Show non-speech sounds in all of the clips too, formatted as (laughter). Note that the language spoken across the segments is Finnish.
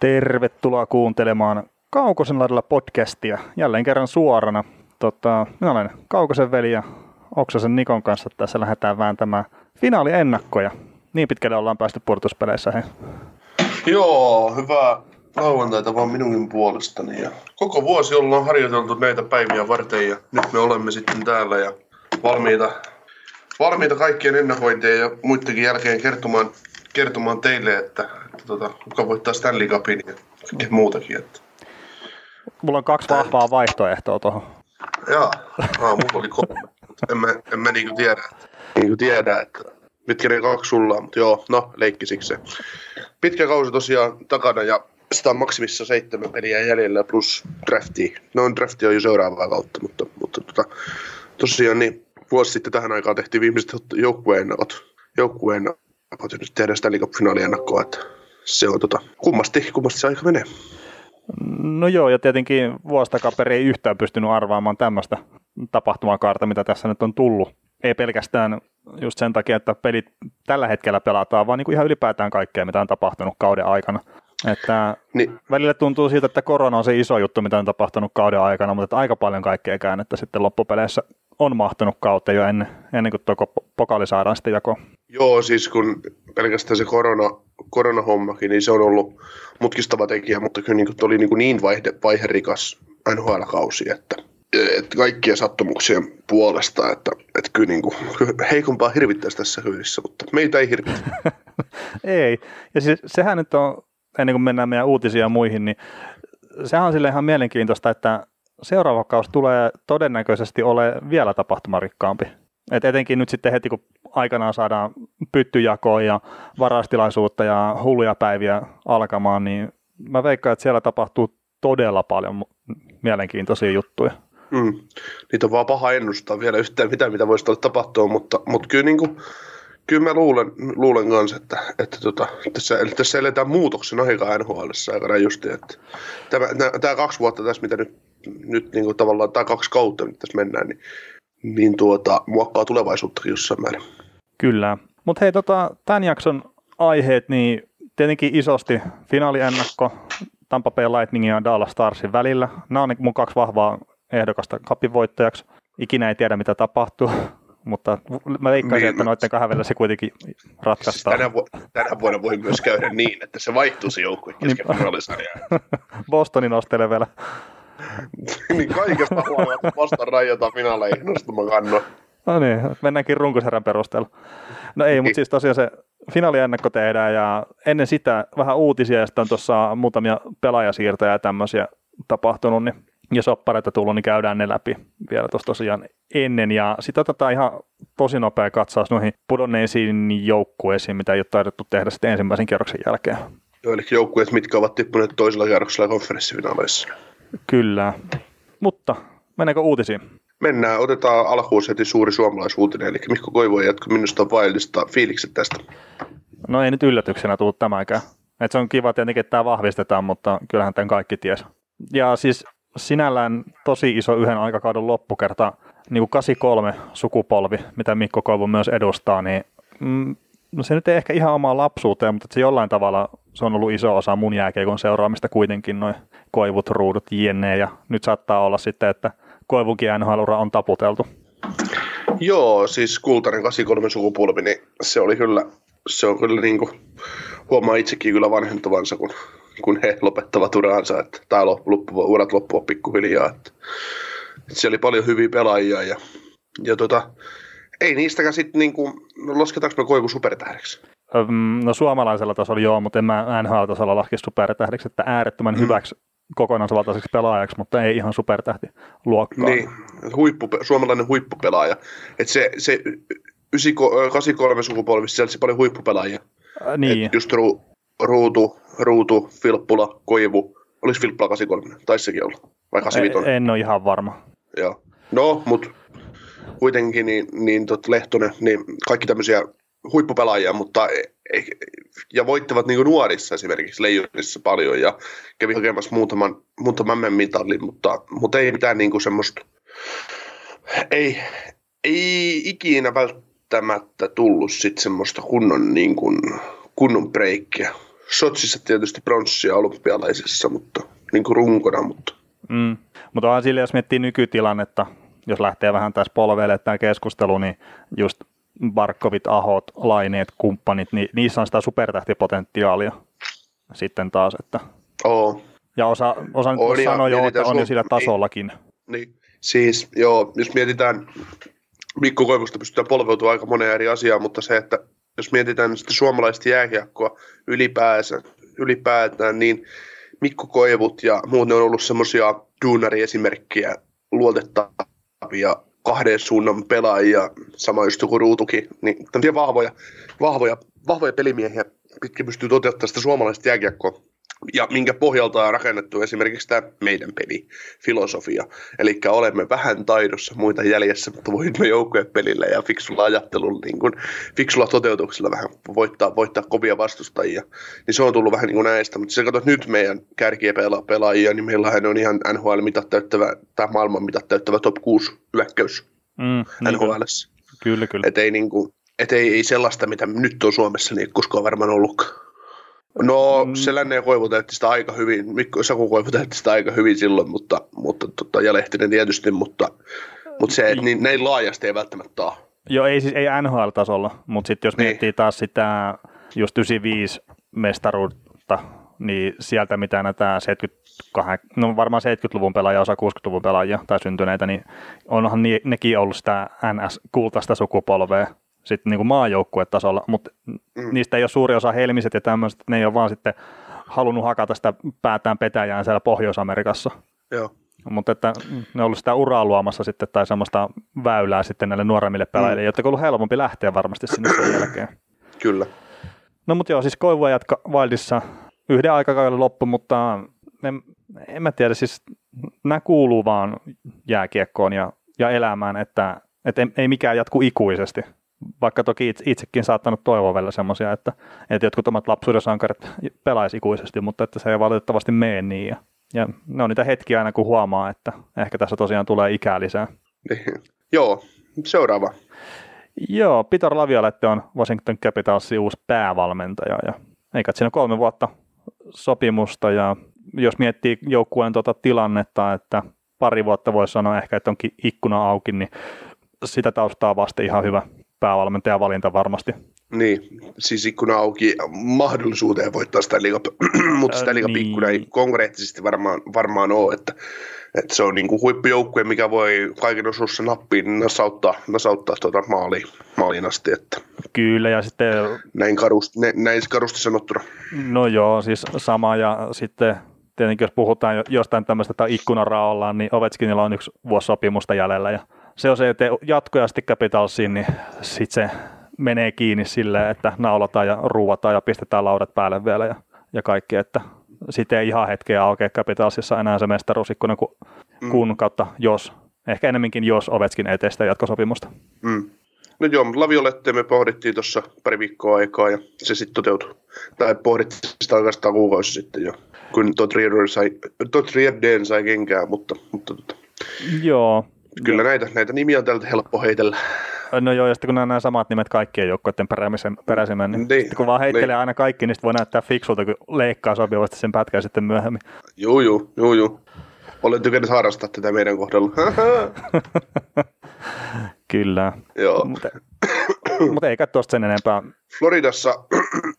Tervetuloa kuuntelemaan Kaukosen laidalla podcastia jälleen kerran suorana. Tota, minä olen Kaukosen veli ja Oksasen Nikon kanssa tässä lähdetään vääntämään finaaliennakkoja. Niin pitkälle ollaan päästy puolustuspeleissä. He. Joo, hyvää lauantaita vaan minunkin puolestani. Ja koko vuosi ollaan harjoiteltu näitä päiviä varten ja nyt me olemme sitten täällä ja valmiita, valmiita kaikkien ennakointien ja muidenkin jälkeen kertomaan, kertomaan teille, että, että tota, kuka voittaa Stanley Cupin ja muutakin. Että. Mulla on kaksi vahvaa vaihtoehtoa tuohon. Joo, ah, mulla oli kolme, mutta en mä, en mä niinku tiedä, että, niinku tiedä, että mitkä ne kaksi sulla on, mutta joo, no leikkisiksi se. Pitkä kausi tosiaan takana ja sitä on maksimissa seitsemän peliä jäljellä plus drafti. No drafti on jo seuraavaa kautta, mutta, mutta tota, tosiaan niin vuosi sitten tähän aikaan tehtiin viimeiset joukkueen ennakot. Joukkueen ennakot ja nyt tehdään Stanley Cup finaaliennakkoa, että se on tota, kummasti, kummasti se aika menee. No joo, ja tietenkin vuostakaperi ei yhtään pystynyt arvaamaan tämmöistä tapahtumakaarta, mitä tässä nyt on tullut. Ei pelkästään just sen takia, että pelit tällä hetkellä pelataan, vaan niin kuin ihan ylipäätään kaikkea, mitä on tapahtunut kauden aikana. Että niin. Välillä tuntuu siltä, että korona on se iso juttu, mitä on tapahtunut kauden aikana, mutta että aika paljon kaikkea käännettä sitten loppupeleissä on mahtunut kautta jo ennen, ennen kuin tuo pokaali saadaan sitten jakoon. Joo, siis kun pelkästään se korona, koronahommakin, niin se on ollut mutkistava tekijä, mutta kyllä niin, oli niin, niin vaihde, vaiherikas NHL-kausi, että, että kaikkien sattumuksien puolesta, että, että kyllä niin kuin, (laughs) heikompaa hirvittäisi tässä hyvissä, mutta meitä ei hirvitä. (laughs) ei, ja siis sehän nyt on ennen kuin mennään meidän uutisia muihin, niin sehän on sille ihan mielenkiintoista, että seuraava kausi tulee todennäköisesti ole vielä tapahtumarikkaampi. Et etenkin nyt sitten heti, kun aikanaan saadaan pyttyjakoa ja varastilaisuutta ja hulluja päiviä alkamaan, niin mä veikkaan, että siellä tapahtuu todella paljon mielenkiintoisia juttuja. Mm. Niitä on vaan paha ennustaa vielä yhtään mitään, mitä voisi tapahtua, mutta, mutta kyllä niin kuin, kyllä mä luulen, luulen kanssa, että, että tota, tässä, tässä eletään muutoksen aikaa NHL aikana just, että tämä, tämä, kaksi vuotta tässä, mitä nyt, nyt niin kuin tavallaan, tämä kaksi kautta, mitä tässä mennään, niin, niin tuota, muokkaa tulevaisuuttakin jossain määrin. Kyllä, mutta hei, tota, tämän jakson aiheet, niin tietenkin isosti finaaliennakko Tampa Bay Lightningin ja Dallas Starsin välillä. Nämä on mun kaksi vahvaa ehdokasta kapin voittajaksi. Ikinä ei tiedä, mitä tapahtuu (laughs) mutta mä veikkaisin, niin, että noiden kahden välillä se kuitenkin ratkaistaan. Siis tänä, vu- tänä vuonna voi myös käydä niin, että se vaihtuu se joukkue kesken niin, (laughs) Bostonin nostelee vielä. (laughs) niin kaikesta huolimatta Boston rajoittaa finaaleihin nostama kanno. No niin, mennäänkin runkosarjan perusteella. No ei, mutta niin. siis tosiaan se finaaliennakko tehdään ja ennen sitä vähän uutisia ja sitten on tuossa muutamia pelaajasiirtoja ja tämmöisiä tapahtunut, niin jos oppareita tullut, niin käydään ne läpi vielä tuossa tosiaan ennen. Ja sitten otetaan ihan tosi nopea katsaus noihin pudonneisiin joukkueisiin, mitä ei ole taidettu tehdä sitten ensimmäisen kierroksen jälkeen. Joo, eli joukkueet, mitkä ovat tippuneet toisella kierroksella konferenssifinaaleissa. Kyllä. Mutta mennäänkö uutisiin? Mennään, otetaan alkuun heti suuri suomalaisuutinen, eli Mikko Koivu jatko minusta vaillista fiilikset tästä. No ei nyt yllätyksenä tullut tämäkään. Et se on kiva tietenkin, että tämä vahvistetaan, mutta kyllähän tämän kaikki ties. Ja siis sinällään tosi iso yhden aikakauden loppukerta, niin kuin 83 sukupolvi, mitä Mikko Koivu myös edustaa, niin mm, no se nyt ei ehkä ihan omaa lapsuuteen, mutta se jollain tavalla se on ollut iso osa mun jääkeikon seuraamista kuitenkin, noin koivut, ruudut, jne. Ja nyt saattaa olla sitten, että koivunkin nhl on taputeltu. Joo, siis kultainen 83 sukupolvi, niin se oli kyllä, se on kyllä niin kuin, huomaa itsekin kyllä vanhentuvansa, kun kun he lopettavat uraansa, että tai loppu, urat loppuvat pikkuhiljaa. Että, että siellä oli paljon hyviä pelaajia ja, ja tota, ei niistäkään sitten niin kuin, no lasketaanko me Koivu supertähdeksi? No suomalaisella tasolla joo, mutta en mä NHL-tasolla laske supertähdeksi, että äärettömän mm. hyväksi kokonaisvaltaiseksi pelaajaksi, mutta ei ihan supertähti luokkaa. Niin, huippu, suomalainen huippupelaaja. Että se, se 83 sukupolvissa sieltä paljon huippupelaajia. Äh, niin. Et just ru, Ruutu, Ruutu, Filppula, Koivu. Olisi Filppula 83? Taisi sekin olla. Vai 85? En ole ihan varma. Joo. No, mutta kuitenkin niin, niin tot Lehtonen, niin kaikki tämmöisiä huippupelaajia, mutta ei, ja voittavat niin nuorissa esimerkiksi Leijonissa paljon ja kävi hakemassa muutaman, muutaman mitallin, mutta, mutta ei mitään niin kuin semmoista, ei, ei ikinä välttämättä tullut sitten semmoista kunnon, niin kuin, kunnon breikkiä Sotsissa tietysti pronssia olympialaisissa, mutta niin kuin runkona, mutta Mm. Mutta onhan sille, jos miettii nykytilannetta, jos lähtee vähän tässä polveille tämä keskustelu, niin just Barkovit, Ahot, Laineet, kumppanit, niin niissä on sitä supertähtipotentiaalia sitten taas. Että... Oo. Ja osa, osa nyt On, ja sanoo jo, että on jo sillä niin. tasollakin. Niin, siis joo, jos mietitään, Mikko Koivusta pystytään polveutumaan aika moneen eri asiaan, mutta se, että jos mietitään sitten suomalaista jääkiekkoa ylipäänsä, ylipäätään, niin Mikko Koivut ja muut ne on ollut semmoisia duunariesimerkkiä, luotettavia kahden suunnan pelaajia, sama just joku Ruutukin, niin tämmöisiä vahvoja, vahvoja, vahvoja pelimiehiä, pitkä pystyy toteuttamaan sitä suomalaista jääkiekkoa ja minkä pohjalta on rakennettu esimerkiksi tämä meidän pelifilosofia. Eli olemme vähän taidossa muita jäljessä, mutta voimme joukkuepelillä ja fiksulla ajattelulla, niin kuin, fiksulla toteutuksella vähän voittaa, voittaa kovia vastustajia. Niin se on tullut vähän niin kuin näistä, mutta se katsot nyt meidän kärkiä pela- pelaajia, niin meillähän on ihan NHL-mitat täyttävä, tai maailman mitat täyttävä top 6 hyökkäys Mm, niin kyllä, NHLssä. kyllä, kyllä. Et ei, niinku, et ei, ei sellaista, mitä nyt on Suomessa, niin koskaan varmaan ollutkaan. No, Mm. Selänne ja Koivu täytti sitä aika hyvin, Mikko Saku Koivu täytti sitä aika hyvin silloin, mutta, mutta tota, ja Lehtinen tietysti, mutta, mutta se, että niin, näin laajasti ei välttämättä ole. Joo, ei siis ei NHL-tasolla, mutta sitten jos Niin. miettii taas sitä just 95 mestaruutta, niin sieltä mitä näitä 78, no varmaan 70-luvun pelaajia, osa 60-luvun pelaajia tai syntyneitä, niin onhan nekin ollut sitä NS-kultaista sukupolvea sitten niin maajoukkuetasolla, mutta Mm. mm. niistä ei ole suuri osa helmiset ja tämmöiset, ne ei ole vaan sitten halunnut hakata sitä päätään petäjään siellä Pohjois-Amerikassa. Joo. Mutta että ne on ollut sitä uraa luomassa sitten tai semmoista väylää sitten näille nuoremmille pelaajille, mm. jotta on ollut helpompi lähteä varmasti sinne sen jälkeen. Kyllä. No mutta joo, siis Koivua jatka Wildissa yhden aikakauden loppu, mutta en, en mä tiedä, siis nämä kuuluu vaan jääkiekkoon ja, ja elämään, että, että ei, ei mikään jatku ikuisesti. Vaikka toki itse, itsekin saattanut toivoa vielä semmoisia, että, että jotkut omat lapsuuden sankarit pelaisi ikuisesti, mutta että se ei valitettavasti mene niin. Ja, ja ne on niitä hetkiä aina, kun huomaa, että ehkä tässä tosiaan tulee ikää lisää. Niin. Joo, seuraava. Joo, Peter Laviolette on Washington Capitalsin uusi päävalmentaja ja eikä siinä kolme vuotta sopimusta ja jos miettii joukkueen tuota tilannetta, että pari vuotta voisi sanoa ehkä, että onkin ikkuna auki, niin sitä taustaa vasten ihan hyvä päävalmentaja valinta varmasti. Niin, siis ikkuna auki mahdollisuuteen voittaa sitä liiga, mutta sitä Ää, liigapikkuna ei niin. konkreettisesti varmaan, varmaan ole, että, että se on niin kuin huippujoukkue, mikä voi kaiken osuussa nappiin nasauttaa, nasauttaa tuota maaliin, maaliin asti, että Kyllä ja sitten, näin karusti, nä- näin karusti sanottuna. no joo, siis sama ja sitten tietenkin jos puhutaan jo- jostain tämmöistä, että ikkunaraollaan, niin Ovechkinilla on yksi vuosi sopimusta jäljellä ja se on se, että jatkoja sitten Capitalsiin, niin sitten se menee kiinni silleen, että naulataan ja ruuvataan ja pistetään laudat päälle vielä ja, ja kaikki, että sitten ei ihan hetkeä aukea Capitalsissa enää se mestaruusikkuna, kun, Mm. kun kautta jos, ehkä enemmänkin jos Ovechkin ei tee sitä jatkosopimusta. Mm. No joo, Laviolette me pohdittiin tuossa pari viikkoa aikaa ja se sitten toteutui. Tai pohdittiin sitä oikeastaan kuukausi sitten jo, kun Todd Reardon sai, Todd sai kenkää, mutta, mutta tota, Joo. Kyllä näitä, näitä nimiä on täältä helppo heitellä. No joo, ja sitten kun nämä, nämä samat nimet kaikkien joukkoiden peräisemän, peräisemän niin, Niin, sitten kun vaan heittelee niin. aina kaikki, niin voi näyttää fiksulta, kun leikkaa sopivasti sen pätkän sitten myöhemmin. Juu, juu, juu, juu. Olen tykännyt harrastaa tätä meidän kohdalla. (laughs) Kyllä. joo. Mutta mut eikä tuosta sen enempää. Floridassa,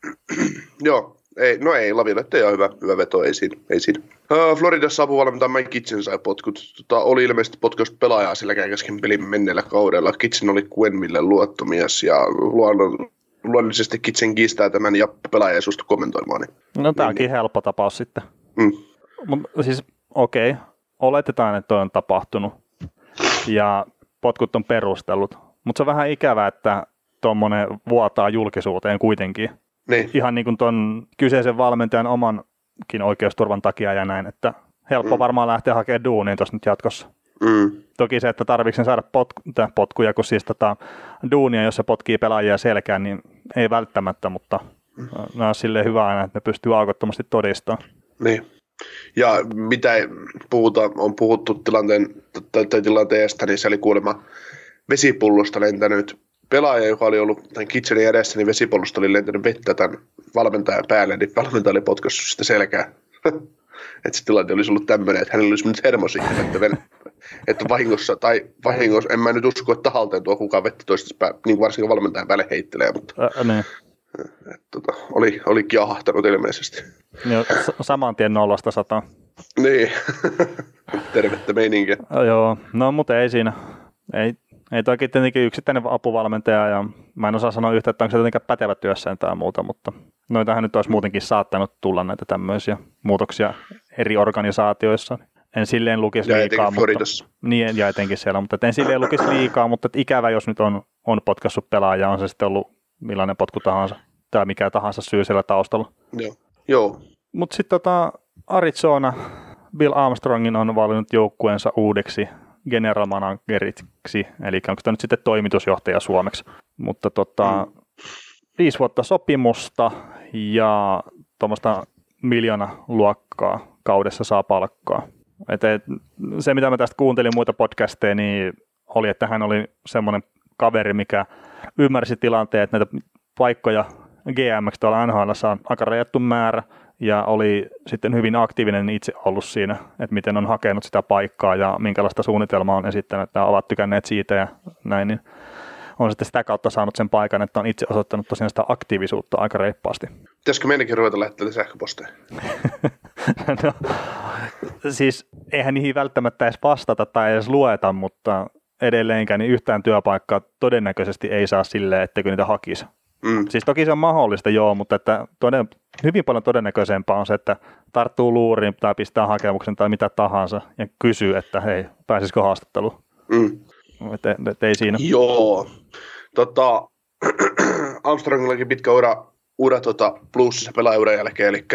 (clears throat) joo, ei, no ei, Laviolette ei ole hyvä, hyvä veto, ei siinä. Ei siinä. Uh, Floridassa apuvalmentaja Mike Kitchen sai potkut. Tota, oli ilmeisesti potkaus pelaajaa silläkään kesken pelin menneellä kaudella. Kitchen oli Quenville luottomies ja luonnon, luonnollisesti Kitchen kiistää tämän ja pelaaja ei suostu kommentoimaan. Niin. No tämä onkin helppo tapaus sitten. Mm. Mutta siis okei, okay. oletetaan, että toi on tapahtunut ja potkut on perustellut. Mutta se on vähän ikävää, että tuommoinen vuotaa julkisuuteen kuitenkin. Niin, Ihan niin kuin ton kyseisen valmentajan omankin oikeusturvan takia ja näin, että helppo Mm. varmaan lähteä hakemaan duuniin tuossa nyt jatkossa. mm. Toki se, että tarvitsen sen saada potku, potkuja, kun siis tota, duunia, jos se potkii pelaajia selkään, niin ei välttämättä, mutta nämä on silleen hyvä aina, että ne pystyy aukottomasti todistamaan. Niin. Ja mitä puhuta, on puhuttu tilanteen, tai tilanteesta, niin se oli kuulemma vesipullosta lentänyt pelaaja, joka oli ollut tämän kitchenin edessä, niin vesipolusta oli lentänyt vettä tämän valmentajan päälle, niin valmentaja oli potkassut sitä selkää. (laughs) että se tilanne olisi ollut tämmöinen, että hänellä olisi mennyt hermo siihen, että, ven, että vahingossa, tai vahingossa, en mä nyt usko, että tahalteen tuo kukaan vettä toista pää, niin varsinkin valmentajan päälle heittelee, mutta Ä, niin. et, tota, oli, oli kiahahtanut ilmeisesti. Joo, saman tien nollasta sataan. Niin, (laughs) tervettä meininkiä. Joo, no mutta ei siinä. Ei, ei toki tietenkin yksittäinen apuvalmentaja ja mä en osaa sanoa yhtä, että onko se jotenkin pätevä työssään tai muuta, mutta noitahan nyt olisi muutenkin saattanut tulla näitä tämmöisiä muutoksia eri organisaatioissa. En silleen lukisi Ja liikaa, mutta, niin, ja etenkin siellä, mutta en silleen lukisi liikaa, mutta et ikävä, jos nyt on, on potkassut pelaaja, on se sitten ollut millainen potku tahansa tai mikä tahansa syy siellä taustalla. Joo. Joo. Mutta sitten tota Arizona, Bill Armstrongin on valinnut joukkueensa uudeksi general manageriksi, eli onko tämä nyt sitten toimitusjohtaja suomeksi. Mutta tota, Mm. viisi vuotta sopimusta ja tuommoista miljoona luokkaa kaudessa saa palkkaa. Et, et, se, mitä mä tästä kuuntelin muita podcasteja, niin oli, että hän oli semmoinen kaveri, mikä ymmärsi tilanteen, että näitä paikkoja GMX tuolla NHL on aika rajattu määrä, ja oli sitten hyvin aktiivinen itse ollut siinä, että miten on hakenut sitä paikkaa ja minkälaista suunnitelmaa on esittänyt, että ovat tykänneet siitä ja näin, niin on sitten sitä kautta saanut sen paikan, että on itse osoittanut tosiaan sitä aktiivisuutta aika reippaasti. Pitäisikö meidänkin ruveta lähettämään sähköposteja? (laughs) no, siis eihän niihin välttämättä edes vastata tai edes lueta, mutta edelleenkään niin yhtään työpaikkaa todennäköisesti ei saa silleen, ettekö niitä hakisi. Mm. Siis toki se on mahdollista joo, mutta että toden, hyvin paljon todennäköisempää on se, että tarttuu luuriin tai pistää hakemuksen tai mitä tahansa ja kysyy, että hei, pääsisikö haastatteluun. Mm. Et, et, ei siinä. Joo. Tota, (clears throat) Armstrongillakin pitkä ura, ura tota, bluesissa pelaajuuden jälkeen, eli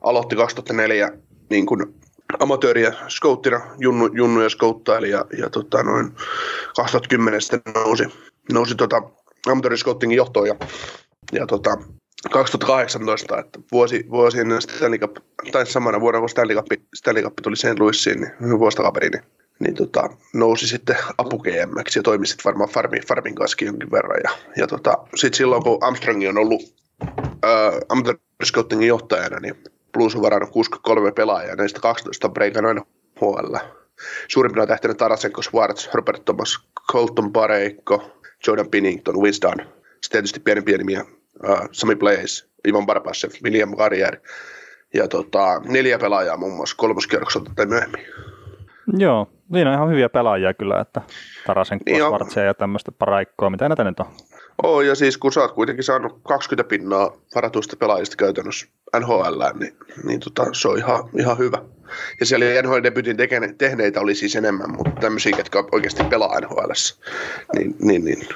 aloitti 2004 niin kuin amatööriä scouttina, junnu, junnuja scouttaili ja, ja tota, noin 2010 sitten nousi, nousi tota, amatööriscoutingin johtoon ja, ja tota, 2018, että vuosi, vuosi ennen Stanley Cup, tai samana vuonna kun Stanley Cup, Stanley Cup tuli St. Louisiin, niin vuosi takaperin, niin, niin tota, nousi sitten apu ja toimi sitten varmaan Farmin, Farmin kanssa jonkin verran. Ja, ja tota, sitten silloin kun Armstrong on ollut äh, Amateur Scoutingin johtajana, niin Blues on varannut 63 pelaajaa, ja näistä 12 on breikannut HL. Suurimpina tähtenä Tarasenko, Schwartz, Robert Thomas, Colton Pareikko, Jordan Pinnington, Winston, sitten tietysti pienempiä nimiä, uh, Sami Blaze, Ivan Barbashev, William Carrier, ja tota, neljä pelaajaa muun muassa kolmoskierrokselta tai myöhemmin. Joo, siinä on ihan hyviä pelaajia kyllä, että Tarasen Niin. Schwarzia ja tämmöistä paraikkoa, mitä näitä nyt on. Oo, ja siis kun sä oot kuitenkin saanut 20 pinnaa varatuista pelaajista käytännössä NHL, niin, niin tota, se on ihan, ihan hyvä. Ja siellä NHL-debytin tekene- tehneitä oli siis enemmän, mutta tämmöisiä, ketkä oikeasti pelaa NHL, niin, niin, niin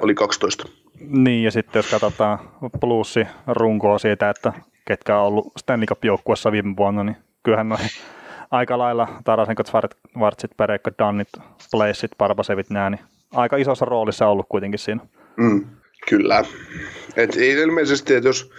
oli 12. Niin, ja sitten jos katsotaan plussi runkoa siitä, että ketkä on ollut Stanley Cup-joukkuessa viime vuonna, niin kyllähän noin aika lailla Tarasenkot, Vartsit, Perekko, Dannit, Placeit, Barbasevit, nää, niin aika isossa roolissa ollut kuitenkin siinä. Mm, kyllä. Et ei ilmeisesti, että jos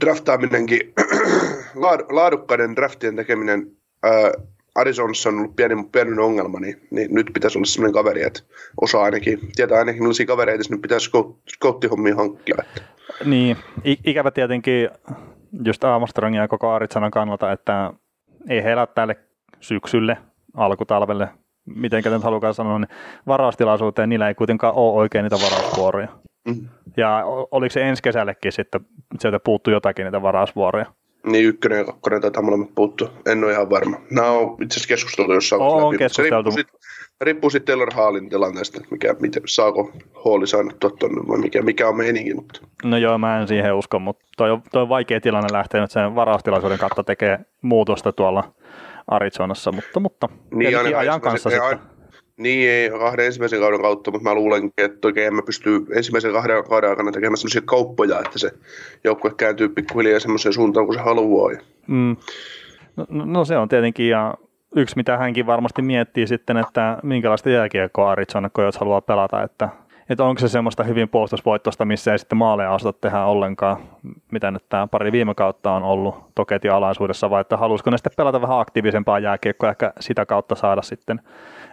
draftaaminenkin, (clears throat) laad- laadukkaiden draftien tekeminen ää, Arizonassa on ollut pieni, pieni ongelma, niin, niin, nyt pitäisi olla sellainen kaveri, että osaa ainakin, tietää ainakin millaisia kavereita sinne pitäisi scouttihommia hankkia. Että. Niin, ikävä tietenkin just Armstrongin ja koko Arizonan kannalta, että ei heillä tälle syksylle, alkutalvelle, miten nyt halukaan sanoa, niin varaustilaisuuteen niillä ei kuitenkaan ole oikein niitä varausvuoroja. Mm. Ja oliko se ensi kesällekin sitten, sieltä puuttu jotakin niitä varausvuoroja? Niin ykkönen ja kakkonen taitaa molemmat puuttua. En ole ihan varma. Nämä on itse asiassa keskusteltu jossain On, on se keskusteltu. riippuu sit, riippuu sitten Taylor Hallin tilanteesta, että mikä, miten, saako Halli saanut tuonne vai mikä, mikä on meininki. Mutta. No joo, mä en siihen usko, mutta toi on, toi on vaikea tilanne lähteä nyt sen varaustilaisuuden kautta tekee muutosta tuolla Arizonassa, mutta, mutta niin, ajan ensimmäisen- kanssa ei, sitten. Niin, ei kahden ensimmäisen kauden kautta, mutta mä luulen, että oikein emme pysty ensimmäisen kahden kauden aikana tekemään sellaisia kauppoja, että se joukkue kääntyy pikkuhiljaa semmoiseen suuntaan, kun se haluaa. Mm. No, no se on tietenkin, ja yksi mitä hänkin varmasti miettii sitten, että minkälaista jääkiekkoa Arizona Coyotes haluaa pelata, että, että onko se semmoista hyvin puolustusvoittosta, missä ei sitten maaleja osata tehdä ollenkaan, mitä nyt tämä pari viime kautta on ollut Toketin alaisuudessa, vai että haluaisiko ne sitten pelata vähän aktiivisempaa jääkiekkoa, ehkä sitä kautta saada sitten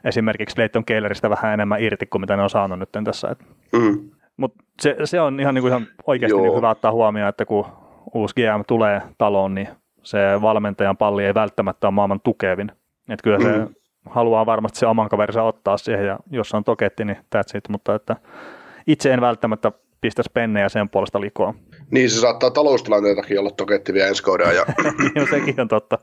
esimerkiksi Leighton Kelleristä vähän enemmän irti kuin mitä ne on saanut nyt tässä. Et, Mm. Mutta se, se, on ihan, niin kuin ihan oikeasti niin hyvä ottaa huomioon, että kun uusi GM tulee taloon, niin se valmentajan palli ei välttämättä ole maailman tukevin. Että kyllä se mm. Haluaa varmasti se oman kaverinsa ottaa siihen, ja jos on toketti, niin that's it. Mutta että itse en välttämättä pistäisi pennejä sen puolesta likoon. Niin, se saattaa taloustilanteetakin olla toketti vielä ensi kauden. Ja... (laughs) niin, sekin on totta.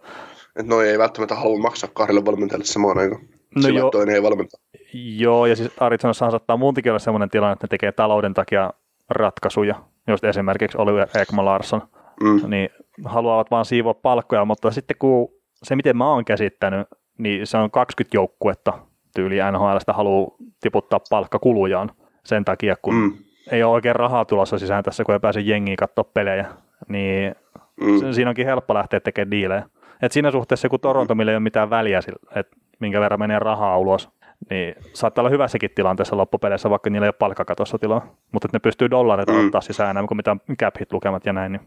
Että noi ei välttämättä halua maksaa kahdelle valmentajalle samaan aikaan. No Sillä toinen ei valmenta. Joo, ja siis Arizonassaan saattaa muutenkin olla sellainen tilanne, että ne tekee talouden takia ratkaisuja, just esimerkiksi Oliver Ekman Larsson, mm. niin haluavat vaan siivoa palkkoja, mutta sitten kun se, miten mä oon käsittänyt, niin se on 20 joukkuetta tyyli NHLstä haluaa tiputtaa palkkakulujaan sen takia, kun mm. ei ole oikein rahaa tulossa sisään tässä, kun ei pääse jengiin katsoa pelejä, niin mm. siinä onkin helppo lähteä tekemään diilejä. Et siinä suhteessa, kun Toronto, millä ei ole mitään väliä, että minkä verran menee rahaa ulos, niin saattaa olla hyvässäkin tilanteessa loppupeleissä, vaikka niillä ei ole palkkakatossa tilaa. Mutta että ne pystyy dollareita mm. ottaa sisään enemmän kuin mitä cap hit lukemat ja näin, niin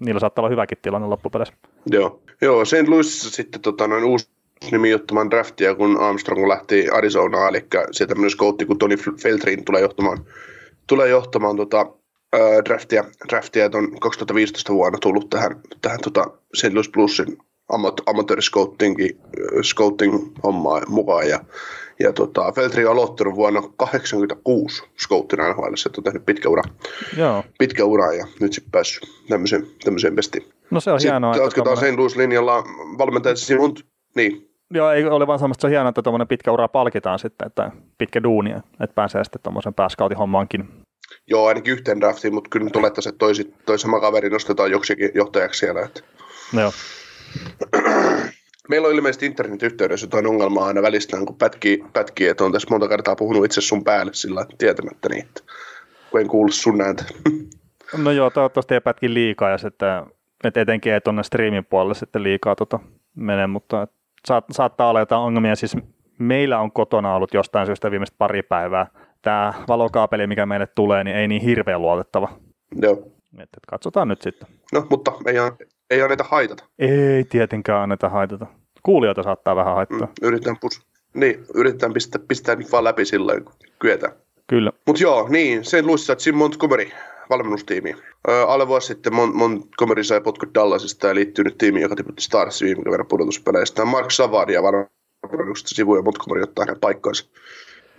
niillä saattaa olla hyväkin tilanne loppupeleissä. Joo, Joo St. Louisissa sitten tota, noin uusi nimi ottamaan draftia, kun Armstrong lähti Arizonaan, eli sieltä myös scoutti, kun Tony Feltrin tulee johtamaan, tulee johtamaan tota, ää, draftia, draftia, on 2015 vuonna tullut tähän, tähän tota St. Louis Plusin amatööriscouting scouting hommaa mukaan ja, ja tota, Feltri on aloittanut vuonna 86 scouttina NHL, että on tehnyt pitkä ura, Joo. pitkä ura ja nyt sitten päässyt tämmöiseen, tämmöiseen pestiin. No se on sitten hienoa. Sitten jatketaan tommoinen... St. Louis linjalla valmentaja Simon, niin. Joo, ei ole vaan samasta, se on hienoa, että tuommoinen pitkä ura palkitaan sitten, että pitkä duuni, että pääsee sitten tuommoisen pääskautin hommaankin. Joo, ainakin yhteen draftiin, mutta kyllä nyt olettaisiin, että toi, toi sama kaveri nostetaan joksikin johtajaksi siellä. Että. Joo. (clears throat) Meillä on ilmeisesti internet-yhteydessä jotain ongelmaa aina välistä, kun pätkii, pätkii, että on tässä monta kertaa puhunut itse sun päälle sillä tietämättä niin, että kun en kuullut sun näitä. No joo, toivottavasti ei pätki liikaa ja sitten, että etenkin ei tuonne striimin puolelle sitten liikaa tota mene, mutta saat, saattaa olla jotain ongelmia. Siis meillä on kotona ollut jostain syystä viimeiset pari päivää. Tämä valokaapeli, mikä meille tulee, niin ei niin hirveän luotettava. Joo. Että katsotaan nyt sitten. No, mutta ei, ei anneta haitata. Ei tietenkään anneta haitata. Kuulijoita saattaa vähän haittaa. Mm, yritetään, pus- niin, yritetään pistää, pistää nyt vaan läpi sillä kun kyetään. Kyllä. Mutta joo, niin, sen luissa, että Jim Montgomery valmennustiimi. Öö, alle vuosi sitten Mon- Montgomery sai potkut Dallasista ja liittyy nyt tiimiin, joka tiputti Starsin viime kerran pudotuspeleistä. Mark Savaria valmennuksesta sivuja Montgomery ottaa hänen paikkansa.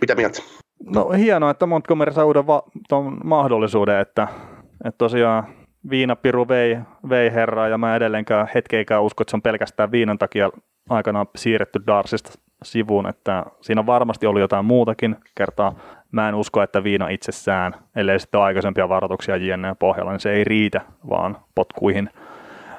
Mitä mieltä? No hienoa, että Montgomery saa uuden va- mahdollisuuden, että, että tosiaan viinapiru vei, vei herraa ja mä edelleenkään hetkeikään usko, että se on pelkästään viinan takia aikanaan siirretty Darsista sivuun, että siinä varmasti ollut jotain muutakin kertaa. Mä en usko, että viina itsessään, ellei sitten ole aikaisempia varoituksia JNN pohjalla, niin se ei riitä vaan potkuihin.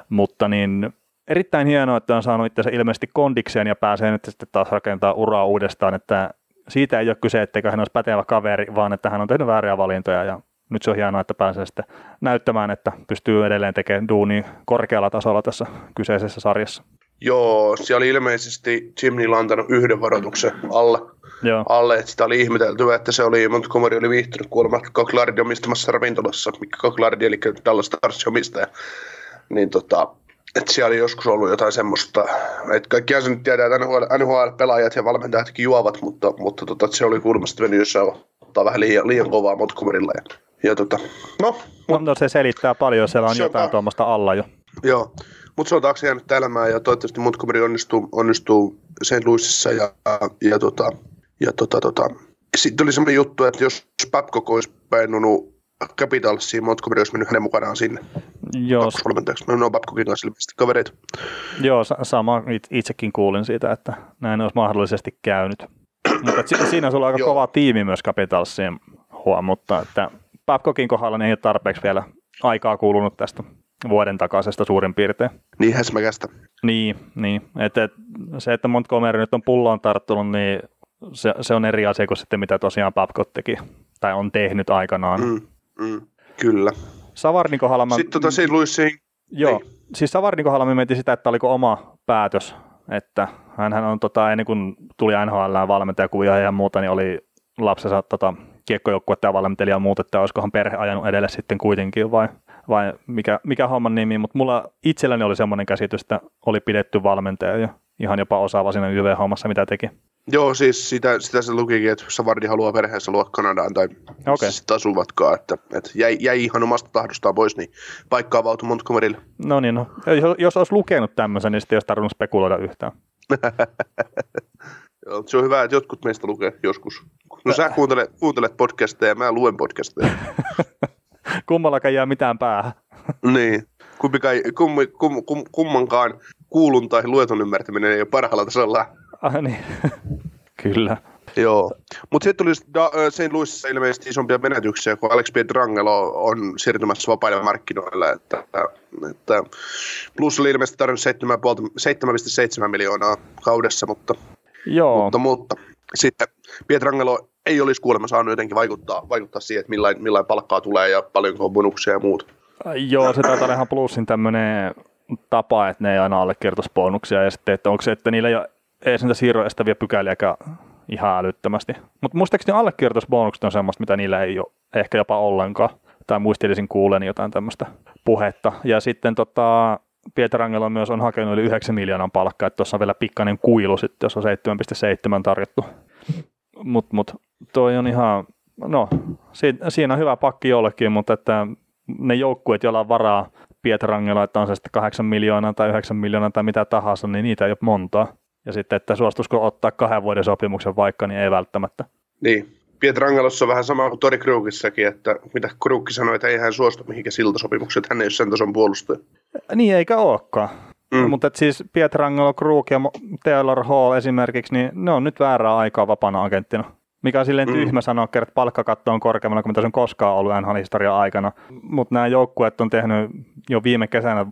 Mutta niin erittäin hienoa, että on saanut itse ilmeisesti kondikseen ja pääsee nyt sitten taas rakentaa uraa uudestaan, että siitä ei ole kyse, etteikö hän olisi pätevä kaveri, vaan että hän on tehnyt vääriä valintoja ja nyt se on hienoa, että pääsee sitten näyttämään, että pystyy edelleen tekemään duuni korkealla tasolla tässä kyseisessä sarjassa. Joo, siellä oli ilmeisesti Jim Neal antanut yhden varoituksen alle, Joo. alle että sitä oli ihmetelty, että se oli, Montgomery oli viihtynyt kuulemma Cochlardin omistamassa ravintolassa, mikä Cochlardi, eli Dallas Starsin omistaja, niin tota, että siellä oli joskus ollut jotain semmoista, että kaikkihan se nyt tietää, että NHL, NHL-pelaajat ja valmentajatkin juovat, mutta, mutta tota, se oli kuulemma sitten mennyt jossain ottaa vähän liian, liian kovaa Montgomerylla. Ja, ja tota, no, no, no, se selittää paljon, siellä on jotain tuommoista alla jo. Joo, mutta se on taakse jäänyt elämään ja toivottavasti Montgomery onnistuu, onnistuu St. Louisissa ja, ja, tota, ja tota, tota. sitten oli semmoinen juttu, että jos Babcock olisi painunut Capitalsiin, Montgomery olisi mennyt hänen mukanaan sinne. Joo. No, ne on Babcockin kanssa ilmeisesti kavereita. Joo, sama itsekin kuulin siitä, että näin olisi mahdollisesti käynyt. (clears throat) mutta siinä sulla on aika kova tiimi myös Capitalsiin huom, mutta että Babcockin kohdalla niin ei ole tarpeeksi vielä aikaa kuulunut tästä vuoden takaisesta suurin piirtein. Niin häsmäkästä. Niin, niin. Et, et, se, että Montgomery nyt on pulloon tarttunut, niin se, se on eri asia kuin sitten mitä tosiaan Babcock teki tai on tehnyt aikanaan. Mm, mm, kyllä. Savarnin kohdalla mä... Sitten tota St. Louisin... Joo, niin. siis Savarnin kohdalla me mietin sitä, että oliko oma päätös, että hän on tota, ennen kuin tuli NHL valmentajakuvia ja muuta, niin oli lapsensa tota, kiekkojoukkuetta ja valmentelija ja muut, että olisikohan perhe ajanut edelle sitten kuitenkin vai, vai mikä, mikä homman nimi, mutta mulla itselläni oli semmoinen käsitys, että oli pidetty valmentaja ja ihan jopa osaava siinä YV-hommassa, mitä teki. Joo, siis sitä, sitä se lukikin, että Savardi haluaa perheessä luoda Kanadaan tai okay. sitten asuvatkaan, että, että jäi, jäi, ihan omasta tahdostaan pois, niin paikka avautui Montgomerylle. No niin, no. Jos, jos olisi lukenut tämmöisen, niin sitten ei olisi tarvinnut spekuloida yhtään. (laughs) Joo, se on hyvä, että jotkut meistä lukee joskus. No sä kuuntelet, kuuntelet podcasteja ja mä luen podcasteja. (laughs) Kummallakaan jää mitään päähän. niin. Kumpikaan, kum, kum, kum, kummankaan kuulun tai luetun ymmärtäminen ei ole parhaalla tasolla. Ah, niin. (laughs) Kyllä. Joo. Mutta sitten tuli ö, St. Louisissa ilmeisesti isompia menetyksiä, kun Alex Pietrangelo on siirtymässä vapaille markkinoille. Että, että Plus oli ilmeisesti tarjonnut 7,5 7,7 miljoonaa kaudessa, mutta, Joo. mutta, mutta sitten Pietrangelo ei olisi kuulemma saanut jotenkin vaikuttaa, vaikuttaa siihen, että millain, millain palkkaa tulee ja paljonko on bonuksia ja muut. Joo, se taitaa ihan plussin tämmöinen tapa, että ne ei aina allekirjoitus bonuksia ja sitten, että onko se, että niillä ei ole edes niitä estäviä pykäliäkään ihan älyttömästi. Mutta muistaakseni allekirjoitusbonukset on semmoista, mitä niillä ei ole ehkä jopa ollenkaan. Tai muistelisin kuulen jotain tämmöistä puhetta. Ja sitten tota, Pietarangelo myös on hakenut yli 9 miljoonan palkkaa, että tuossa on vielä pikkainen kuilu sitten, jos on 7,7 tarjottu. Mutta mut, toi on ihan, no si, siinä on hyvä pakki jollekin, mutta että ne joukkueet, joilla on varaa Pietarangelo, että on se sitten 8 miljoonaa tai 9 miljoonaa tai mitä tahansa, niin niitä ei ole montaa. Ja sitten, että suostuisiko ottaa kahden vuoden sopimuksen vaikka, niin ei välttämättä. Niin. Pietrangelossa on vähän sama kuin Tori Krukissakin, että mitä Krukki sanoi, että ei hän suostu mihinkään siltasopimukseen, että hän ei ole sen tason puolustaja. Niin eikä olekaan. Mm. Mm. Mutta siis Pietrangelo, Krug ja Taylor Hall esimerkiksi, niin ne on nyt väärää aikaa vapaana agenttina. Mikä on silleen Mm. tyhmä sanoa, että palkkakatto on korkeammalla kuin mitä se on koskaan ollut NHL-historian aikana. Mutta nämä joukkueet on tehnyt jo viime kesänä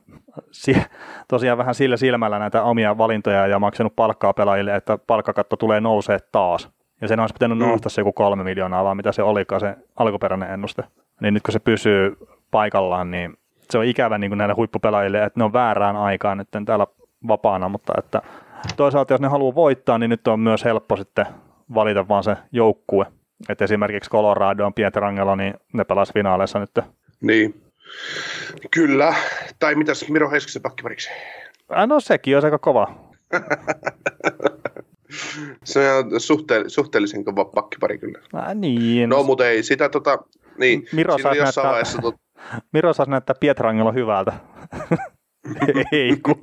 si- tosiaan vähän sillä silmällä näitä omia valintoja ja maksanut palkkaa pelaajille, että palkkakatto tulee nousee taas. Ja sen olisi pitänyt Mm. nousta se joku kolme miljoonaa, vaan mitä se olikaan se alkuperäinen ennuste. Niin nyt kun se pysyy paikallaan, niin se on ikävä niin kuin näille huippupelaajille, että ne on väärään aikaan nyt täällä vapaana, mutta että toisaalta jos ne haluaa voittaa, niin nyt on myös helppo sitten valita vaan se joukkue. Että esimerkiksi Colorado on Pietrangelo, niin ne pelas finaaleissa nyt. Niin. Kyllä. Tai mitäs Miro Heiskasen pakkipariksi? Äh, No sekin olisi aika kova. (laughs) Se on suhte- suhteellisen kova pakkipari kyllä. Äh, niin. No, mutta ei sitä tota... Niin, Miro saisi jossain näyttää- vaiheessa tot... Miro saisi näyttää Pietrangelo hyvältä. (laughs) ei kun.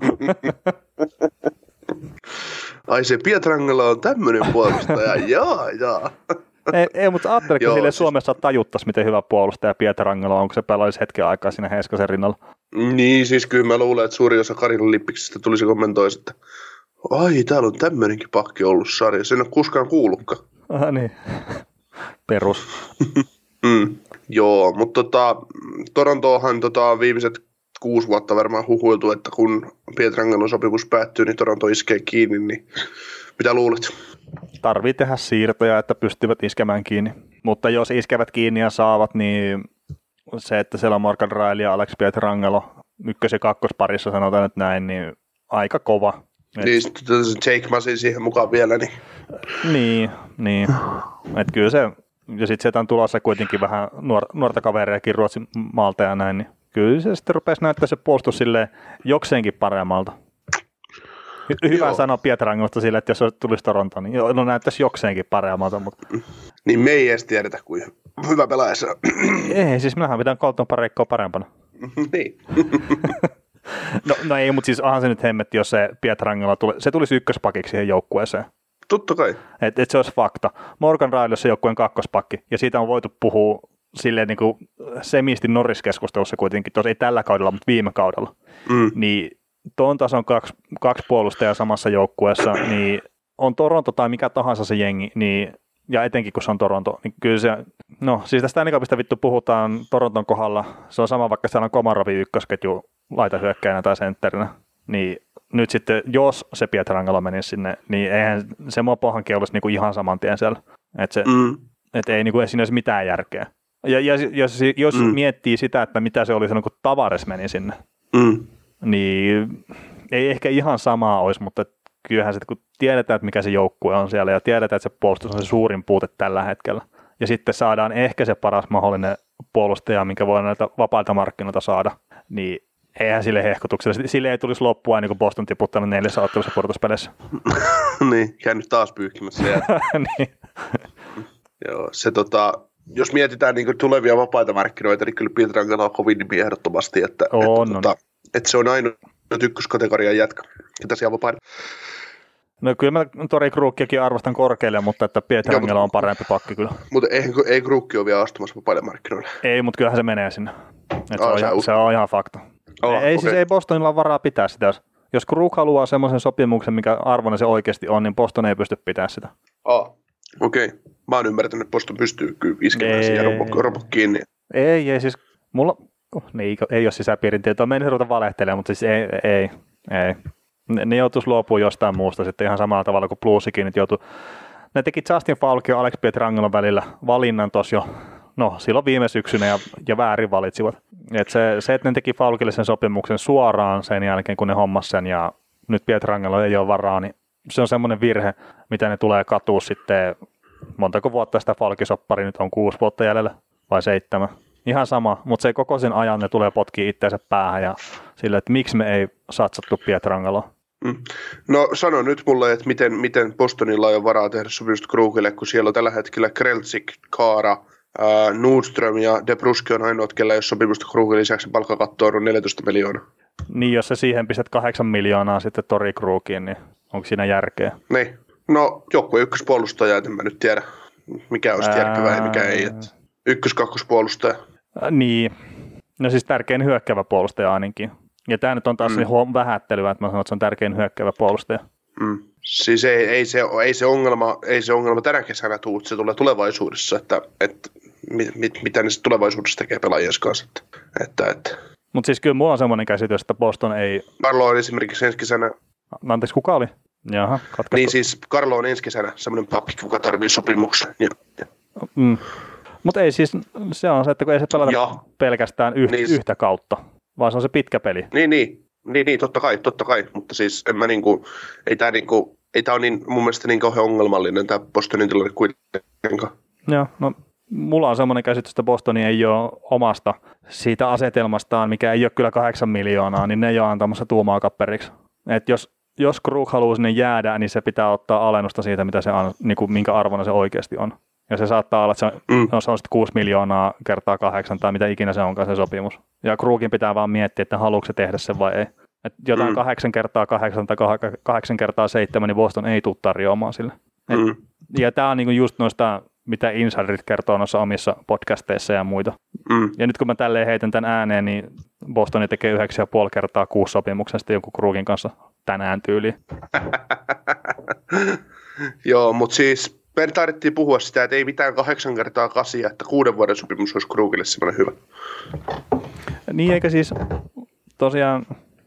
Ai se Pietrangelo on tämmöinen puolustaja, (laughs) jaa, jaa. ei, ei, mutta ajatteliko Joo, sille siis- Suomessa tajuttaisi, miten hyvä puolustaja Pietrangelo on, kun se pelaisi hetken aikaa siinä Heiskasen rinnalla. Niin, siis kyllä mä luulen, että suuri osa Karin Lippiksistä tulisi kommentoisi, että ai, täällä on tämmöinenkin pakki ollut sarjassa, en ole koskaan kuullutkaan. Ah, niin. Perus. (laughs) Mm. Joo, mutta tota, Torontohan tota, viimeiset kuusi vuotta varmaan huhuiltu, että kun Pietrangelon sopimus päättyy, niin Toronto iskee kiinni, niin mitä luulet? Tarvii tehdä siirtoja, että pystyvät iskemään kiinni. Mutta jos iskevät kiinni ja saavat, niin se, että siellä on Morgan Riley ja Alex Pietrangelo ykkös- ja kakkosparissa sanotaan nyt näin, niin aika kova. Et, Niin Jake Masin siihen mukaan vielä, niin niin, niin. Et kyllä se, ja sitten sieltä on tulossa kuitenkin vähän nuor, nuorta kavereakin Ruotsin maalta ja näin, niin kyllä se sitten rupesi näyttää se puolustus silleen jokseenkin paremmalta. Hy- hyvä Joo. sanoa Pietrangelosta sille, että jos se tulisi Torontoon, niin no näyttäisi jokseenkin paremmalta, mutta niin me ei edes tiedetä, kuin hyvä pelaaja se on. (clears throat) ei, siis minähän pidän Colton pareikkoa parempana. (laughs) niin. (laughs) No, no ei, mutta siis onhan se nyt hemmetti, jos se Pietrangelo tuli, se tulisi ykköspakiksi siihen joukkueeseen. Totta kai. Että et se olisi fakta. Morgan Riley on se joukkueen kakkospakki, ja siitä on voitu puhua silleen niin kuin semisti Norris-keskustelussa kuitenkin, tosi ei tällä kaudella, mutta viime kaudella. Mm. Niin tuon tason kaksi, kaksi puolustajaa samassa joukkueessa, niin on Toronto tai mikä tahansa se jengi, niin ja etenkin kun se on Toronto, niin kyllä se, no siis tästä Stanley vittu puhutaan Toronton kohdalla, se on sama vaikka siellä on Komarovi ykkösketju laitahyökkäjänä tai sentterinä, niin nyt sitten, jos se Pietrangelo menisi sinne, niin eihän se mopohankin olisi niinku ihan saman tien siellä. Että se, Mm. et ei niinku siinä olisi mitään järkeä. Ja, ja jos, jos Mm. miettii sitä, että mitä se oli silloin, kun Tavares meni sinne, Mm. niin ei ehkä ihan samaa olisi, mutta kyllähän sitten kun tiedetään, että mikä se joukkue on siellä ja tiedetään, että se puolustus on se suurin puute tällä hetkellä. Ja sitten saadaan ehkä se paras mahdollinen puolustaja, minkä voi näiltä vapailta markkinoilta saada, niin eihän sille hehkutukselle. Sille ei tulisi loppua ennen kuin Boston tiputtanut neljässä ottelussa pudotuspeleissä. (laughs) niin, käynyt taas pyyhkimässä. (laughs) niin. Joo, se tota, jos mietitään niin tulevia vapaita markkinoita, niin kyllä Pietrangelo on kovin nimi ehdottomasti, että, on, että, on. Tota, että se on ainoa ykköskategorian jätkä, ketä siellä vapaita. No kyllä mä Tori Kruukkiakin arvostan korkealle, mutta että Pietrangelo on parempi pakki kyllä. Mutta ei, ei Kruukki ole vielä astumassa vapaille markkinoille. Ei, mutta kyllähän se menee sinne. Et oh, se, on, ihan, se on ihan fakta. Oh, ei, okay. siis ei Bostonilla ole varaa pitää sitä. Jos, Kruk haluaa semmoisen sopimuksen, mikä arvona se oikeasti on, niin Boston ei pysty pitämään sitä. Oh. Okei. Okay. Mä oon ymmärtänyt, että Boston pystyy kyllä iskemään siihen robot kiinni. Ei, ei siis mulla, oh, niin, ei ole sisäpiirin tietoa, mä en ruveta valehtelemaan, mutta siis ei, ei, ei. Ne, ne joutuisi luopua jostain muusta sitten ihan samalla tavalla kuin Bluesikin, joutui, ne teki Justin Falkin ja Alex Pietrangelon välillä valinnan tuossa jo, no silloin viime syksynä ja, ja väärin valitsivat. Et se, se, että ne teki Falkille sen sopimuksen suoraan sen jälkeen, kun ne hommas sen ja nyt Pietrangelo ei ole varaa, niin se on semmoinen virhe, mitä ne tulee katua sitten, montako vuotta sitä Falkisoppari nyt on, kuusi vuotta jäljellä vai seitsemän. Ihan sama, mutta se koko sen ajan ne tulee potkia itseensä päähän ja sille, että miksi me ei satsattu Pietrangeloon. Mm. No sano nyt mulle, että miten, miten Bostonilla on varaa tehdä sopimusta Krugille, kun siellä on tällä hetkellä Kreltsik, Kaara, ää, Nordström ja De Bruske on ainoat, kellä ei ole sopimusta Krugin lisäksi palkkakatto on 14 miljoonaa. Niin, jos sä siihen pistät 8 miljoonaa sitten Tori Krugiin, niin onko siinä järkeä? Niin. No, joku ykköspuolustaja, en mä nyt tiedä, mikä olisi järkevää ja mikä ei. Että ykkös-kakkospuolustaja. Ää, niin. No siis tärkein hyökkävä puolustaja ainakin. Ja tämä nyt on taas mm. se vähättelyä, että mä sanon, että se on tärkein hyökkävä puolustaja. Mm. Siis ei, ei, se, ei, se ongelma, ei se ongelma tänä kesänä tule, se tulee tulevaisuudessa, että, että mit, mit, mitä ne tulevaisuudessa tekee pelaajien kanssa. Että, että. Mutta siis kyllä mulla on semmoinen käsitys, että Boston ei... Carlo on esimerkiksi ensi kesänä... Anteeksi, kuka oli? Jaha, katkaistu. Niin siis Carlo on ensi kesänä semmoinen pakki, kuka tarvii sopimuksen. Ja, ja. Mm. Mutta ei siis, se on se, että kun ei se pelata ja. pelkästään yh, niin. yhtä kautta, vaan se on se pitkä peli. Niin, niin. Niin, niin, totta kai, totta kai, mutta siis en mä niinku, ei tää niinku, ei tää ole niin, mun mielestä niin kauhean ongelmallinen tää Bostonin tilanne kuitenkaan. Joo, no mulla on semmoinen käsitys, että Bostoni ei ole omasta siitä asetelmastaan, mikä ei ole kyllä kahdeksan miljoonaa, niin ne ei ole antamassa tuumaa kapperiksi. Et jos, jos Krug haluaa sinne jäädä, niin se pitää ottaa alennusta siitä, mitä se on, niin kuin, minkä arvona se oikeasti on. Ja se saattaa olla, että se on, mm. no, se on sitten 6 miljoonaa kertaa kahdeksan tai mitä ikinä se onkaan se sopimus. Ja Krugin pitää vaan miettiä, että haluatko se tehdä sen vai ei. Et jotain mm. kahdeksan kertaa kahdeksan tai kahdeksan kertaa seitsemän, niin Boston ei tule tarjoamaan sille. Et, mm. Ja tämä on niinku just noista, mitä insiderit kertoo noissa omissa podcasteissa ja muita. Mm. Ja nyt kun mä tälleen heitän tämän ääneen, niin Bostoni tekee yhdeksän ja puoli kertaa kuusi sopimuksesta joku Krugin kanssa tänään tyyliin. (laughs) Joo, mutta siis me tarvittiin puhua sitä, että ei mitään kahdeksan kertaa kasia, että kuuden vuoden sopimus olisi Krugille semmoinen hyvä. Niin, eikä siis tosiaan,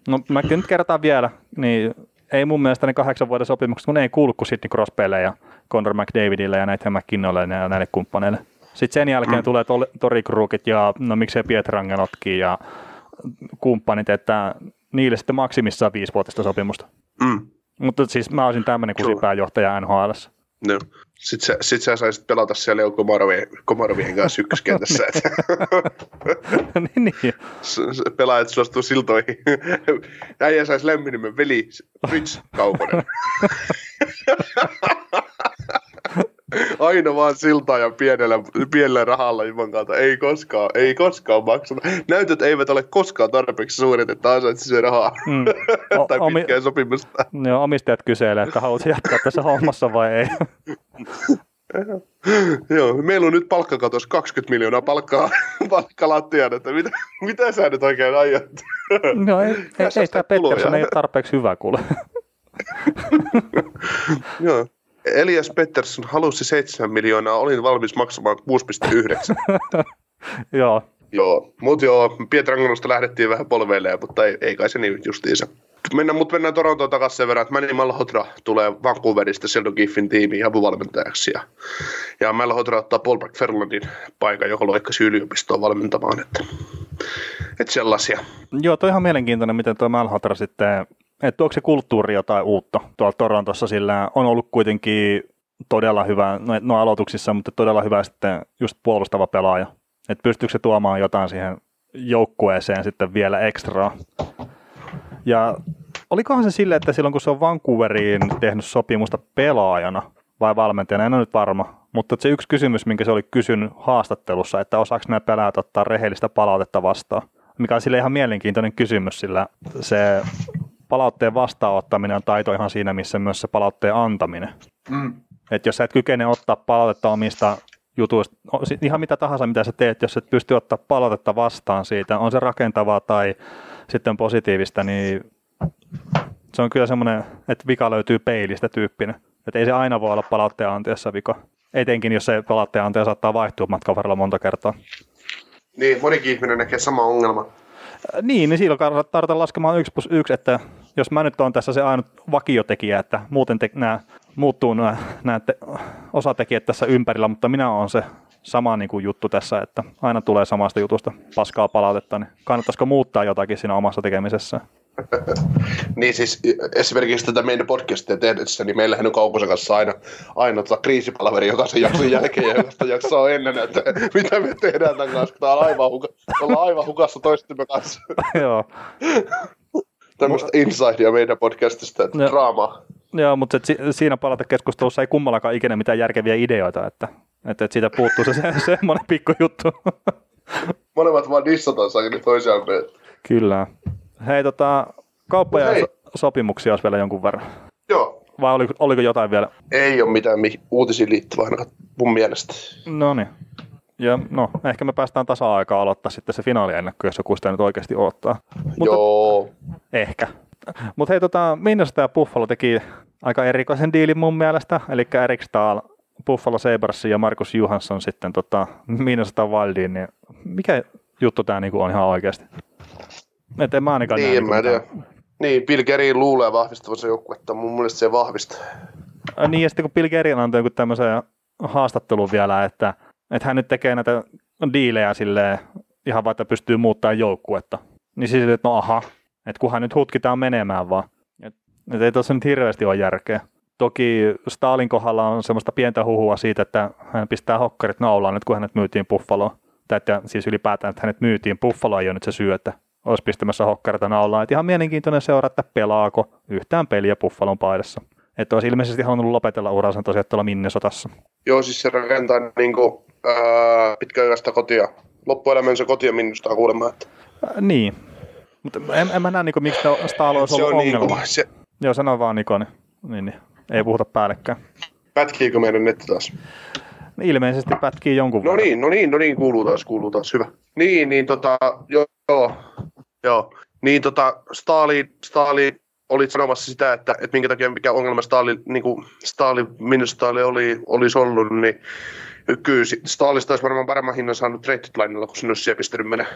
no mä nyt kertaan vielä, niin ei mun mielestä ne kahdeksan vuoden sopimukset, kun ne ei kuulu kuin Sidney Crosbylle ja Conor McDavidille ja näitä McKinnolle ja näille kumppaneille. Sitten sen jälkeen mm. tulee Tori Krugit ja no miksei Pietrangenotkin ja kumppanit, että niille sitten maksimissaan viisivuotista sopimusta. Mm. Mutta siis mä olisin tämmöinen kusipääjohtaja NHL. No. Sitten sä, sit sä saisit pelata siellä jo Komarovien, Komarovien kanssa ykköskentässä. (laughs) niin, niin. Pelaajat suostuu siltoihin. Äijä saisi lämpinimen veli Fritz Kaukonen. (laughs) Aina vaan siltaa ja pienellä, pienellä rahalla ilman kautta. Ei koskaan, ei koskaan makseta. Näytöt eivät ole koskaan tarpeeksi suuret, että ansaitsisi rahaa. Mm. (laughs) O- tai omi- pitkää sopimusta. Joo, omistajat kyselee, että haluat jatkaa tässä hommassa vai ei. (laughs) Joo, meillä on nyt palkkakatos 20 miljoonaa palkkaa (laughs) palkkalattiaan, että mitä, mitä sä nyt oikein aiot? No ei, ei, ei tämä Pettersson ei ole tarpeeksi hyvä kuule. Joo, Elias Pettersson halusi 7 miljoonaa, olin valmis maksamaan 6,9. (laughs) joo. Joo, mutta joo, Pietrangolosta lähdettiin vähän polveilemaan, mutta ei, ei kai se niin justiinsa. Mennään, mutta mennään Torontoon takaisin sen verran, että Manny Malhotra tulee Vancouverista Sheldon Giffin tiimiin apuvalmentajaksi. Ja, ja Malhotra ottaa Paul McFerlandin paikan, joka loikkasi yliopistoon valmentamaan. Että, että sellaisia. Joo, toi ihan mielenkiintoinen, miten tuo Malhotra sitten että onko se kulttuuri jotain uutta tuolla Torontossa, sillä on ollut kuitenkin todella hyvä, no, no aloituksissa, mutta todella hyvä sitten just puolustava pelaaja. Että pystyykö se tuomaan jotain siihen joukkueeseen sitten vielä ekstraa. Ja olikohan se sille, että silloin kun se on Vancouveriin tehnyt sopimusta pelaajana vai valmentajana, en ole nyt varma, mutta se yksi kysymys, minkä se oli kysynyt haastattelussa, että osaako nämä pelaajat ottaa rehellistä palautetta vastaan, mikä on sille ihan mielenkiintoinen kysymys, sillä se palautteen vastaanottaminen on taito ihan siinä, missä myös se palautteen antaminen. Mm. Että jos sä et kykene ottaa palautetta omista jutuista, ihan mitä tahansa mitä sä teet, jos et pysty ottaa palautetta vastaan siitä, on se rakentavaa tai sitten positiivista, niin se on kyllä semmoinen, että vika löytyy peilistä tyyppinen. Että ei se aina voi olla palautteen antajassa vika. Etenkin, jos se palautteen antaja saattaa vaihtua matkan varrella monta kertaa. Niin, monikin ihminen näkee sama ongelma. Niin, niin silloin tarvitaan laskemaan yksi plus yksi, että jos mä nyt on tässä se ainut vakiotekijä, että muuten te, nämä muuttuu nämä, nämä te, osatekijät tässä ympärillä, mutta minä olen se sama niin kuin juttu tässä, että aina tulee samasta jutusta paskaa palautetta, niin kannattaisiko muuttaa jotakin siinä omassa tekemisessä? Niin siis esimerkiksi tätä meidän podcastia tehdessä, niin meillähän on Kaukosen kanssa aina, aina tota kriisipalaveri jokaisen jakson jälkeen ja jokaista jaksoa ennen, että mitä me tehdään tämän kanssa, kun tämä on aivan, huka, ollaan aivan hukassa toistemme kanssa. Joo. Tämmöistä insidea meidän podcastista, että draamaa. Joo, mutta si- siinä keskustelussa ei kummallakaan ikinä mitään järkeviä ideoita, että, että, että siitä puuttuu se, se (laughs) semmoinen pikkujuttu. Molemmat vaan dissataan saakeli toisiaan. Kyllä. Hei, tota, kauppa ja so- sopimuksia olisi vielä jonkun verran. Joo. Vai oliko, oliko jotain vielä? Ei ole mitään mi- uutisiin liittyvää ainakaan mun mielestä. No niin. Ja no, ehkä me päästään tasa-aikaa aloittaa sitten se finaaliennakko, jos joku sitä nyt oikeasti odottaa. Mutta, Joo. Ehkä. Mutta hei, tota, Minnesota ja Buffalo teki aika erikoisen diilin mun mielestä, eli Erik Stahl, Buffalo Sabres ja Markus Johansson sitten tota, Minnesota Wildiin, niin mikä juttu tämä niinku on ihan oikeasti? Et en mä ainakaan niin, näe, en mä tiedä. Niin, Bill Gary luulee vahvistavansa joukkuetta, mun mielestä se vahvistaa. Niin, ja sitten kun Bill Gary antoi joku tämmöisen haastattelun vielä, että, että hän nyt tekee näitä diilejä silleen, ihan vaikka pystyy muuttamaan joukkuetta. Niin siis, että no aha, että kunhan nyt hutkitaan menemään vaan. Että et ei tuossa nyt hirveästi ole järkeä. Toki Stalin kohdalla on semmoista pientä huhua siitä, että hän pistää hokkarit naulaan nyt, kun hänet myytiin Buffaloon. Tai että siis ylipäätään, että hänet myytiin Buffalo ei ole nyt se syy, että olisi pistämässä hokkarita naulaan. Että ihan mielenkiintoinen seura, että pelaako yhtään peliä Buffalon paidassa. Että olisi ilmeisesti halunnut lopetella uransa tosiaan tuolla Minnesotassa. Joo, siis se rakentaa niin kuin, ää, pitkäaikaista kotia. Loppuelämänsä kotia Minnesota kuulemma. Että... Ää, niin, mutta en, en mä näe, niin kuin, miksi Staalo olisi ollut on ongelma. Niin se... Joo, sano vaan Niko, niin, niin, niin, ei puhuta päällekään. Pätkiikö meidän netti taas? Ilmeisesti pätkii jonkun No verran. niin, no niin, no niin, kuuluu taas, kuuluu taas, hyvä. Niin, niin tota, joo, joo. Niin tota, Stali, Stali olit sanomassa sitä, että, että minkä takia mikä ongelma Stali, niin kuin Stali, minun Stali oli, olisi ollut, niin kyllä Stalista olisi varmaan paremman hinnan saanut trade lainalla, kun sinne olisi siellä pistänyt mennä.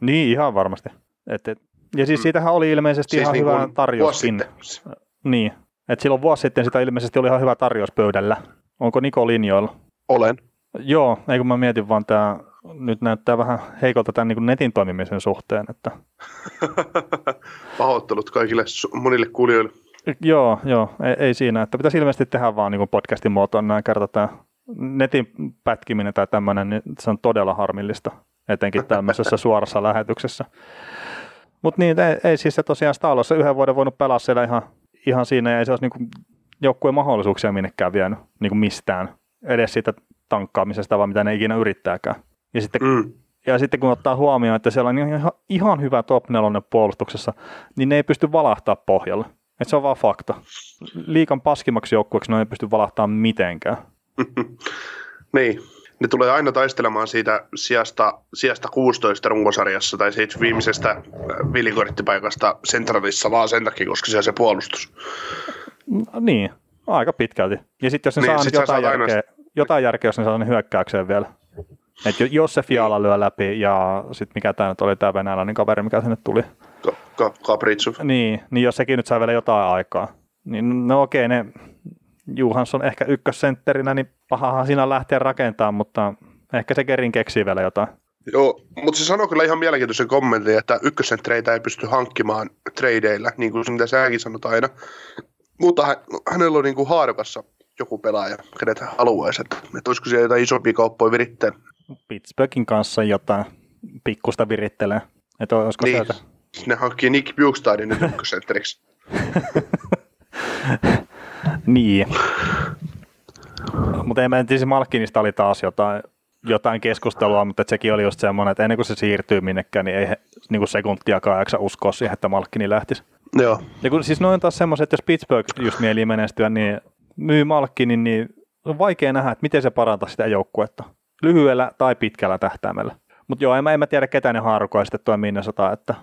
Niin, ihan varmasti. Et, et, ja siis mm. siitähän oli ilmeisesti siis ihan niin hyvä tarjouskin. Niin, että silloin vuosi sitten sitä ilmeisesti oli ihan hyvä tarjous pöydällä. Onko Niko linjoilla? Olen. Joo, ei kun mä mietin vaan tämä nyt näyttää vähän heikolta tämän niin netin toimimisen suhteen. Että... (laughs) Pahoittelut kaikille monille kuulijoille. Joo, joo, ei, ei siinä. Että pitäisi ilmeisesti tehdä vaan niin podcastin muotoon näin kerta tämä netin pätkiminen tai tämmöinen, niin se on todella harmillista, etenkin tämmöisessä (laughs) suorassa lähetyksessä. Mutta niin, ei, ei siis se tosiaan Stalossa yhden vuoden voinut pelaa siellä ihan, ihan siinä, ja ei se olisi niin joukkueen mahdollisuuksia minnekään vienyt niin mistään, edes siitä tankkaamisesta, vaan mitä ne ikinä yrittääkään. Ja sitten, mm. ja sitten kun ottaa huomioon, että siellä on ihan, ihan hyvä top 4 puolustuksessa, niin ne ei pysty valahtaa pohjalle. Et se on vaan fakta. Liikan paskimmaksi joukkueeksi ne ei pysty valahtamaan mitenkään. (laughs) niin, ne tulee aina taistelemaan siitä sijasta, sijasta 16 runkosarjassa tai siitä viimeisestä äh, vilikorttipaikasta centralissa vaan sen takia, koska se on se puolustus. No, niin, aika pitkälti. Ja sitten jos ne niin, saa jotain järkeä, aina... jotain järkeä, jos ne saa ne hyökkäykseen vielä. Et jos se Fiala lyö läpi ja sitten mikä tämä nyt oli tämä venäläinen kaveri, mikä sinne tuli. Ka- Ka- Niin, niin jos sekin nyt saa vielä jotain aikaa. Niin no okei, ne Juhansson ehkä ykkössentterinä, niin pahahan siinä lähteä rakentamaan, mutta ehkä se Kerin keksii vielä jotain. Joo, mutta se sanoo kyllä ihan mielenkiintoisen kommentin, että ykkössentreitä ei pysty hankkimaan tradeilla, niin kuin mitä säkin sanot aina. Mutta hänellä on niin kuin haarukassa joku pelaaja, kenet hän haluaisi. Että, että olisiko siellä jotain isompia kauppoja virittää. Pittsburghin kanssa jotain. pikkusta virittelee. Että olisiko Niin. sieltä? Ne hankkii Nick Bukestadin nyt ykkösentteriksi. (laughs) Niin. Mutta en mä tiedä, Malkinista oli taas jotain, jotain keskustelua, mutta et sekin oli just semmoinen, että ennen kuin se siirtyy minnekään, niin ei he niin kuin sekuntiakaan jaksa uskoa siihen, että Malkkini lähtisi. Joo. Ja kun siis noin taas semmoiset, että jos Pittsburgh just mieli menestyä, niin myy Malkkinin, niin on vaikea nähdä, että miten se parantaa sitä joukkuetta. Lyhyellä tai pitkällä tähtäimellä. Mutta joo, en mä, en mä tiedä, ketä ne haarukoi sitten tuo Minnesota, että,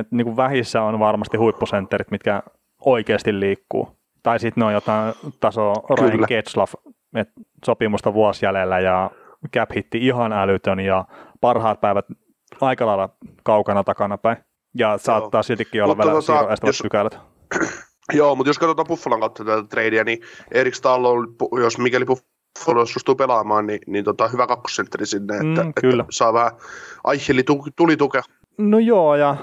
että niin kuin vähissä on varmasti huippusentterit, mitkä oikeasti liikkuu. Tai sitten ne on jotain taso Ryan Kyllä. Getzlaff, että sopimusta vuosi jäljellä ja cap hitti ihan älytön ja parhaat päivät aika lailla kaukana takana päin. Ja saattaa siltikin olla Mutta vielä tota, jos- pykälät. (clears throat) Joo, mutta jos katsotaan Buffalon kautta tätä tradea, niin Erik Stahl on, jos mikäli Buffalo suostuu pelaamaan, niin, niin tota, hyvä kakkosentteri sinne, että, Mm, kyllä. että saa vähän Aicheli tu- tuli tukea. No joo, ja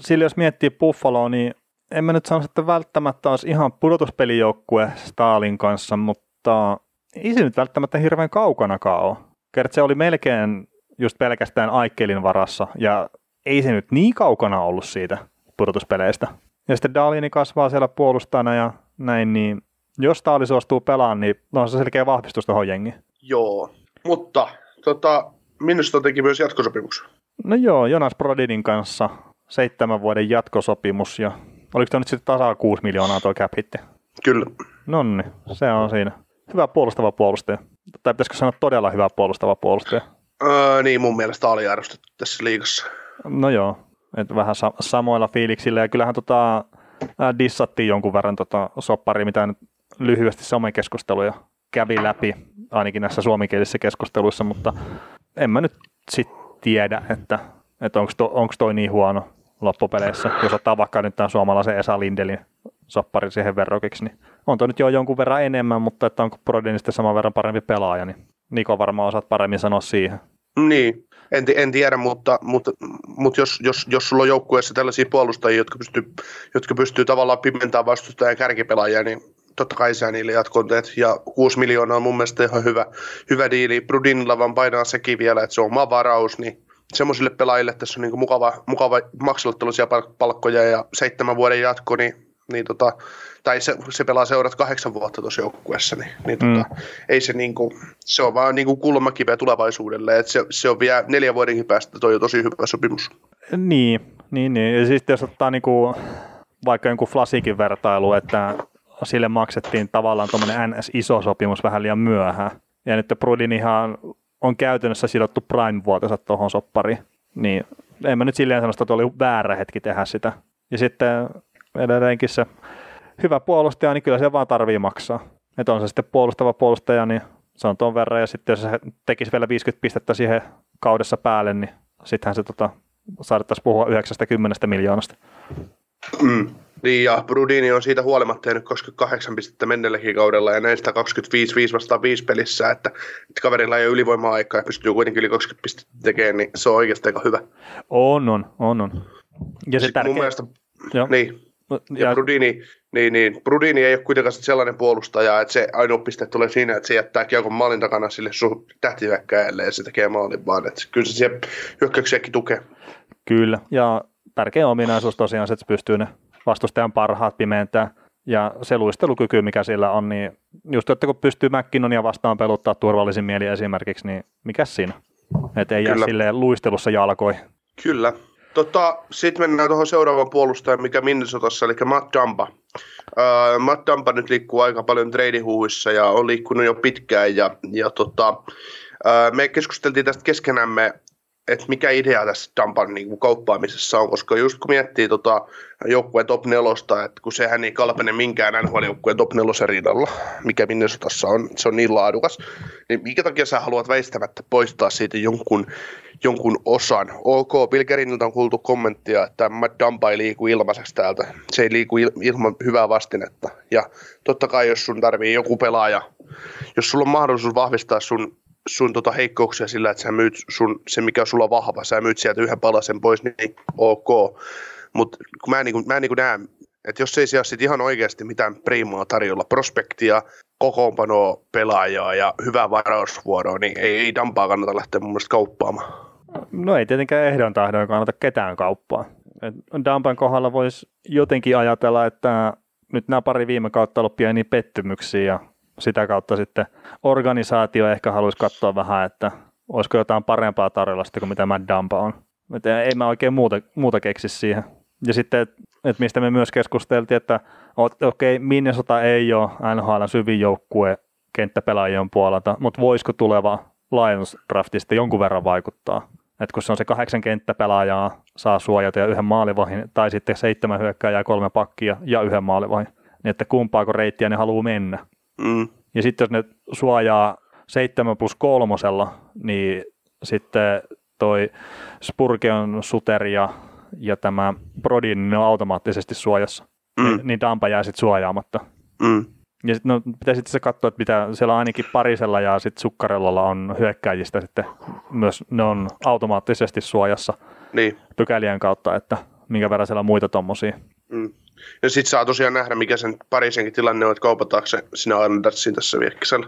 sillä jos miettii Buffaloa, niin en mä nyt sano, että välttämättä olisi ihan pudotuspelijoukkue Stalin kanssa, mutta ei se nyt välttämättä hirveän kaukanakaan ole. Kert se oli melkein just pelkästään Aikkelin varassa, ja ei se nyt niin kaukana ollut siitä pudotuspeleistä. Ja sitten Dalini kasvaa siellä puolustajana ja näin, niin jos Staali suostuu pelaamaan, niin on se selkeä vahvistus tuohon jengiin. Joo, mutta tota, Minnesota teki myös jatkosopimuksen. No joo, Jonas Brodinin kanssa seitsemän vuoden jatkosopimus ja oliko tämä nyt sitten tasa 6 miljoonaa tuo cap hitti? Kyllä. Nonni, se on siinä. Hyvä puolustava puolustaja. Tai pitäisikö sanoa todella hyvä puolustava puolustaja? Öö, niin mun mielestä aliarvostettu tässä liigassa. No joo, että vähän sa- samoilla fiiliksillä. Ja kyllähän tota, dissattiin jonkun verran tota sopparia, mitä nyt lyhyesti somekeskusteluja kävi läpi, ainakin näissä suomenkielisissä keskusteluissa, mutta en mä nyt sit tiedä, että, että onko to, onks toi niin huono loppupeleissä. Jos ottaa vaikka nyt tämän suomalaisen Esa Lindelin soppari siihen verrokiksi, niin on toi nyt jo jonkun verran enemmän, mutta että onko Brodin sitten saman verran parempi pelaaja, niin Niko varmaan osaat paremmin sanoa siihen. Niin, en, en tiedä, mutta, mutta, mutta jos, jos, jos sulla on joukkueessa tällaisia puolustajia, jotka pystyy, jotka pystyy tavallaan pimentämään vastustajan kärkipelaajia, niin totta kai sä niille jatkon teet. Ja 6 miljoonaa on mun mielestä ihan hyvä, hyvä diili. Brudinilla vaan painaa sekin vielä, että se on oma varaus, niin semmoisille pelaajille tässä on niin mukava, mukava maksella tällaisia palk- palkkoja ja seitsemän vuoden jatko, niin, niin tota, tai se, se pelaa seurat kahdeksan vuotta tuossa joukkueessa, niin, niin tota, Mm. ei se niinku, se on vaan niinku kulmakiveä tulevaisuudelle, että se, se on vielä neljän vuodenkin päästä toi on tosi hyvä sopimus. Niin, niin, niin. Ja sitten jos ottaa niinku, vaikka jonkun Flasikin vertailu, että sille maksettiin tavallaan tuommoinen NS-iso sopimus vähän liian myöhään. Ja nyt Brudin ihan on käytännössä sidottu Prime-vuotensa tuohon soppariin. Niin en mä nyt silleen sano, että oli väärä hetki tehdä sitä. Ja sitten edelleenkin se hyvä puolustaja, niin kyllä se vaan tarvii maksaa. Että on se sitten puolustava puolustaja, niin se on tuon verran. Ja sitten jos se tekisi vielä 50 pistettä siihen kaudessa päälle, niin sittenhän se tota, saadettaisiin puhua 90 miljoonasta. Mm. Niin, ja Brudini on siitä huolimatta tehnyt 28 pistettä mennelläkin kaudella, ja näistä 25 5 vastaan 5 pelissä, että, että kaverilla ei ole ylivoima-aikaa ja pystyy kuitenkin yli 20 pistettä tekemään, niin se on oikeasti aika hyvä. On, on, on, on. Ja se Sitten mun tärkeä... mielestä, Joo. niin, ja Ja, Brudini, niin, niin, Brudini ei ole kuitenkaan sellainen puolustaja, että se ainoa piste tulee siinä, että se jättää kiekon maalin takana sille sun tähtihyökkääjälle ja se tekee maalin vaan. Että kyllä se siellä hyökkäyksiäkin tukee. Kyllä, ja tärkeä ominaisuus tosiaan se, että se pystyy ne vastustajan parhaat pimentää. Ja se luistelukyky, mikä sillä on, niin just että kun pystyy McKinnonia vastaan peluttaa turvallisin mieli esimerkiksi, niin mikä siinä? Että ei jää Kyllä. silleen luistelussa jalkoihin. Kyllä. Tota, Sitten mennään tuohon seuraavaan puolustajan, mikä Minnesotassa, eli Matt Dumba. Öö, Matt Dumba nyt liikkuu aika paljon treidihuuissa ja on liikkunut jo pitkään. Ja, ja tota, öö, me keskusteltiin tästä keskenämme, että mikä idea tässä Dumban niin kuin kauppaamisessa on, koska just kun miettii tota joukkueen top nelosta, että kun sehän ei kalpene minkään NHL-joukkueen top nelosen rinnalla, mikä Minnesotassa on, se on niin laadukas, niin minkä takia sä haluat väistämättä poistaa siitä jonkun, jonkun osan? OK, Pilkeriniltä on kuultu kommenttia, että Matt Dumba ei liiku ilmaiseksi täältä, se ei liiku il- ilman hyvää vastinetta, ja totta kai jos sun tarvii joku pelaaja, jos sulla on mahdollisuus vahvistaa sun sun tota heikkouksia sillä, että sä myyt sun, se mikä sulla on vahva, sä myyt sieltä yhden palasen pois, niin ok. Mutta mä en, niinku, mä en niinku näe, että jos ei siellä sit ihan oikeasti mitään priimaa tarjolla, prospektia, kokoonpanoa, pelaajaa ja hyvää varausvuoroa, niin ei, ei Dampaa kannata lähteä mun mielestä kauppaamaan. No ei tietenkään ehdon tahdon kannata ketään kauppaa. Et Dampan kohdalla voisi jotenkin ajatella, että nyt nämä pari viime kautta ollut pieniä pettymyksiä ja sitä kautta sitten organisaatio ehkä haluaisi katsoa vähän, että olisiko jotain parempaa tarjolla sitten kuin mitä Mad Dampa on. Et ei mä oikein muuta, muuta keksi siihen. Ja sitten, että et mistä me myös keskusteltiin, että okei, okay, Minnesota ei ole NHL syvin joukkue kenttäpelaajien puolelta, mutta voisiko tuleva Lions draftista jonkun verran vaikuttaa? että kun se on se kahdeksan kenttäpelaajaa, saa suojata ja yhden maalivahin, tai sitten seitsemän hyökkääjää, kolme pakkia ja yhden maalivahin, niin että kumpaako reittiä ne haluaa mennä. Mm. Ja sitten jos ne suojaa 7 plus kolmosella, niin sitten toi Spurgeon Suter ja, ja tämä Brodin, niin ne on automaattisesti suojassa. Mm. Niin, niin Dampa jää sitten suojaamatta. Mm. Ja sit, no, pitäisi sitten se katsoa, että mitä siellä ainakin parisella ja sitten sukkarellolla on hyökkäjistä sitten myös, ne on automaattisesti suojassa Niin. pykälien kautta, että minkä verran siellä on muita tommosia. Mm. Ja sit saa tosiaan nähdä, mikä sen parisenkin tilanne on, että kaupataanko se sinä Andersin tässä viekkisellä.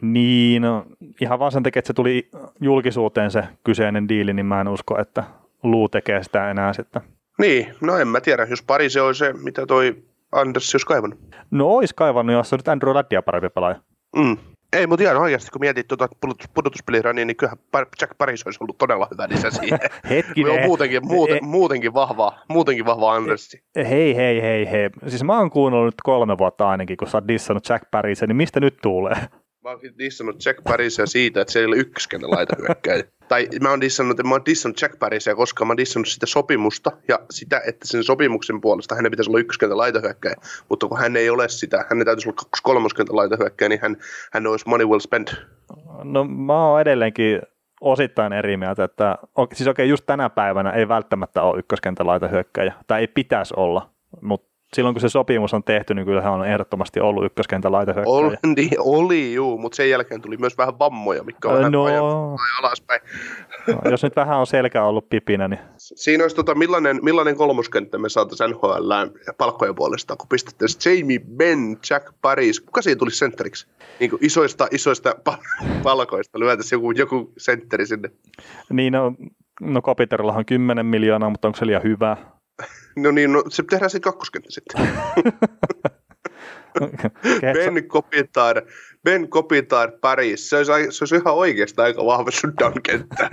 Niin, no, ihan vaan sen takia, että se tuli julkisuuteen se kyseinen diili, niin mä en usko, että Luu tekee sitä enää sitten. Niin, no en mä tiedä, jos pari se on se, mitä toi Anders olisi kaivannut. No ois kaivannut, jos on nyt Andrew Laddia parempi pelaaja. Mm. Ei, mutta ihan oikeasti, kun mietit tuota pudotus, niin kyllähän Jack Paris olisi ollut todella hyvä lisä siihen. (laughs) Hetkinen. on muutenkin, muuten, muutenkin vahvaa, muutenkin vahvaa Andersi. Hei, hei, hei, hei. Siis mä oon kuunnellut nyt kolme vuotta ainakin, kun sä oot dissannut Jack Parisen, niin mistä nyt tulee? Mä oon dissannut Jack Parisia siitä, että se ei ole ykköskentän laitahyökkäjä. (laughs) tai mä oon dissannut, mä oon dissannut Jack Parisia, koska mä oon dissannut sitä sopimusta ja sitä, että sen sopimuksen puolesta hänen pitäisi olla ykköskentän laitahyökkäjä. Mutta kun hän ei ole sitä, hänen täytyisi olla kaksi kolmoskentän laitahyökkäjä, niin hän, hän olisi money well spent. No mä oon edelleenkin osittain eri mieltä, että siis okei, just tänä päivänä ei välttämättä ole ykköskentän laitahyökkäjä, tai ei pitäisi olla, mutta silloin kun se sopimus on tehty, niin kyllä hän on ehdottomasti ollut ykköskentän laitahyökkäjä. Oli, niin, oli juu, mutta sen jälkeen tuli myös vähän vammoja, mitkä on no, no, alaspäin. No, jos nyt vähän on selkä ollut pipinä, niin... Siinä olisi tota, millainen, millainen kolmoskenttä me saataisiin NHL palkkojen puolesta, kun pistettäisiin Jamie Benn, Jack Paris, kuka siinä tuli sentteriksi? Niin kuin isoista, isoista palkoista lyötäisiin joku, joku sentteri sinne. Niin, no, no Kopiterilla on 10 miljoonaa, mutta onko se liian hyvä? No niin, no, se tehdään se kakkoskenttä sitten. (laughs) ben Kopitar, Ben Kopitar Paris, se olisi, se olisi ihan oikeasti aika vahva shutdown kenttä.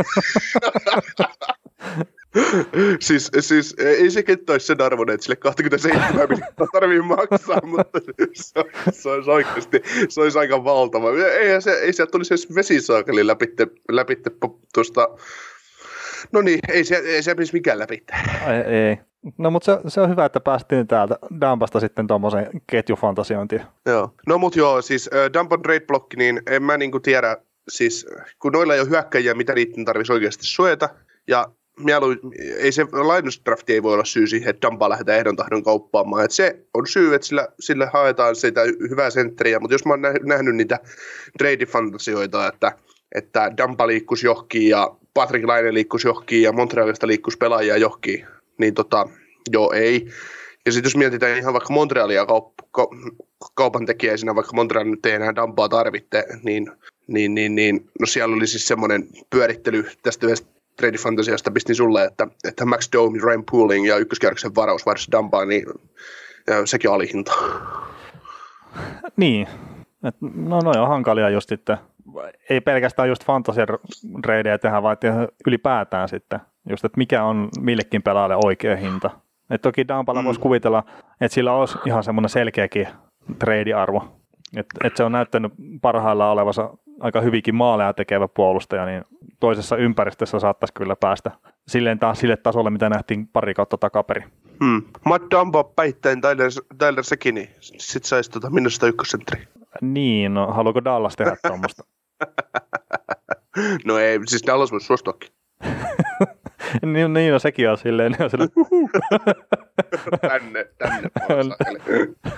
(laughs) siis, siis ei se kenttä olisi sen arvoinen, että sille 27 miljoonaa tarvii maksaa, (laughs) mutta se, se, olisi oikeasti, se olisi aika valtava. Ei, se, ei sieltä tulisi edes vesisaakeli läpitte, läpitte tuosta No niin, ei se, ei se menisi mikään läpi. Ei, ei. No mutta se, se, on hyvä, että päästiin täältä Dampasta sitten tuommoiseen ketjufantasiointiin. Joo. No mutta joo, siis äh, Dump on trade blokki, niin en mä niinku tiedä, siis kun noilla ei ole hyökkäjiä, mitä niiden tarvitsisi oikeasti suojata, ja mielu, ei se Linus drafti ei voi olla syy siihen, että Dampaa lähdetään ehdon tahdon kauppaamaan. Et se on syy, että sillä, sillä haetaan sitä hyvää sentteriä, mutta jos mä oon nähnyt niitä trade-fantasioita, että, että Dampa liikkuisi johonkin ja Patrick Laine liikkuisi johonkin ja Montrealista liikkuisi pelaajia johonkin, niin tota, joo ei. Ja sitten jos mietitään ihan vaikka Montrealia kaup- ka- kaupan tekijäisenä, vaikka Montreal nyt ei enää Dampaa tarvitte, niin, niin, niin, niin no siellä oli siis semmoinen pyörittely tästä yhdestä trade fantasiasta pistin sulle, että, että Max Domi, Ryan Pooling ja ykköskierroksen varaus varsin Dampaa, niin sekin oli hinta. Niin, Et, no noin on hankalia just sitten ei pelkästään just fantasia reidejä tehdä, vaan ylipäätään sitten, just, että mikä on millekin pelaajalle oikea hinta. Et toki Dampalla mm. voisi kuvitella, että sillä olisi ihan semmoinen selkeäkin trade-arvo. Että et se on näyttänyt parhaillaan olevansa aika hyvinkin maaleja tekevä puolustaja, niin toisessa ympäristössä saattaisi kyllä päästä silleen taas sille tasolle, mitä nähtiin pari kautta takaperi. Hmm. Matt Dumbo päittäin Tyler, Tyler Sekini, sit saisi tota minusta ykkössentteri. Niin, no haluaako Dallas tehdä (laughs) tuommoista? (laughs) no ei, siis Dallas voisi suostuakin. (laughs) niin, niin, no sekin on silleen. Niin on silleen tänne, tänne.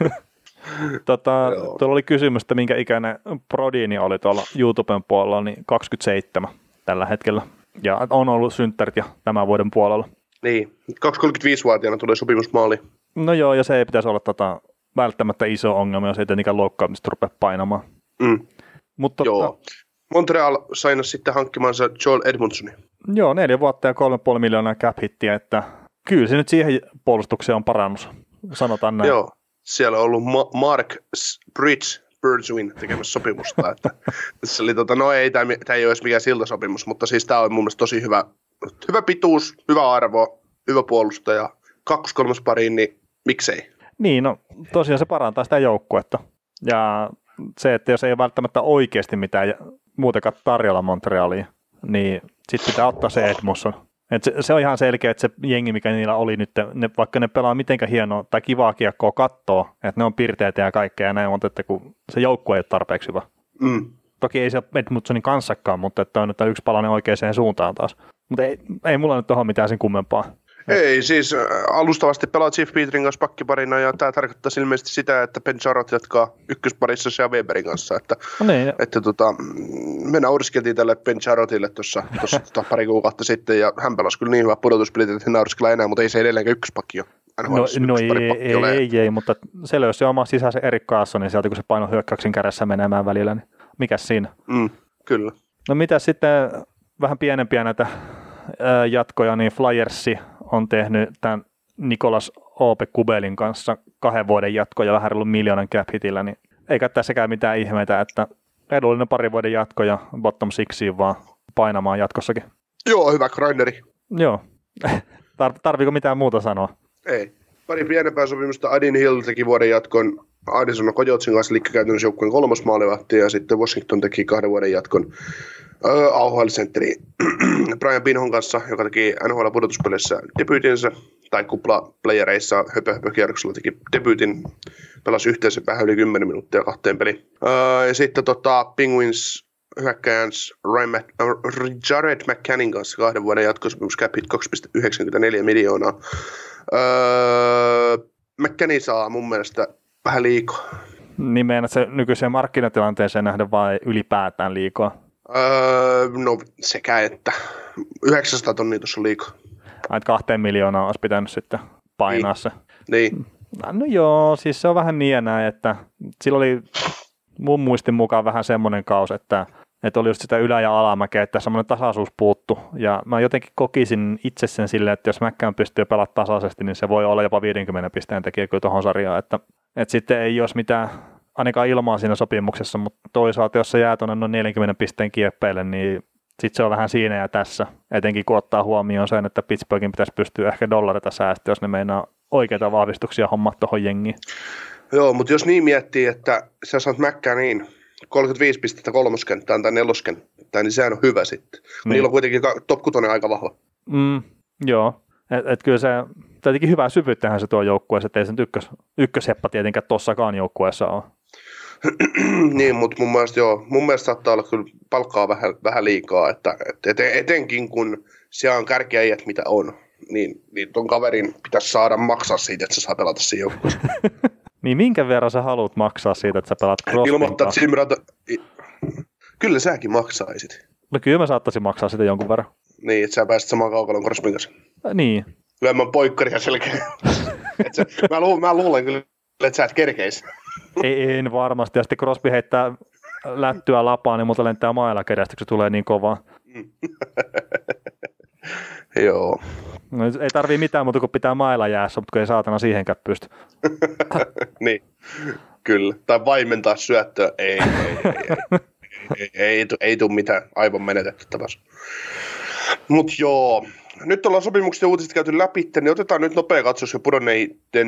(laughs) tota, tuolla oli kysymys, että minkä ikäinen Prodini oli tuolla YouTuben puolella, niin 27 tällä hetkellä. Ja on ollut synttärit ja tämän vuoden puolella. Niin, 235-vuotiaana tulee sopimusmaali. No joo, ja se ei pitäisi olla tota, välttämättä iso ongelma, jos ei tietenkään loukkaamista rupea painamaan. Mm. Mutta Joo. Montreal sai sitten hankkimansa Joel Edmundsonin. Joo, neljä vuotta ja kolme puoli miljoonaa cap hittiä, että kyllä se nyt siihen puolustukseen on parannus, sanotaan näin. Joo, siellä on ollut Ma- Mark Bridge Bergwin tekemässä sopimusta. (laughs) Että, se oli, tota, no ei, tämä ei ole edes mikään siltasopimus, mutta siis tämä on mun mielestä tosi hyvä, hyvä pituus, hyvä arvo, hyvä puolustaja. Kaksi kolmas pariin, niin miksei? Niin, no tosiaan se parantaa sitä joukkuetta. Ja se, että jos ei ole välttämättä oikeasti mitään muutenkaan tarjolla Montrealiin, niin sitten pitää ottaa se Edmundson. Et se, se, on ihan selkeä, että se jengi, mikä niillä oli nyt, ne, vaikka ne pelaa mitenkä hienoa tai kivaa kiekkoa kattoa, että ne on pirteitä ja kaikkea ja näin, mutta että kun se joukkue ei ole tarpeeksi hyvä. Mm. Toki ei se Edmundsonin kanssakaan, mutta että on nyt yksi palanen oikeaan suuntaan taas. Mutta ei, ei mulla nyt tuohon mitään sen kummempaa. Ei, siis äh, alustavasti pelaa Chief Peterin kanssa pakkiparina ja tämä tarkoittaa ilmeisesti sitä, että Ben Charot jatkaa ykkösparissa ja Weberin kanssa. Että, no niin. että tota, me nauriskeltiin tälle Ben Charotille tuossa tota, pari kuukautta sitten ja hän pelasi kyllä niin hyvä pudotuspelit, että nauriskellaan enää, mutta ei se edelleenkään ykköspakki ole. No, no ei, ei, ei, ei, mutta se löysi oma sisäisen Erik Kaassonin sieltä, kun se paino hyökkäyksen kädessä menemään välillä, niin mikäs siinä? Mm, kyllä. No mitä sitten vähän pienempiä näitä jatkoja, niin Flyersi on tehnyt tämän Nikolas Ope Kubelin kanssa kahden vuoden jatko ja vähän ollut miljoonan cap hitillä, niin eikä tässäkään mitään ihmeitä, että edullinen pari vuoden jatko ja bottom sixiin vaan painamaan jatkossakin. Joo, hyvä grinderi. Joo. (laughs) Tar- tarviiko mitään muuta sanoa? Ei. Pari pienempää sopimusta. Adin Hill teki vuoden jatkon Arizona Kojotsin kanssa, eli käytännössä joukkueen kolmas maalivahti, ja sitten Washington teki kahden vuoden jatkon AHL-sentteri (clears throat) Brian Pinhon kanssa, joka teki NHL pudotuspelissä debyytinsä, tai kupla-playereissa höpö, höpö kierroksella teki debyytin, pelasi yhteensä vähän yli 10 minuuttia kahteen peliin. ja sitten tota, Penguins hyökkäjäns Jared McCannin kanssa kahden vuoden jatkosopimus cap 2,94 miljoonaa. Öö, McCann saa mun mielestä vähän liikaa. Meinaat se nykyiseen markkinatilanteeseen nähdä vai ylipäätään liikaa? Öö, no sekä että 900 tonnia tuossa liikaa. Ai, kahteen miljoonaa olisi pitänyt sitten painaa niin. se. Niin. No joo, siis se on vähän niin näin, että sillä oli mun muistin mukaan vähän semmoinen kaus, että, että oli just sitä ylä- ja alamäkeä, että semmoinen tasaisuus puuttu. Ja mä jotenkin kokisin itse sen silleen, että jos Mäkkään pystyy pelaamaan tasaisesti, niin se voi olla jopa 50 pisteen tekijä kyllä tuohon sarjaan. Että, että sitten ei jos mitään ainakaan ilmaa siinä sopimuksessa, mutta toisaalta jos se jää tuonne noin 40 pisteen kieppeille, niin sitten se on vähän siinä ja tässä, etenkin kun ottaa huomioon sen, että Pittsburghin pitäisi pystyä ehkä dollareita säästä, jos ne meinaa oikeita vahvistuksia hommaa tuohon jengiin. Joo, mutta jos niin miettii, että sä saat mäkkää niin 35 pistettä kolmoskenttään tai neloskenttään, niin sehän on hyvä sitten. Niin. Niillä on kuitenkin top 6 aika vahva. Mm, joo, et, et kyllä se tietenkin hyvää syvyyttähän se tuo joukkueessa, että ei se ykkös, ykkösheppa tietenkään tossakaan joukkueessa ole. (clears throat) niin, mutta mun mielestä joo, mun mielestä saattaa olla kyllä palkkaa vähän, vähän liikaa, että, että etenkin kun siellä on kärkiäijät mitä on, niin, niin ton kaverin pitäisi saada maksaa siitä, että se saa pelata siinä joukkueessa. (laughs) niin minkä verran sä haluat maksaa siitä, että sä pelaat Crosbyn Ilmoittaa, että Simrata... Kyllä säkin maksaisit. No kyllä mä saattaisin maksaa sitä jonkun verran. Niin, että sä pääsit samaan kaukalon Crosbyn kanssa. Niin. Lyömään poikkaria selkeä. (laughs) mä, lu, mä luulen kyllä, että sä et kerkeisi. Ei, en varmasti. Ja sitten Crosby heittää lättyä lapaan, niin multa lentää mailla kerrasta, kun se tulee niin kovaa. Joo. No, ei tarvii mitään muuta kuin pitää mailla jäässä, mutta kun ei saatana siihenkään pysty. niin, kyllä. Tai vaimentaa syöttöä. Ei, ei, ei, ei. ei, ei, ei, ei tule mitään aivan menetetty tapas. Mutta joo, nyt ollaan sopimukset ja uutiset käyty läpi, niin otetaan nyt nopea katsaus jo pudonneiden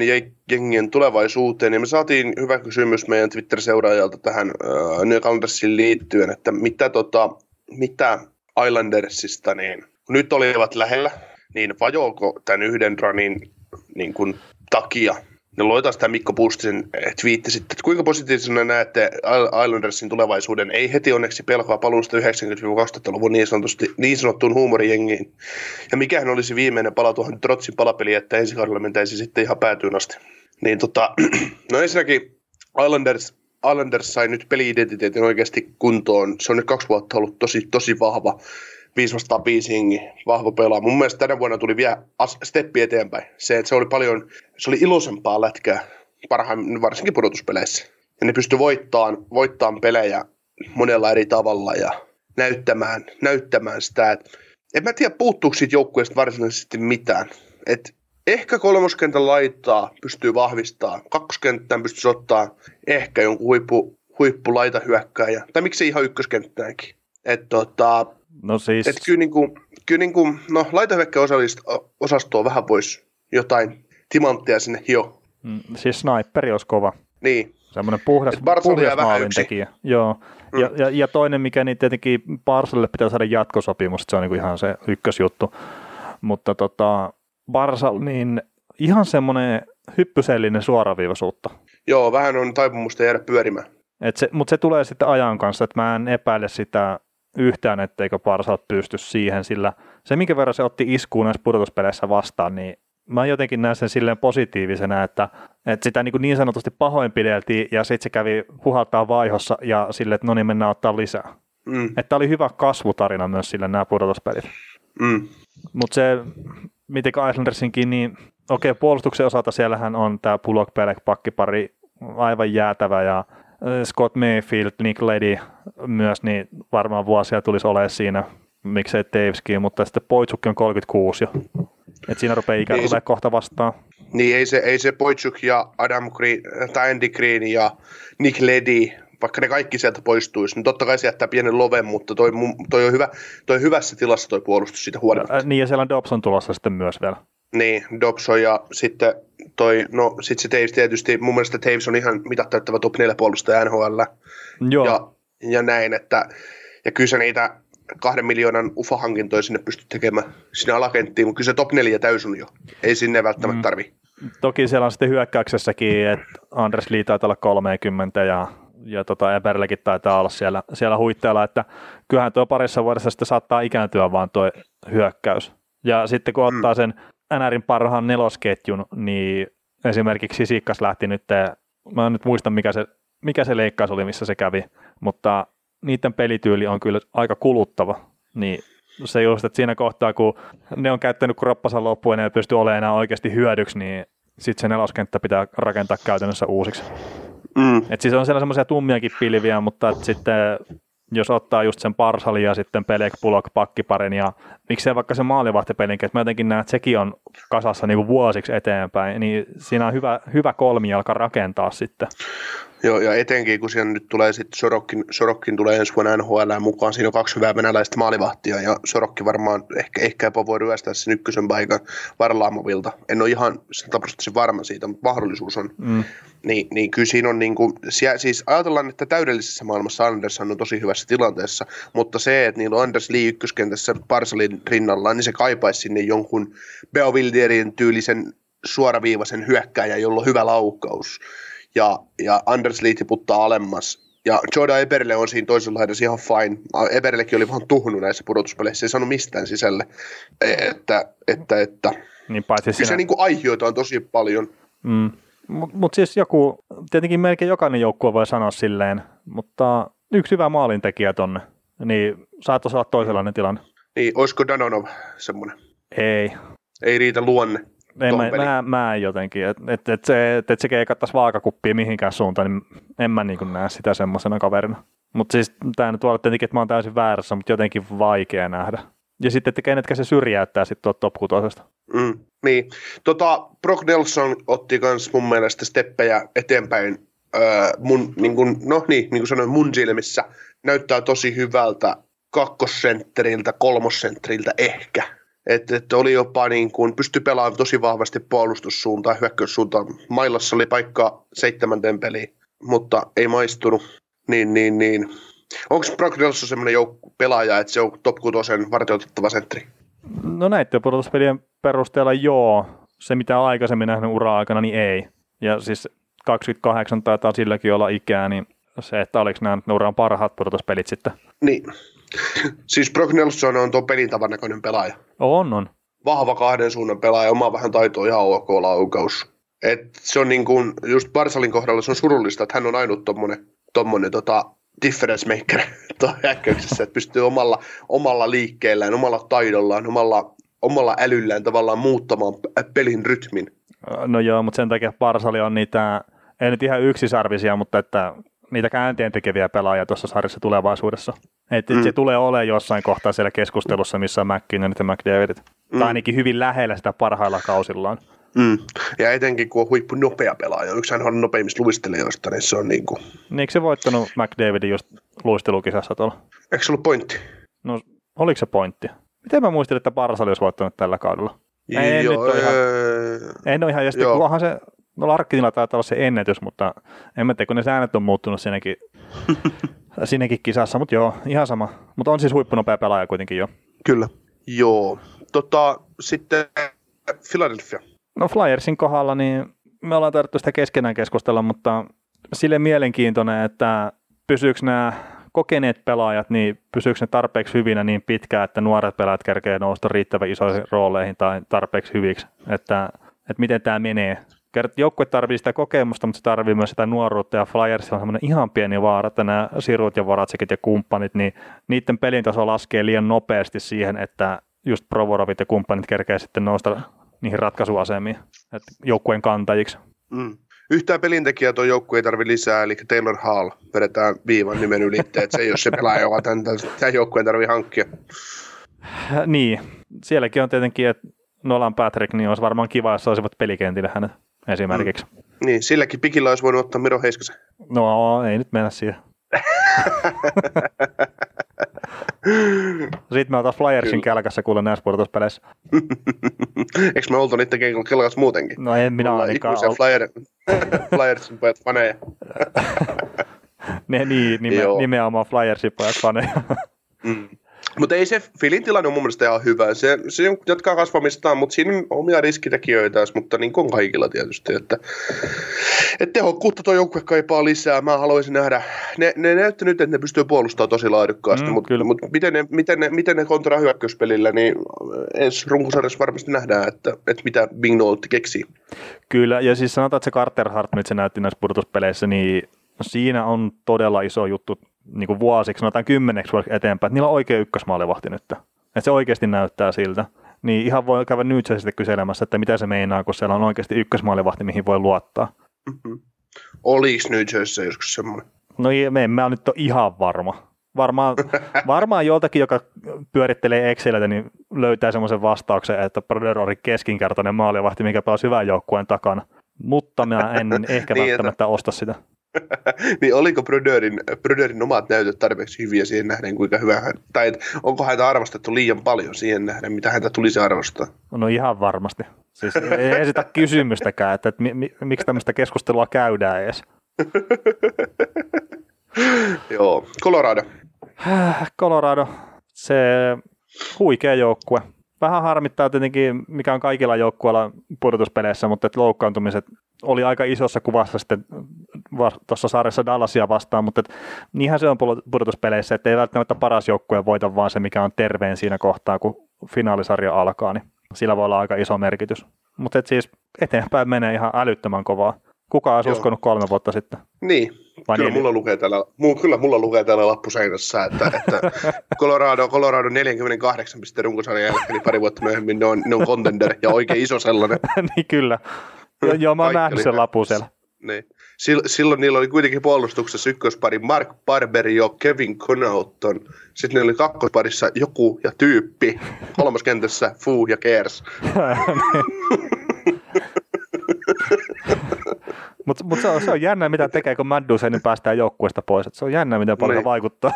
jengien tulevaisuuteen. Ja me saatiin hyvä kysymys meidän Twitter-seuraajalta tähän äh, New Calendarsiin liittyen, että mitä, tota, mitä Islandersista niin nyt olivat lähellä, niin vajoako tämän yhden runin niin kuin, takia ne loitaa sitä Mikko Pustisen eh, twiitti sitten, että kuinka positiivisena näette Islandersin tulevaisuuden. Ei heti onneksi pelkoa paluusta 90-2000-luvun niin, sanotusti, niin sanottuun huumorijengiin. Ja mikähän olisi viimeinen pala tuohon Trotsin palapeliin, että ensi kaudella mentäisi sitten ihan päätyyn asti. Niin tota, (clears throat) no ensinnäkin Islanders, Islanders sai nyt peli-identiteetin oikeasti kuntoon. Se on nyt kaksi vuotta ollut tosi, tosi vahva 5 vastaan 5 hengi, vahva pelaa. Mun mielestä tänä vuonna tuli vielä steppi eteenpäin. Se, että se oli paljon, se oli iloisempaa lätkää, parhaimmin varsinkin pudotuspeleissä. Ja ne pystyi voittamaan, voittamaan pelejä monella eri tavalla ja näyttämään, näyttämään sitä. Et, en mä tiedä, puuttuuko siitä joukkueesta varsinaisesti mitään. Et ehkä kolmoskentän laittaa pystyy vahvistamaan, kakkoskenttään pystyy ottaa ehkä jonkun huippu, huippulaita hyökkääjä, tai miksi ihan ykköskenttäänkin. Et tota, no siis... et kyllä, niinku, kyllä niinku, no laitahyökkäosastoa vähän voisi jotain timanttia sinne hio. Mm, siis sniperi olisi kova. Niin. Semmoinen puhdas, puhdas maalintekijä. Joo. Mm. Ja, ja, ja, toinen, mikä niin tietenkin Barsalle pitää saada jatkosopimus, se on niin kuin ihan se ykkösjuttu. Mutta tota, Barsa, niin ihan semmoinen hyppysellinen suoraviivaisuutta. Joo, vähän on taipumusta jäädä pyörimään. Et se, mutta se tulee sitten ajan kanssa, että mä en epäile sitä yhtään, etteikö Barsa pysty siihen, sillä se, minkä verran se otti iskuun näissä pudotuspeleissä vastaan, niin mä jotenkin näen sen silleen positiivisena, että, että sitä niin, niin sanotusti pahoinpideltiin ja sitten se kävi puhaltaa vaihossa ja sille, että no niin mennään ottaa lisää. Mm. Että oli hyvä kasvutarina myös sille nämä pudotuspelit. Mm. Mutta se, miten Islandersinkin, niin okei, okay, puolustuksen osalta siellähän on tämä Pulok Pelek pakkipari aivan jäätävä ja Scott Mayfield, Nick Lady myös, niin varmaan vuosia tulisi olemaan siinä, miksei Taveskin, mutta sitten Poitsukki on 36 jo. Et siinä rupeaa ikään tulee kohta vastaan. Niin, ei se, ei se Poitsuk ja Adam Green, tai Andy Green ja Nick Ledy, vaikka ne kaikki sieltä poistuisi, niin totta kai se jättää pienen loven, mutta toi, toi on hyvä, toi hyvässä tilassa toi puolustus siitä huolimatta. Niin, ja siellä on Dobson tulossa sitten myös vielä. Niin, Dobson ja sitten toi, no sit se Taves tietysti, mun mielestä Taves on ihan mitattava top 4 puolustaja NHL. Joo. Ja, ja näin, että ja kyllä se niitä kahden miljoonan UFA-hankintoja sinne pysty tekemään sinne alakenttiin, mutta kyllä se top 4 täysin jo. Ei sinne välttämättä mm. tarvi. Toki siellä on sitten hyökkäyksessäkin, että Andres Lee taitaa olla 30 ja, ja tota Eberlekin taitaa olla siellä, siellä huitteella, että kyllähän tuo parissa vuodessa sitten saattaa ikääntyä vaan tuo hyökkäys. Ja sitten kun ottaa mm. sen NRin parhaan nelosketjun, niin esimerkiksi Sikkas lähti nyt, mä en nyt muista mikä se, mikä se leikkaus oli, missä se kävi, mutta niiden pelityyli on kyllä aika kuluttava, niin se just, että siinä kohtaa, kun ne on käyttänyt kroppansa loppuun ja ne pystyy olemaan enää oikeasti hyödyksi, niin sitten se neloskenttä pitää rakentaa käytännössä uusiksi. Mm. Et siis on siellä semmoisia tummiakin pilviä, mutta sitten jos ottaa just sen Parsalin ja sitten Pelek, Pulok, pakkiparin ja miksei vaikka se maalivahtipelinkin, että mä jotenkin näen, että sekin on kasassa niin kuin vuosiksi eteenpäin, niin siinä on hyvä, hyvä kolmijalka rakentaa sitten. Joo, ja etenkin kun siellä nyt tulee sitten Sorokkin, Sorokkin tulee ensi vuonna NHL mukaan, siinä on kaksi hyvää venäläistä maalivahtia, ja Sorokki varmaan ehkä, ehkä jopa voi ryöstää sen ykkösen paikan Varlaamovilta. En ole ihan sataprosenttisen varma siitä, mutta mahdollisuus on. Mm. Niin, niin kyllä siinä on niin kuin, siis ajatellaan, että täydellisessä maailmassa Andersson on tosi hyvässä tilanteessa, mutta se, että niillä on Anders Lee ykköskentässä Parsalin rinnalla, niin se kaipaisi sinne jonkun Beovilderin tyylisen suoraviivaisen hyökkääjä, jolla on hyvä laukaus ja, ja Anders Lee tiputtaa alemmas. Ja Jordan Eberle on siinä toisella laidassa ihan fine. Eberlekin oli vähän tuhnut näissä pudotuspeleissä, ei saanut mistään sisälle. Että, että, että. Niin paitsi Kyllä siinä... se niin aihioita on tosi paljon. Mm. Mutta mut siis joku, tietenkin melkein jokainen joukkue voi sanoa silleen, mutta yksi hyvä maalintekijä tonne, niin saattaisi olla toisenlainen tilanne. Niin, olisiko Danonov semmoinen? Ei. Ei riitä luonne. Ei, mä, mä, mä, en jotenkin, että et, et se, et, et se keikattaisi vaakakuppia mihinkään suuntaan, niin en mä niin näe sitä semmoisena kaverina. Mutta siis tämä nyt voi tietenkin, että mä oon täysin väärässä, mutta jotenkin vaikea nähdä. Ja sitten, että kenetkä se syrjäyttää sitten tuot top 6. Mm, niin. Tota, Brock Nelson otti myös mun mielestä steppejä eteenpäin. Öö, mun, niin kun, no niin, niin kuin sanoin, mun silmissä näyttää tosi hyvältä kakkosentteriltä, kolmosentteriltä ehkä että, että oli jopa niin kuin, pystyi pelaamaan tosi vahvasti puolustussuuntaan, hyökkäyssuuntaan. Mailassa oli paikka seitsemänten peli, mutta ei maistunut. Niin, niin, niin. Onko Brock Nelson semmoinen jouk- pelaaja, että se on top 6 vartioitettava sentteri? No näiden pudotuspelien perusteella joo. Se mitä aikaisemmin nähnyt ura-aikana, niin ei. Ja siis 28 taitaa silläkin olla ikää, niin se, että oliko nämä uran parhaat pudotuspelit sitten. Niin. Siis Brock Nelson on tuo pelintavan näköinen pelaaja. On, on. Vahva kahden suunnan pelaaja, oma vähän taitoa ihan ok laukaus. Et se on niin kuin, just Barsalin kohdalla se on surullista, että hän on ainut tommonen, tommonen tota, difference maker (laughs) hyökkäyksessä, että pystyy omalla, omalla liikkeellään, omalla taidollaan, omalla, omalla älyllään tavallaan muuttamaan pelin rytmin. No joo, mutta sen takia Barsali on niitä, ei nyt ihan yksisarvisia, mutta että niitä käänteen tekeviä pelaajia tuossa sarjassa tulevaisuudessa. Että mm. se tulee olemaan jossain kohtaa siellä keskustelussa, missä on McKinnonit ja McDavidit. Mm. Tai ainakin hyvin lähellä sitä parhailla kausillaan. Mm. Ja etenkin kun on huippu nopea pelaaja, yksi hän on nopeimmista luistelijoista, niin se on niin kuin... Niin eikö se voittanut McDavidin just luistelukisassa tuolla? Eikö se ollut pointti? No, oliko se pointti? Miten mä muistin, että Barsali olisi voittanut tällä kaudella? Ei, Joo, nyt ole ihan, en ole ihan, ja sitten onhan se, no Larkkinilla taitaa olla se ennätys, mutta en mä tiedä, kun ne säännöt on muuttunut siinäkin, (laughs) siinäkin kisassa, mutta joo, ihan sama. Mutta on siis huippunopea pelaaja kuitenkin jo. Kyllä, joo. Tota, sitten Philadelphia. No Flyersin kohdalla, niin me ollaan tarvittu sitä keskenään keskustella, mutta sille mielenkiintoinen, että pysyykö nämä kokeneet pelaajat, niin pysyykö ne tarpeeksi hyvinä niin pitkään, että nuoret pelaajat kerkee nousta riittävän isoihin rooleihin tai tarpeeksi hyviksi, että, että miten tämä menee. Joukkue tarvitsee sitä kokemusta, mutta se tarvitsee myös sitä nuoruutta ja Flyers on semmoinen ihan pieni vaara, että nämä Sirut ja Varatsekit ja kumppanit, niin niiden pelin taso laskee liian nopeasti siihen, että just Provorovit ja kumppanit kerkee sitten nousta niihin ratkaisuasemiin, että joukkueen kantajiksi. Mm. Yhtään pelintekijää tuo joukkue ei tarvi lisää, eli Taylor Hall vedetään viivan nimen yli, että se ei ole se pelaaja, joka tämän, tämän joukkueen tarvii hankkia. Niin, sielläkin on tietenkin, että Nolan Patrick, niin olisi varmaan kiva, jos olisivat pelikentillä hänet esimerkiksi. Mm. Niin, silläkin pikillä olisi voinut ottaa Miro Heiskasen. No, ei nyt mennä siihen. (laughs) Sitten me oltaisiin Flyersin Kyllä. kälkässä kuule näissä pudotuspeleissä. (laughs) Eikö me oltu niiden kelkas muutenkin? No en minä ainakaan. Ikuisia Flyer, (laughs) Flyersin pojat faneja. ne, niin, nime, nimenomaan Flyersin pojat faneja. mm. Mutta ei se Filin tilanne on mun mielestä ihan hyvä. Se, se jatkaa kasvamistaan, mutta siinä on omia riskitekijöitä, mutta niin kuin kaikilla tietysti. Että, että tehokkuutta tuo joukkue kaipaa lisää. Mä haluaisin nähdä. Ne, ne näytti nyt, että ne pystyy puolustamaan tosi laadukkaasti, mm, mutta, mutta miten, ne, miten, ne, miten ne kontra hyökkäyspelillä, niin ensi runkosarjassa varmasti nähdään, että, että mitä Bignolti keksii. Kyllä, ja siis sanotaan, että se Carter Hart, mitä se näytti näissä pudotuspeleissä, niin siinä on todella iso juttu niin kuin vuosiksi, sanotaan kymmeneksi vuodeksi eteenpäin, että niillä on oikea ykkösmaalivahti nyt. Että se oikeasti näyttää siltä. Niin ihan voi käydä nyt sitten kyselemässä, että mitä se meinaa, kun siellä on oikeasti ykkösmaalivahti, mihin voi luottaa. Mm-hmm. Oliko New Jersey joskus semmoinen? No me emme ole nyt ole ihan varma. Varmaan, (laughs) varmaan joltakin, joka pyörittelee Excelitä, niin löytää semmoisen vastauksen, että Brodeur oli keskinkertainen maalivahti, mikä pelasi hyvän joukkueen takana. Mutta mä en (laughs) ehkä niin, välttämättä että... osta sitä. (laughs) niin oliko Bröderin, Bröderin omat näytöt tarpeeksi hyviä siihen nähden, kuinka hyvä hän, tai onko häntä arvostettu liian paljon siihen nähden, mitä häntä tulisi arvostaa? No ihan varmasti. Siis ei esitä kysymystäkään, että, että mi, mi, miksi tämmöistä keskustelua käydään edes. (laughs) Joo, Colorado. Colorado, se huikea joukkue vähän harmittaa tietenkin, mikä on kaikilla joukkueilla pudotuspeleissä, mutta että loukkaantumiset oli aika isossa kuvassa sitten tuossa sarjassa Dallasia vastaan, mutta että niinhän se on pudotuspeleissä, että ei välttämättä paras joukkue voita, vaan se, mikä on terveen siinä kohtaa, kun finaalisarja alkaa, niin sillä voi olla aika iso merkitys. Mutta siis eteenpäin menee ihan älyttömän kovaa. Kuka olisi Joo. uskonut kolme vuotta sitten? Niin, Vai kyllä, niin? mulla lukee täällä, kyllä mulla lukee täällä lappuseinässä, että, että (laughs) Colorado, Colorado 48 pisteen runkosarjan jälkeen, niin pari vuotta myöhemmin ne on, ne on contender ja oikein iso sellainen. (laughs) niin kyllä. Joo, joo mä oon nähnyt sen lapun siellä. Niin. Silloin niillä oli kuitenkin puolustuksessa ykköspari Mark Barber ja Kevin Connaughton. Sitten niillä oli kakkosparissa joku ja tyyppi. Kolmoskentässä Fu ja Kers. (laughs) Mutta mut se, on, se on jännä, mitä tekee, kun niin päästään joukkueesta pois. Et se on jännä, miten paljon niin. vaikuttaa.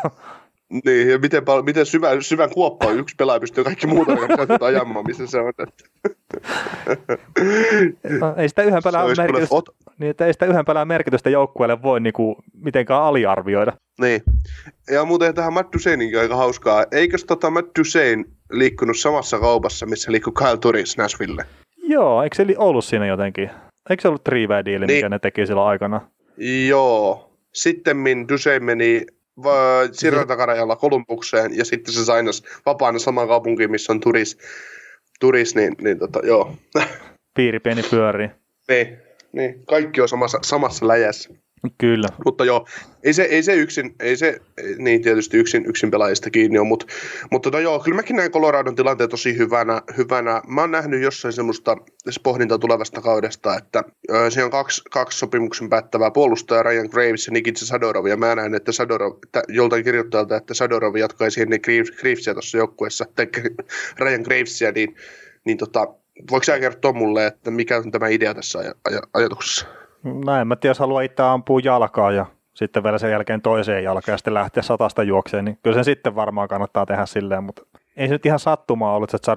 Niin, ja miten, miten syvän, syvän kuoppaan yksi pelaaja pystyy kaikki muuta (laughs) ajamaan, missä se on. no, ei sitä yhden pelaajan merkitystä, ot... niin, että ei sitä yhden pelaajan merkitystä joukkueelle voi niinku mitenkään aliarvioida. Niin. Ja muuten tähän Matt Duchesnein aika hauskaa. Eikös tota Matt Duchesne liikkunut samassa kaupassa, missä liikkui Kyle Turis Nashville? Joo, eikö se ollut siinä jotenkin? Eikö se ollut three diili, niin. mikä ne teki silloin aikana? Joo. Sitten Duchesne meni Sirratakarajalla Kolumbukseen ja sitten se sainas vapaana samaan kaupunkiin, missä on turis, turis niin, niin tota, joo. Piiri pieni pyörii. Niin, niin, kaikki on samassa, samassa läjässä. Kyllä. Mutta joo, ei se, ei se yksin, ei se niin tietysti yksin, yksin pelaajista kiinni ole, mutta, mutta tota joo, kyllä mäkin näen Coloradon tilanteen tosi hyvänä, hyvänä. Mä oon nähnyt jossain semmoista pohdintaa tulevasta kaudesta, että ö, siellä on kaksi, kaksi sopimuksen päättävää puolustajaa, Ryan Graves ja Nikitsa Sadorov, ja mä näen, että Sadorov, että joltain kirjoittajalta, että Sadorov jatkaisi ennen Gravesia tuossa joukkueessa, tai (laughs) Ryan Gravesia, niin, niin tota, voiko sä kertoa mulle, että mikä on tämä idea tässä aj- aj- ajatuksessa? No en mä tiedä, jos haluaa itse ampua jalkaa ja sitten vielä sen jälkeen toiseen jalkaan ja sitten lähteä satasta juokseen, niin kyllä sen sitten varmaan kannattaa tehdä silleen, mutta ei se nyt ihan sattumaa ollut, että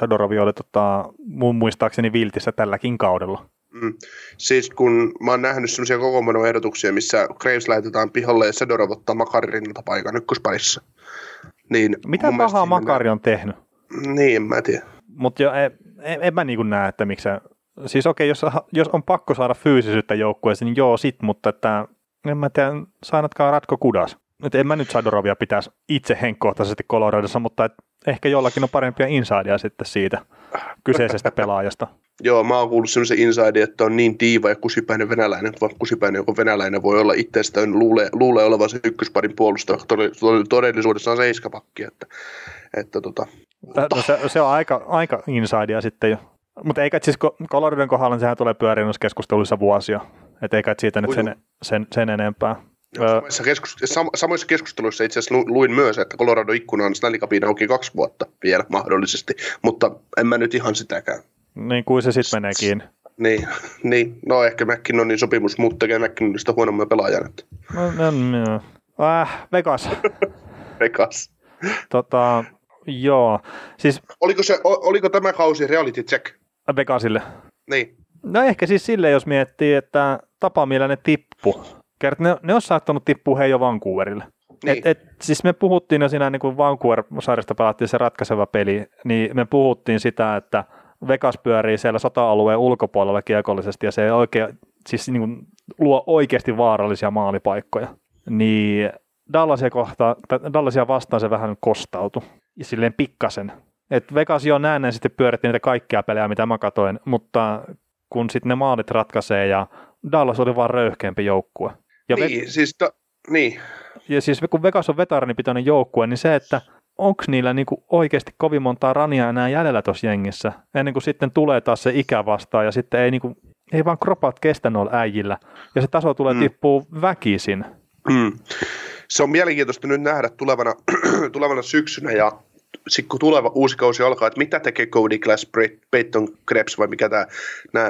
Zadorovi oli tota, mun muistaakseni viltissä tälläkin kaudella. Mm. Siis kun mä oon nähnyt semmoisia kokoonpanoehdotuksia, missä Graves laitetaan pihalle ja Sadorov ottaa Makarin rinnalta paikan ykkösparissa. Niin Mitä pahaa Makari on tehnyt? Niin, en mä tiedä. Mutta en, en, en mä niin näe, että miksi Siis okei, jos, jos on pakko saada fyysisyyttä joukkueeseen, niin joo sit, mutta että en mä tiedä, saanatkaan Ratko Kudas. Et en mä nyt Sadorovia pitäisi itse henkkohtaisesti Coloradossa, mutta et ehkä jollakin on parempia insideja sitten siitä kyseisestä (laughs) pelaajasta. Joo, mä oon kuullut semmoisen inside, että on niin diiva ja kusipäinen venäläinen, vaan kusipäinen joku venäläinen voi olla itsestään luulee, luulee olevansa ykkösparin puolustaja, todellisuudessa on seiskapakki, että, että tota. No se, se, on aika, aika insidea sitten jo. Mutta eikä siis Coloradon kohdalla sehän tulee pyöriä keskusteluissa vuosia. Että eikä siitä nyt sen, sen, sen enempää. samoissa, keskus, sam, samoissa keskusteluissa itse asiassa luin myös, että Colorado ikkuna on Stanley Cupin auki kaksi vuotta vielä mahdollisesti, mutta en mä nyt ihan sitäkään. Niin kuin se sitten meneekin. Niin, niin, no ehkä McKinnonin sopimus, mutta tekee McKinnonista huonomman pelaajan. No, no, no. Äh, Vegas. (laughs) Vegas. Tota, joo. Siis, oliko, se, oliko tämä kausi reality check? Vegasille. Niin. No ehkä siis sille, jos miettii, että tapa millä ne tippu. Kert, ne, ne on saattanut tippua hei jo Vancouverille. Niin. Et, et, siis me puhuttiin jo siinä, niin kun Vancouver-sarjasta pelattiin se ratkaiseva peli, niin me puhuttiin sitä, että Vegas pyörii siellä sota-alueen ulkopuolella kiekollisesti ja se oikein, siis niin kuin, luo oikeasti vaarallisia maalipaikkoja. Niin Dallasia, kohta, Dallasia vastaan se vähän kostautui. Ja silleen pikkasen. Et Vegas jo näen sitten pyöritti niitä kaikkia pelejä, mitä mä katoin, mutta kun sitten ne maalit ratkaisee ja Dallas oli vaan röyhkeämpi joukkue. Ja niin, ve- siis to, niin. Ja siis kun Vegas on vetaranipitoinen joukkue, niin se, että onko niillä niinku oikeasti kovin montaa rania enää jäljellä tuossa jengissä, ennen kuin sitten tulee taas se ikä vastaan ja sitten ei, niinku, ei vaan kropat kestä noilla äijillä ja se taso tulee mm. tippuu väkisin. Mm. Se on mielenkiintoista nyt nähdä tulevana, (clears throat) tulevana syksynä ja sitten kun tuleva uusi kausi alkaa, että mitä tekee Cody Glass, Peyton Krebs vai mikä tämä,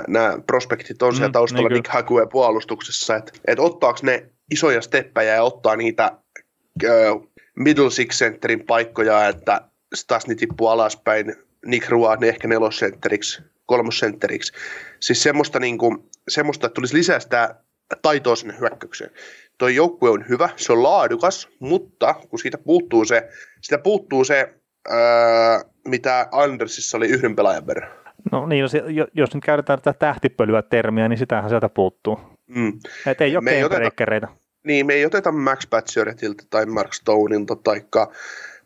nämä prospektit on mm, siellä taustalla niin Nick Hague puolustuksessa, että et ottaako ne isoja steppejä ja ottaa niitä äh, middle six centerin paikkoja, että taas ne tippuu alaspäin, Nick ne ehkä nelosentteriksi, kolmosentteriksi. Siis semmoista, niin kuin, semmoista, että tulisi lisää sitä taitoa sinne hyökkäykseen. Tuo joukkue on hyvä, se on laadukas, mutta kun siitä puuttuu se, sitä puuttuu se öö, mitä Andersissa oli yhden pelaajan verran. No niin, jos, jos nyt käytetään tätä tähtipölyä termiä, niin sitähän sieltä puuttuu. Mm. Että ei ole breakereita. Niin, me ei oteta Max Pacioretilta tai Mark Stoneilta tai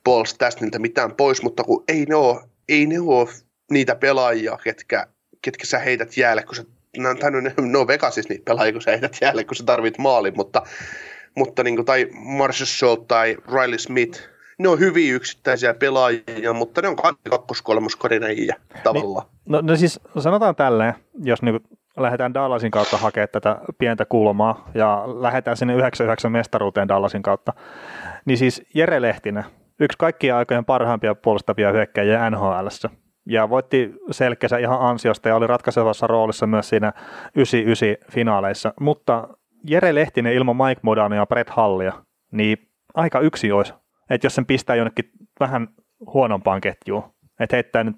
Paul Stasnilta mitään pois, mutta kun ei ne ole, ei ne ole niitä pelaajia, ketkä, ketkä sä heität jäälle, kun sä, no, tai no, ne on Vegasissa niitä pelaajia, kun sä heität jäälle, kun sä tarvit maalin, mutta, mutta niin kuin, tai Marshall Schultz tai Riley Smith, ne on hyviä yksittäisiä pelaajia, mutta ne on kakkos-kolmoskorinäjiä tavallaan. Niin, no, no siis sanotaan tälleen, jos niin lähdetään Dallasin kautta hakemaan tätä pientä kulmaa ja lähdetään sinne 99 mestaruuteen Dallasin kautta, niin siis Jere Lehtinen, yksi kaikkien aikojen parhaimpia puolustavia hyökkäjiä NHL. Ja voitti selkeänsä ihan ansiosta ja oli ratkaisevassa roolissa myös siinä 99 finaaleissa. Mutta Jere Lehtinen ilman Mike Modania ja Brett Hallia, niin aika yksi olisi että jos sen pistää jonnekin vähän huonompaan ketjuun, että heittää nyt,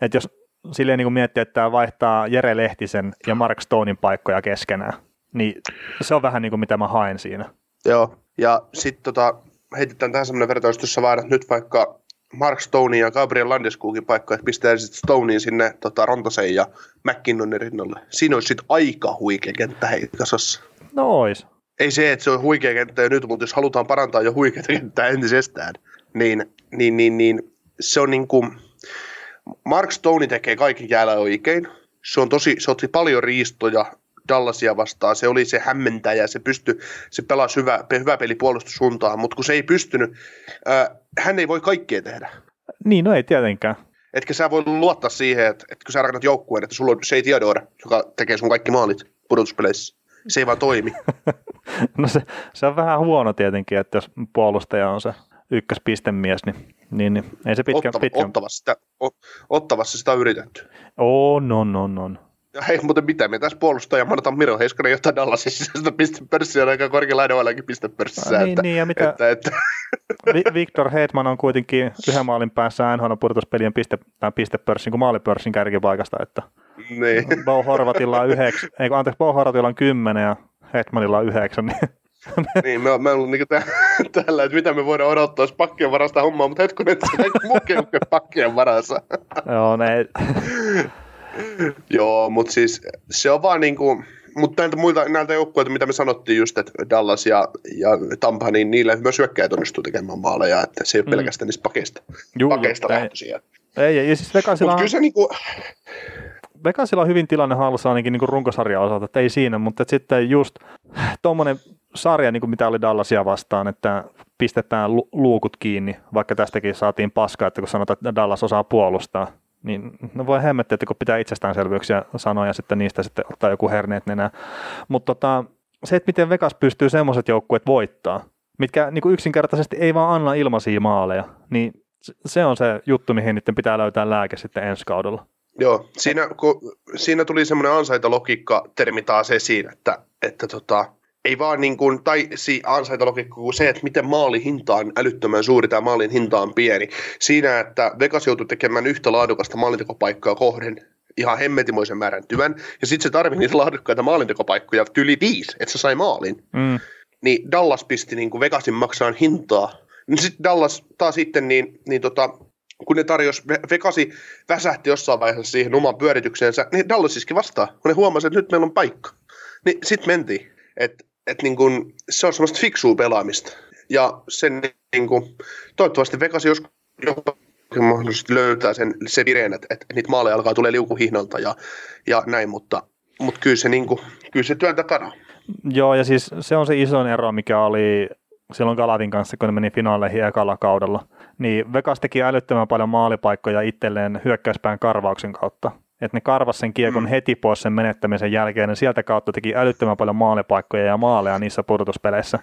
että jos silleen niin kuin miettii, että tämä vaihtaa Jere Lehtisen ja Mark Stonein paikkoja keskenään, niin se on vähän niin kuin mitä mä haen siinä. Joo, ja sitten tota, heitetään tähän semmoinen vertaus, jossa vaihdat nyt vaikka Mark Stone ja Gabriel Landeskogin paikka, että pistää sitten Stonein sinne tota, Rontasen ja McKinnonin rinnalle. Siinä olisi sitten aika huikea kenttä heikasassa. No ois ei se, että se on huikea kenttä jo nyt, mutta jos halutaan parantaa jo huikeaa kenttää entisestään, niin, niin, niin, niin se on niin kuin, Mark Stone tekee kaikki jäällä oikein. Se on tosi, se otti paljon riistoja Dallasia vastaan. Se oli se hämmentäjä, se pystyi, se pelasi hyvä, hyvä peli puolustussuuntaan, mutta kun se ei pystynyt, äh, hän ei voi kaikkea tehdä. Niin, no ei tietenkään. Etkä sä voi luottaa siihen, että, että kun sä rakennat joukkueen, että sulla on Shea Theodore, joka tekee sun kaikki maalit pudotuspeleissä. Se ei vaan toimi. (laughs) no se, se, on vähän huono tietenkin, että jos puolustaja on se ykköspistemies, niin, niin, niin ei se pitkä... Ottava, pitkä... Ottavassa, sitä, o, ottavassa sitä on yritetty. On, on, on, on. Ja hei, mutta mitä me tässä puolustaja Marta Miro Heiskanen jotain Dallasissa, sitä pistepörssiä on aika korkealla ainoallakin pistepörssissä. No, niin, että, niin, ja mitä... että, että... Victor Hedman on kuitenkin yhden maalin päässä NHL pudotuspelien piste, pistepörssin kuin maalipörssin kärkipaikasta, että niin. Bo Horvatilla on yhdeksän, (laughs) ei kun anteeksi, Bo Horvatilla on kymmenen ja Hetmanilla on yhdeksän, niin (laughs) niin, me, me ollaan niin (laughs) tällä, että mitä me voidaan odottaa, jos pakkien varasta hommaa, mutta hetkinen, että se kaikki pakkien varassa. Joo, ne... Joo, mutta siis se on vaan niin kuin, mutta näiltä muilta näiltä joukkueilta, mitä me sanottiin just, että Dallas ja, ja Tampa, niin niille myös hyökkäjät onnistuu tekemään maaleja, että se ei ole mm. pelkästään niistä pakeista, Juu, pakeista lähtöisiä. Ei, ja siis Vegasilla, kyllä se niinku... Vegasilla on hyvin tilanne hallussa ainakin niin runkosarjan osalta, että ei siinä, mutta sitten just tuommoinen sarja, niin kuin mitä oli Dallasia vastaan, että pistetään lu- luukut kiinni, vaikka tästäkin saatiin paskaa, että kun sanotaan, että Dallas osaa puolustaa, niin no voi hemmettiä, että kun pitää itsestäänselvyyksiä sanoa ja sitten niistä sitten ottaa joku herneet nenää. Mutta tota, se, että miten Vegas pystyy semmoiset joukkueet voittaa, mitkä niin kuin yksinkertaisesti ei vaan anna ilmaisia maaleja, niin se on se juttu, mihin niiden pitää löytää lääke sitten ensi kaudella. Joo, siinä, kun, siinä tuli semmoinen ansaitalogiikka termi taas esiin, että, että tota, ei vaan niin kuin, tai si, ansaitalogiikka kuin se, että miten maalin hinta on älyttömän suuri tai maalin hinta on pieni. Siinä, että Vegas joutui tekemään yhtä laadukasta maalintekopaikkaa kohden ihan hemmetimoisen määrän työn, ja sitten se tarvii niitä laadukkaita maalintekopaikkoja yli viisi, että se sai maalin. Mm. Niin Dallas pisti niin kuin Vegasin maksaan hintaa. Niin sitten Dallas taas sitten, niin, niin tota, kun ne tarjosi, Vegasi väsähti jossain vaiheessa siihen omaan pyöritykseensä, niin Dallas iski vastaan, kun ne huomasi, että nyt meillä on paikka. Niin sitten mentiin. Että et niin kun, se on semmoista fiksua pelaamista. Ja sen niin kun, toivottavasti Vegas joskus mahdollisesti löytää sen, se vireen, että, että niitä maaleja alkaa tulee liukuhihnalta ja, ja näin, mutta, mutta kyllä, se, niin kyllä se työn takana. Joo, ja siis se on se iso ero, mikä oli silloin Galatin kanssa, kun ne meni finaaleihin ekalla kaudella. Niin Vegas teki älyttömän paljon maalipaikkoja itselleen hyökkäyspään karvauksen kautta että ne karvas sen kiekon mm. heti pois sen menettämisen jälkeen, ja sieltä kautta teki älyttömän paljon maalipaikkoja ja maaleja niissä pudotuspeleissä.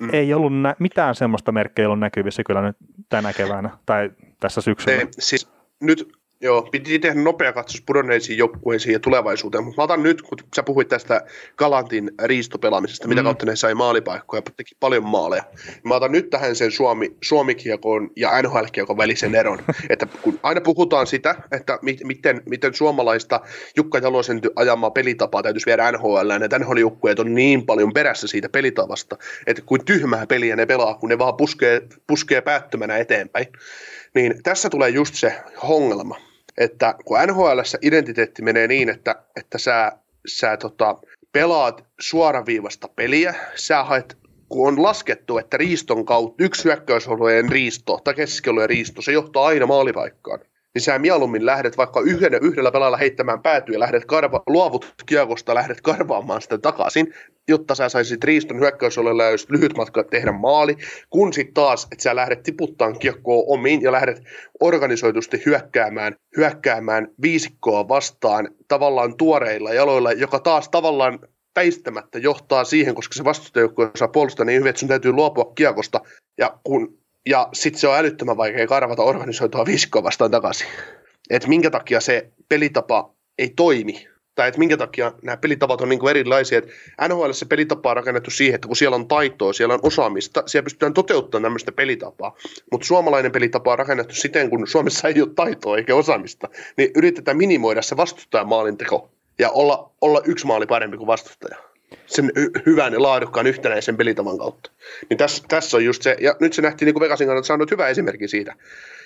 Mm. Ei ollut nä- mitään semmoista merkkejä ollut näkyvissä kyllä nyt tänä keväänä tai tässä syksyllä. Ei, siis nyt Joo, piti tehdä nopea katsos pudonneisiin joukkueisiin ja tulevaisuuteen, mutta mä otan nyt, kun sä puhuit tästä Galantin riistopelaamisesta, mm. mitä kautta ne sai maalipaikkoja, teki paljon maaleja. Mä otan nyt tähän sen Suomi, Suomi-kiekon ja NHL-kiekon välisen eron, (laughs) että kun aina puhutaan sitä, että mi- miten, miten suomalaista Jukka Jalosen ajamaa pelitapaa täytyisi viedä NHL, ja että nhl on niin paljon perässä siitä pelitavasta, että kuin tyhmää peliä ne pelaa, kun ne vaan puskee, puskee päättömänä eteenpäin. Niin tässä tulee just se ongelma, että kun nhl identiteetti menee niin, että, että sä, sä tota, pelaat suoraviivasta peliä, sä haet kun on laskettu, että riiston kautta yksi hyökkäysolueen riisto tai keskialueen riisto, se johtaa aina maalipaikkaan niin sä mieluummin lähdet vaikka yhdellä, yhdellä pelaalla heittämään päätyä lähdet karva, luovut kiekosta, lähdet karvaamaan sitä takaisin, jotta sä saisit riiston hyökkäysolella ja lyhyt matka tehdä maali, kun sitten taas, että sä lähdet tiputtaa kiekkoa omiin ja lähdet organisoitusti hyökkäämään, hyökkäämään viisikkoa vastaan tavallaan tuoreilla jaloilla, joka taas tavallaan väistämättä johtaa siihen, koska se vastustajoukko saa puolustaa niin hyvin, että sun täytyy luopua kiekosta. Ja kun ja sitten se on älyttömän vaikea karvata organisoitua viisikkoa vastaan takaisin. Että minkä takia se pelitapa ei toimi. Tai että minkä takia nämä pelitavat on niinku erilaisia. Et NHL se pelitapa on rakennettu siihen, että kun siellä on taitoa, siellä on osaamista, siellä pystytään toteuttamaan tämmöistä pelitapaa. Mutta suomalainen pelitapa on rakennettu siten, kun Suomessa ei ole taitoa eikä osaamista, niin yritetään minimoida se vastustajan maalinteko ja olla, olla yksi maali parempi kuin vastustaja sen hyvän ja laadukkaan yhtenäisen pelitavan kautta. Niin tässä, tässä on just se, ja nyt se nähtiin niin kuin Vegasin kannalta saanut hyvä esimerkki siitä,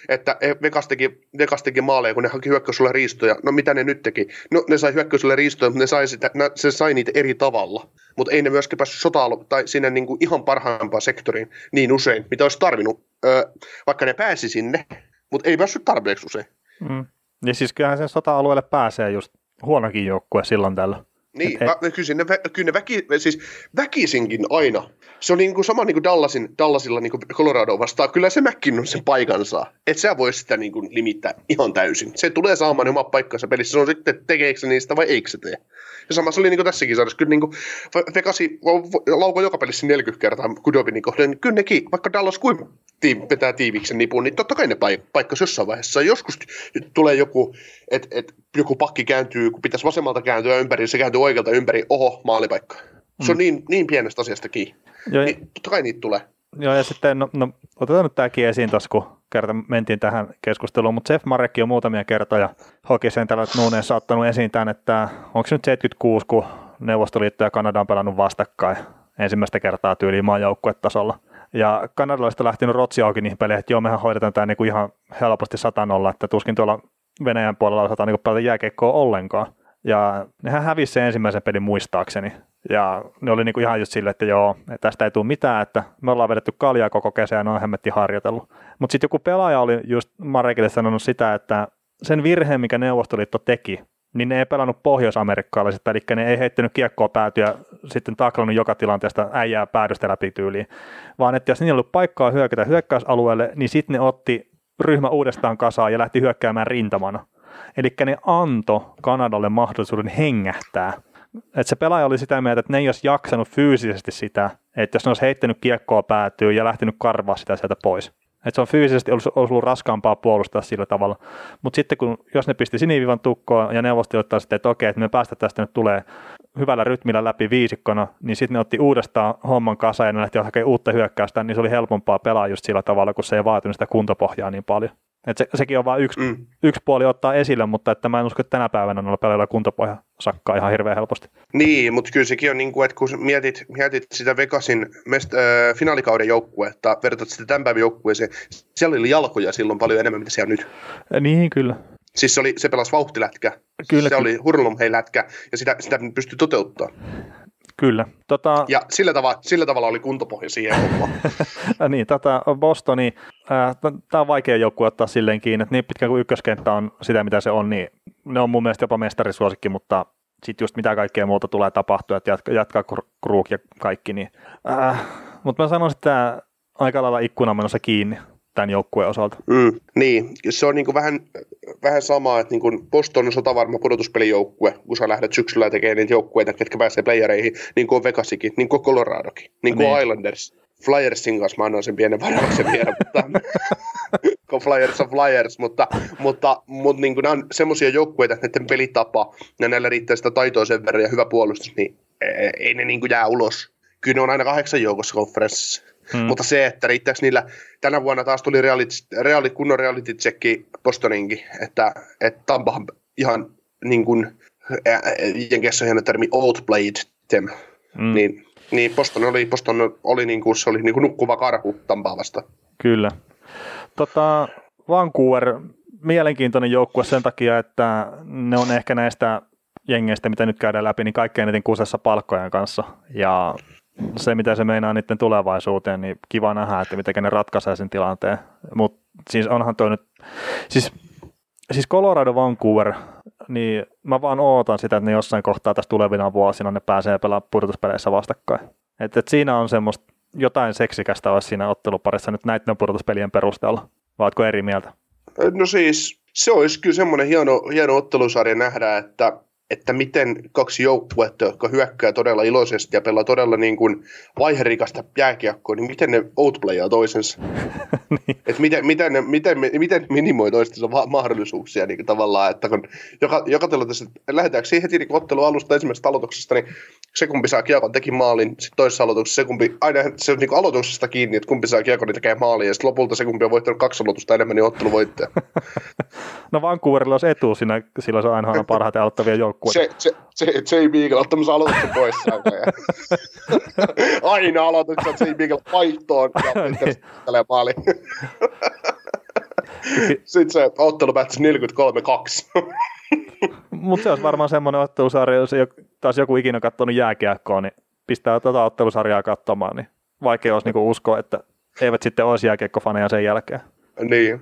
että Vegas teki, Vegas teki maaleja, kun ne haki hyökkäysulle riistoja. No mitä ne nyt teki? No ne sai hyökkäysulle riistoja, mutta ne sai, sitä, ne, se sai niitä eri tavalla. Mutta ei ne myöskään päässyt sota tai sinne niin kuin ihan parhaimpaan sektoriin niin usein, mitä olisi tarvinnut, öö, vaikka ne pääsi sinne, mutta ei päässyt tarpeeksi usein. Mm. Ja siis kyllähän sen sota-alueelle pääsee just huonokin joukkue silloin tällä. Niin, mä, kyllä, ne, kyllä ne väki, siis väkisinkin aina. Se oli niin kuin sama niin kuin Dallasin, Dallasilla niin kuin Colorado vastaan. Kyllä se on sen paikansa. Et sä voi sitä niin kuin limittää ihan täysin. Se tulee saamaan oma paikkansa pelissä. Se on sitten, tekeekö se niistä vai eikö se tee. Ja sama se oli niin tässäkin sarjassa. Kyllä niin kuin Vegasi laukoi joka pelissä 40 kertaa Kudobinin kohden. Kyllä nekin, vaikka Dallas kuin tiim, vetää tiiviksen nipun, niin totta kai ne paik- paikkas jossain vaiheessa. Joskus tulee joku, että et, joku pakki kääntyy, kun pitäisi vasemmalta kääntyä ympäri, se kääntyy oikealta ympäri, oho, maalipaikka. Se on mm. niin, niin pienestä asiasta kiinni. Joo, niin, totta kai niitä tulee. Joo, ja sitten, no, no otetaan nyt tämäkin esiin tuossa, kun kerta mentiin tähän keskusteluun, mutta Jeff Marekki on muutamia kertoja Hokisen tällä nuuneen saattanut esiin tämän, että onko nyt 76, kun Neuvostoliitto ja Kanada on pelannut vastakkain ensimmäistä kertaa tyyliin maajoukkuetasolla. Ja kanadalaiset on lähtenyt rotsi auki niihin peleihin, että joo, mehän hoidetaan tämä niinku ihan helposti satanolla, että tuskin tuolla Venäjän puolella osataan niinku pelata jääkeikkoa ollenkaan. Ja nehän hävisi sen ensimmäisen pelin muistaakseni. Ja ne oli niinku ihan just silleen, että joo, tästä ei tule mitään, että me ollaan vedetty kaljaa koko kesä ja ne on hemmetti harjoitellut. Mutta sitten joku pelaaja oli just Marekille sanonut sitä, että sen virheen, mikä Neuvostoliitto teki, niin ne ei pelannut pohjoisamerikkalaiset, eli ne ei heittänyt kiekkoa päätyä sitten taklannut joka tilanteesta äijää päädystä läpi tyyliin, vaan että jos niillä oli paikkaa hyökätä hyökkäysalueelle, niin sitten ne otti ryhmä uudestaan kasaan ja lähti hyökkäämään rintamana. Eli ne anto Kanadalle mahdollisuuden hengähtää. Et se pelaaja oli sitä mieltä, että ne ei olisi jaksanut fyysisesti sitä, että jos ne olisi heittänyt kiekkoa päätyy ja lähtenyt karvaa sitä sieltä pois. Et se on fyysisesti ollut, ollut raskaampaa puolustaa sillä tavalla. Mutta sitten kun, jos ne pisti sinivivan tukkoon ja neuvosti ottaa sitten, että okei, että me päästä tästä nyt tulee hyvällä rytmillä läpi viisikkona, niin sitten ne otti uudestaan homman kasa ja ne lähti hakemaan uutta hyökkäystä, niin se oli helpompaa pelaa just sillä tavalla, kun se ei vaatinut sitä kuntopohjaa niin paljon. Et se, sekin on vain yksi, mm. yksi puoli ottaa esille, mutta että mä en usko, että tänä päivänä noilla peleillä kuntopohja sakkaa ihan hirveän helposti. Niin, mutta kyllä sekin on niin kuin, että kun mietit, mietit sitä Vegasin mest, äh, finaalikauden joukkuetta, vertaat sitä tämän päivän joukkueeseen, siellä oli jalkoja silloin paljon enemmän, mitä siellä on nyt. Niin, kyllä. Siis se, oli, se pelasi vauhtilätkä. Kyllä, se kyllä. oli hurlumhei-lätkä, ja sitä, sitä pystyi toteuttamaan. Kyllä. Tota... Ja sillä, tavalla, sillä tavalla oli kuntopohja siihen (laughs) niin, tätä Bostoni, äh, tämä on vaikea joukkue ottaa silleen kiinni, että niin pitkään kuin ykköskenttä on sitä, mitä se on, niin ne on mun mielestä jopa mestarisuosikki, mutta sitten just mitä kaikkea muuta tulee tapahtua, että jatkaa, jatkaa Kruk ja kaikki, niin äh, mutta mä sanoisin, että aika lailla ikkuna menossa kiinni tämän joukkueen osalta. Mm, niin, se on niin vähän, vähän sama, että niin Boston on sotavarma pudotuspelijoukkue, kun sä lähdet syksyllä tekemään niitä joukkueita, ketkä pääsee playereihin, niin kuin Vegasikin, niin kuin Coloradokin, niin kuin niin. Islanders. Flyersin kanssa mä annan sen pienen varauksen vielä, mutta (laughs) kun Flyers on Flyers, mutta, mutta, mutta niin kuin nämä on semmoisia joukkueita, että näiden pelitapa ja näillä riittää sitä taitoa sen verran ja hyvä puolustus, niin ei ne niin kuin jää ulos. Kyllä ne on aina kahdeksan joukossa konferenssissa. Hmm. Mutta se, että riittääkö niillä, tänä vuonna taas tuli reality, reality, kunnon reality checki Bostoninkin, että, että Tampahan ihan niin kuin, Jenkeissä on hieno termi outplayed them, hmm. niin, niin Boston oli, Boston oli, niin kuin, se oli niin kuin nukkuva karhu Tampaa vasta. Kyllä. Tota, Vancouver, mielenkiintoinen joukkue sen takia, että ne on ehkä näistä jengeistä, mitä nyt käydään läpi, niin kaikkein eniten kusessa palkkojen kanssa. Ja se, mitä se meinaa niiden tulevaisuuteen, niin kiva nähdä, että miten ne ratkaisee sen tilanteen. Mutta siis onhan toi nyt, siis, siis Colorado Vancouver, niin mä vaan ootan sitä, että ne jossain kohtaa tässä tulevina vuosina ne pääsee pelaamaan pudotuspeleissä vastakkain. Et, et siinä on semmoista jotain seksikästä olisi siinä otteluparissa nyt näiden pudotuspelien perusteella. Vaatko eri mieltä? No siis se olisi kyllä semmoinen hieno, hieno ottelusarja nähdä, että että miten kaksi joukkuetta, jotka hyökkää todella iloisesti ja pelaa todella niin kuin vaiherikasta jääkiekkoa, niin miten ne outplayaa toisensa? (laughs) niin. Että miten, miten, ne, miten, miten minimoi toistensa mahdollisuuksia niin tavallaan, että kun joka, joka tilanteessa, lähdetäänkö siihen heti niin ottelu alusta ensimmäisestä aloituksesta, niin se kumpi saa kiekon teki maalin, sitten toisessa aloituksessa se kumpi, aina se on niin aloituksesta kiinni, että kumpi saa kiekon, niin tekee maalin, ja sitten lopulta se kumpi on voittanut kaksi aloitusta enemmän, niin ottelu voittaa. (laughs) no Vancouverilla olisi etu siinä, silloin se on aina parhaiten aloittavia joukkueita. Se, se, se, J. Beagle ottamassa aloituksen pois (laughs) aina aloituksessa J. Beagle vaihtoon ja (laughs) niin. maali. Sitten se ottelu päättyi 43-2. Mutta se olisi varmaan semmoinen ottelusarja, jos taas joku ikinä katsonut jääkiekkoa, niin pistää tuota ottelusarjaa katsomaan, niin vaikea olisi niinku uskoa, että eivät sitten olisi jääkiekkofaneja sen jälkeen. Niin.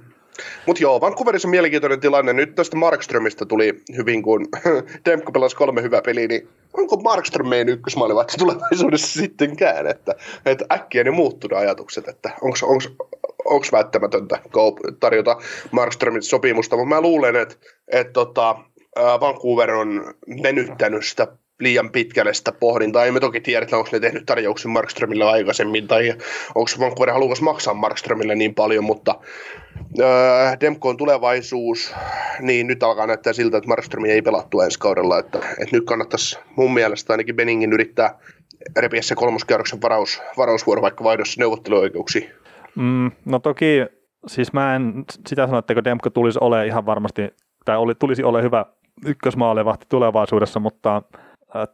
Mutta joo, Vancouverissa on mielenkiintoinen tilanne. Nyt tästä Markströmistä tuli hyvin, kun (laughs) Demko pelasi kolme hyvää peliä, niin onko Markström meidän ykkösmaalivahti tulevaisuudessa sittenkään? Että, että äkkiä ne muuttunut ajatukset, että onko välttämätöntä tarjota Markströmin sopimusta, mutta mä luulen, että, että tota, Vancouver on venyttänyt sitä liian pitkälle sitä pohdintaa. Ei me toki tiedetä, onko ne tehnyt tarjouksen Markströmille aikaisemmin, tai onko Vancouver halukas maksaa Markströmille niin paljon, mutta äh, Demkoon tulevaisuus, niin nyt alkaa näyttää siltä, että Markström ei pelattu ensi kaudella, että, että nyt kannattaisi mun mielestä ainakin Beningin yrittää repiä se kolmoskierroksen varaus, varausvuoro vaikka vaihdossa neuvotteluoikeuksiin. Mm, no toki, siis mä en sitä sano, että Demko tulisi ole ihan varmasti, tai oli, tulisi ole hyvä ykkösmaalevahti tulevaisuudessa, mutta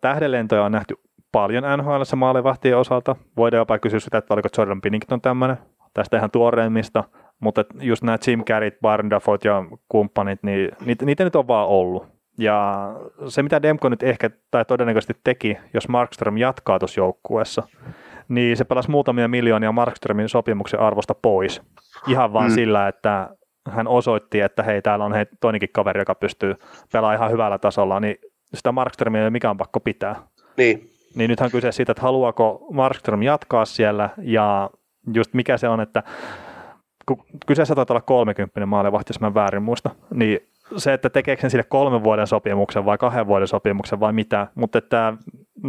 tähdenlentoja on nähty paljon NHL maalivahtien osalta. Voidaan jopa kysyä sitä, että oliko Jordan Binnington tämmöinen, tästä ihan tuoreimmista, mutta just nämä Jim Carreyt, Barndafot ja kumppanit, niin niitä, niitä nyt on vaan ollut. Ja se, mitä Demko nyt ehkä tai todennäköisesti teki, jos Markström jatkaa tuossa joukkueessa, niin se pelasi muutamia miljoonia Markströmin sopimuksen arvosta pois. Ihan vaan mm. sillä, että hän osoitti, että hei, täällä on hei, toinenkin kaveri, joka pystyy pelaamaan ihan hyvällä tasolla, niin sitä Markströmiä ei ole mikään pakko pitää. Niin. Niin nythän on kyse siitä, että haluaako Markström jatkaa siellä ja just mikä se on, että kun kyseessä taitaa olla 30 maalivahti, jos mä väärin muista, niin se, että tekeekö sen sille kolmen vuoden sopimuksen vai kahden vuoden sopimuksen vai mitä, mutta että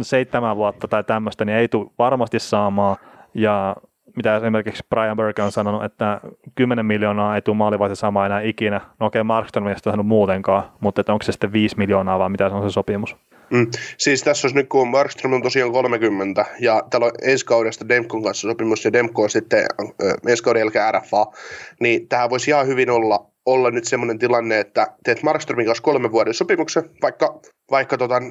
seitsemän vuotta tai tämmöistä, niin ei tule varmasti saamaan ja mitä esimerkiksi Brian Burke on sanonut, että 10 miljoonaa ei tule maalivahti saamaan enää ikinä. No okei, okay, Markström ei sitä muutenkaan, mutta että onko se sitten 5 miljoonaa vai mitä se on se sopimus? Mm. Siis tässä olisi nyt, kun Markström on tosiaan 30, ja täällä on ensi kaudesta Demkon kanssa sopimus, ja Demko on sitten ensi kauden jälkeen RFA, niin tähän voisi ihan hyvin olla, olla nyt semmoinen tilanne, että teet Markströmin kanssa kolmen vuoden sopimuksen, vaikka, vaikka tota,